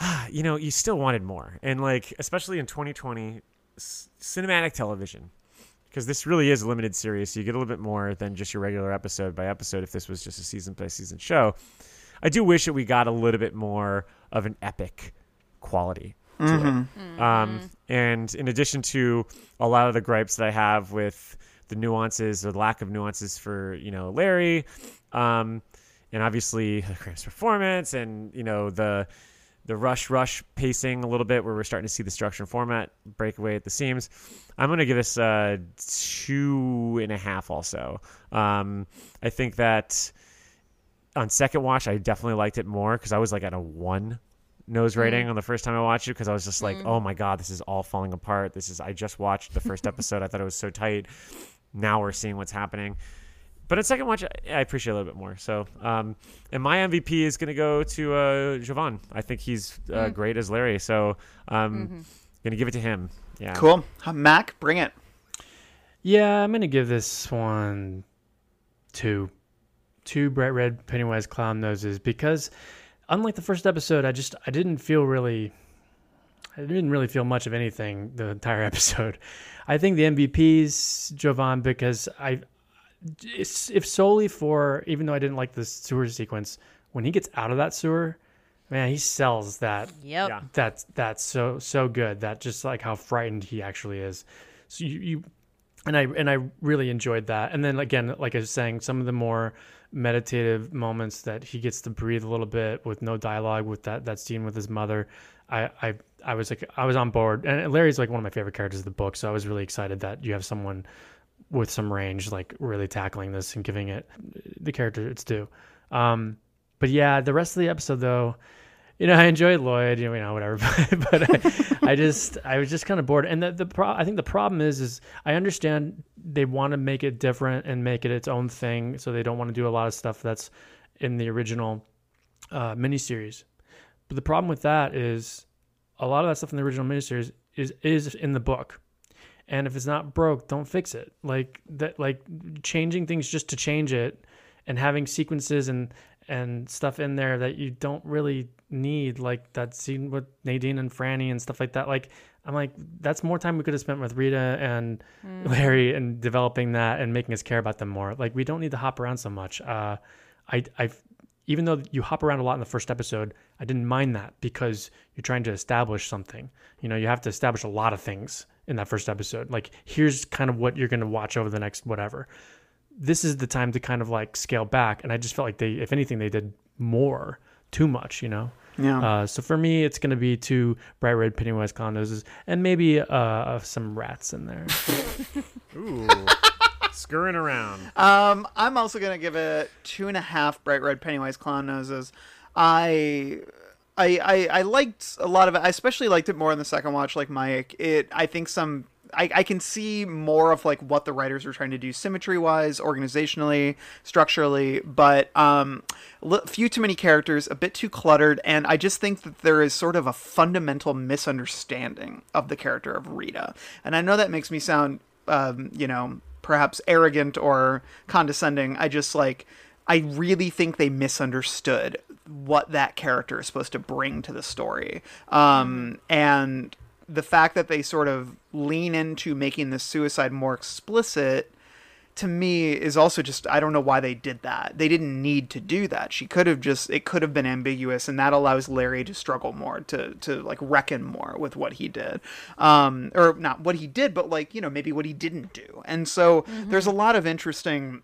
you know you still wanted more, and like especially in 2020 s- cinematic television because this really is a limited series, so you get a little bit more than just your regular episode by episode if this was just a season by season show. I do wish that we got a little bit more of an epic quality to Mhm. it. Um, and in addition to a lot of the gripes that I have with the nuances or the lack of nuances for you know Larry, um, and obviously Graham's performance, and you know the the rush rush pacing a little bit where we're starting to see the structure and format break away at the seams. I'm going to give this a two and a half also. Um, I think that on second watch, I definitely liked it more because I was like at a one nose rating on the first time I watched it because I was just like, Mm. oh my God, this is all falling apart. This is, I just watched the first episode. I thought it was so tight. Now we're seeing what's happening. But on second watch, I- I appreciate it a little bit more. So, um, and my MVP is going to go to uh, Jovan. I think he's uh, Mm. great as Larry. So, um, Mm-hmm. going to give it to him. Yeah. Cool. Mac, bring it. Yeah, I'm gonna give this one two, two bright red Pennywise clown noses because, unlike the first episode, I just I didn't feel really, I didn't really feel much of anything the entire episode. I think the MVP's Jovan because I, it's, if solely for even though I didn't like the sewer sequence when he gets out of that sewer, man, he sells that. Yep. Yeah. That's that's so so good. That just like how frightened he actually is. So you, you and I and I really enjoyed that. And then again, like I was saying, some of the more meditative moments that he gets to breathe a little bit with no dialogue with that that scene with his mother. I I I was like I was on board. And Larry's like one of my favorite characters of the book, so I was really excited that you have someone with some range like really tackling this and giving it the character it's due. Um but yeah, the rest of the episode though, you know, I enjoyed Lloyd, you know, whatever, but, but I, I just, I was just kind of bored. And the, the pro, I think the problem is, is I understand they want to make it different and make it its own thing. So they don't want to do a lot of stuff that's in the original uh, miniseries. But the problem with that is a lot of that stuff in the original miniseries is, is in the book. And if it's not broke, don't fix it. Like that, like changing things just to change it and having sequences and, and stuff in there that you don't really need, like that scene with Nadine and Franny and stuff like that. Like, I'm like, that's more time we could have spent with Rita and Larry and developing that and making us care about them more. Like, we don't need to hop around so much. Uh, I, I've, even though you hop around a lot in the first episode, I didn't mind that because you're trying to establish something. You know, you have to establish a lot of things in that first episode. Like, here's kind of what you're going to watch over the next whatever this is the time to kind of like scale back. And I just felt like they, if anything, they did more, too much, you know? Yeah. Uh, so for me, it's going to be two bright red Pennywise clown noses and maybe uh, some rats in there. Ooh. Scurrying around. Um, I'm also gonna give it two and a half bright red Pennywise clown noses. I. I, I, I liked a lot of it. I especially liked it more in the second watch, like Mike. It I think some I, I can see more of like what the writers were trying to do symmetry wise, organizationally, structurally, but um li- few too many characters, a bit too cluttered, and I just think that there is sort of a fundamental misunderstanding of the character of Rita. And I know that makes me sound um, you know, perhaps arrogant or condescending. I just like I really think they misunderstood what that character is supposed to bring to the story. Um, and the fact that they sort of lean into making the suicide more explicit to me is also just I don't know why they did that. They didn't need to do that. She could have just it could have been ambiguous and that allows Larry to struggle more to to like reckon more with what he did. Um or not what he did but like, you know, maybe what he didn't do. And so there's a lot of interesting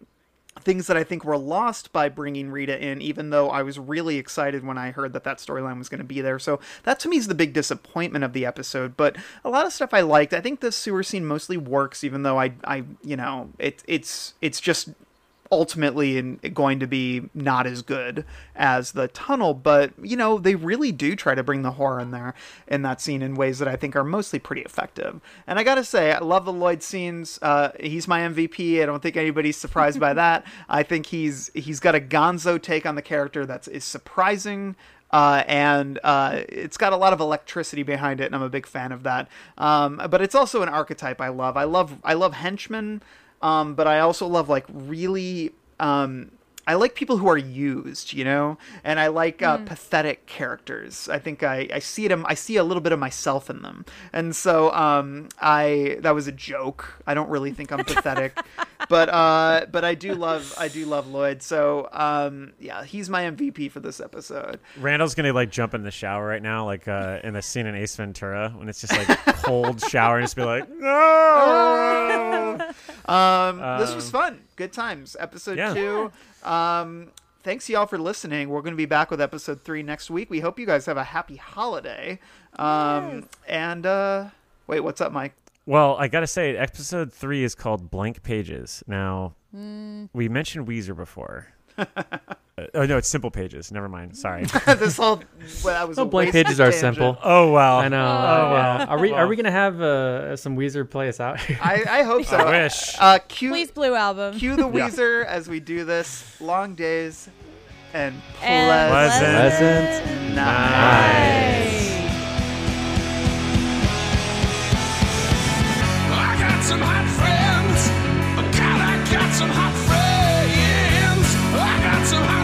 things that I think were lost by bringing Rita in, even though I was really excited when I heard that that storyline was going to be there. So that to me is the big disappointment of the episode. But a lot of stuff I liked. I think the sewer scene mostly works, even though I, I, you know, it, it's, it's just ultimately going to be not as good as the tunnel but you know they really do try to bring the horror in there in that scene in ways that i think are mostly pretty effective. And i gotta say i love the lloyd scenes. Uh, he's my mvp i don't think anybody's surprised by that. I think he's he's got a gonzo take on the character that's is surprising uh, and uh, it's got a lot of electricity behind it, and I'm a big fan of that. Um, but it's also an archetype I love. I love I love henchmen, um, but I also love like really. Um, I like people who are used, you know, and I like uh, Mm. pathetic characters. I think I, I see them. I see a little bit of myself in them, and so um, I that was a joke. I don't really think I'm pathetic, but uh, but I do love I do love Lloyd. So um, yeah, he's my MVP for this episode. Randall's gonna like jump in the shower right now, like uh, in the scene in Ace Ventura when it's just like cold shower and just be like, no. Um, this was Um, fun. Good times. Episode Yeah. two. Um, thanks y'all for listening. We're going to be back with episode three next week. We hope you guys have a happy holiday. Um, and uh, wait, what's up, Mike? Well, I gotta say, episode three is called Blank Pages. Now, Mm. we mentioned Weezer before. Uh, oh no, it's Simple Pages. Never mind. Sorry. this whole well, that was No, blank pages are tangent. simple. Oh wow. I know. Oh, yeah. wow. Are we are we gonna have uh, some Weezer play us out? I, I hope so. I wish. Uh, cue, Please, Blue Album. cue the Yeah. Weezer as we do this. Long days and And pleasant, Pleasant nights. I got some hot friends. God, I got some hot friends. I got some hot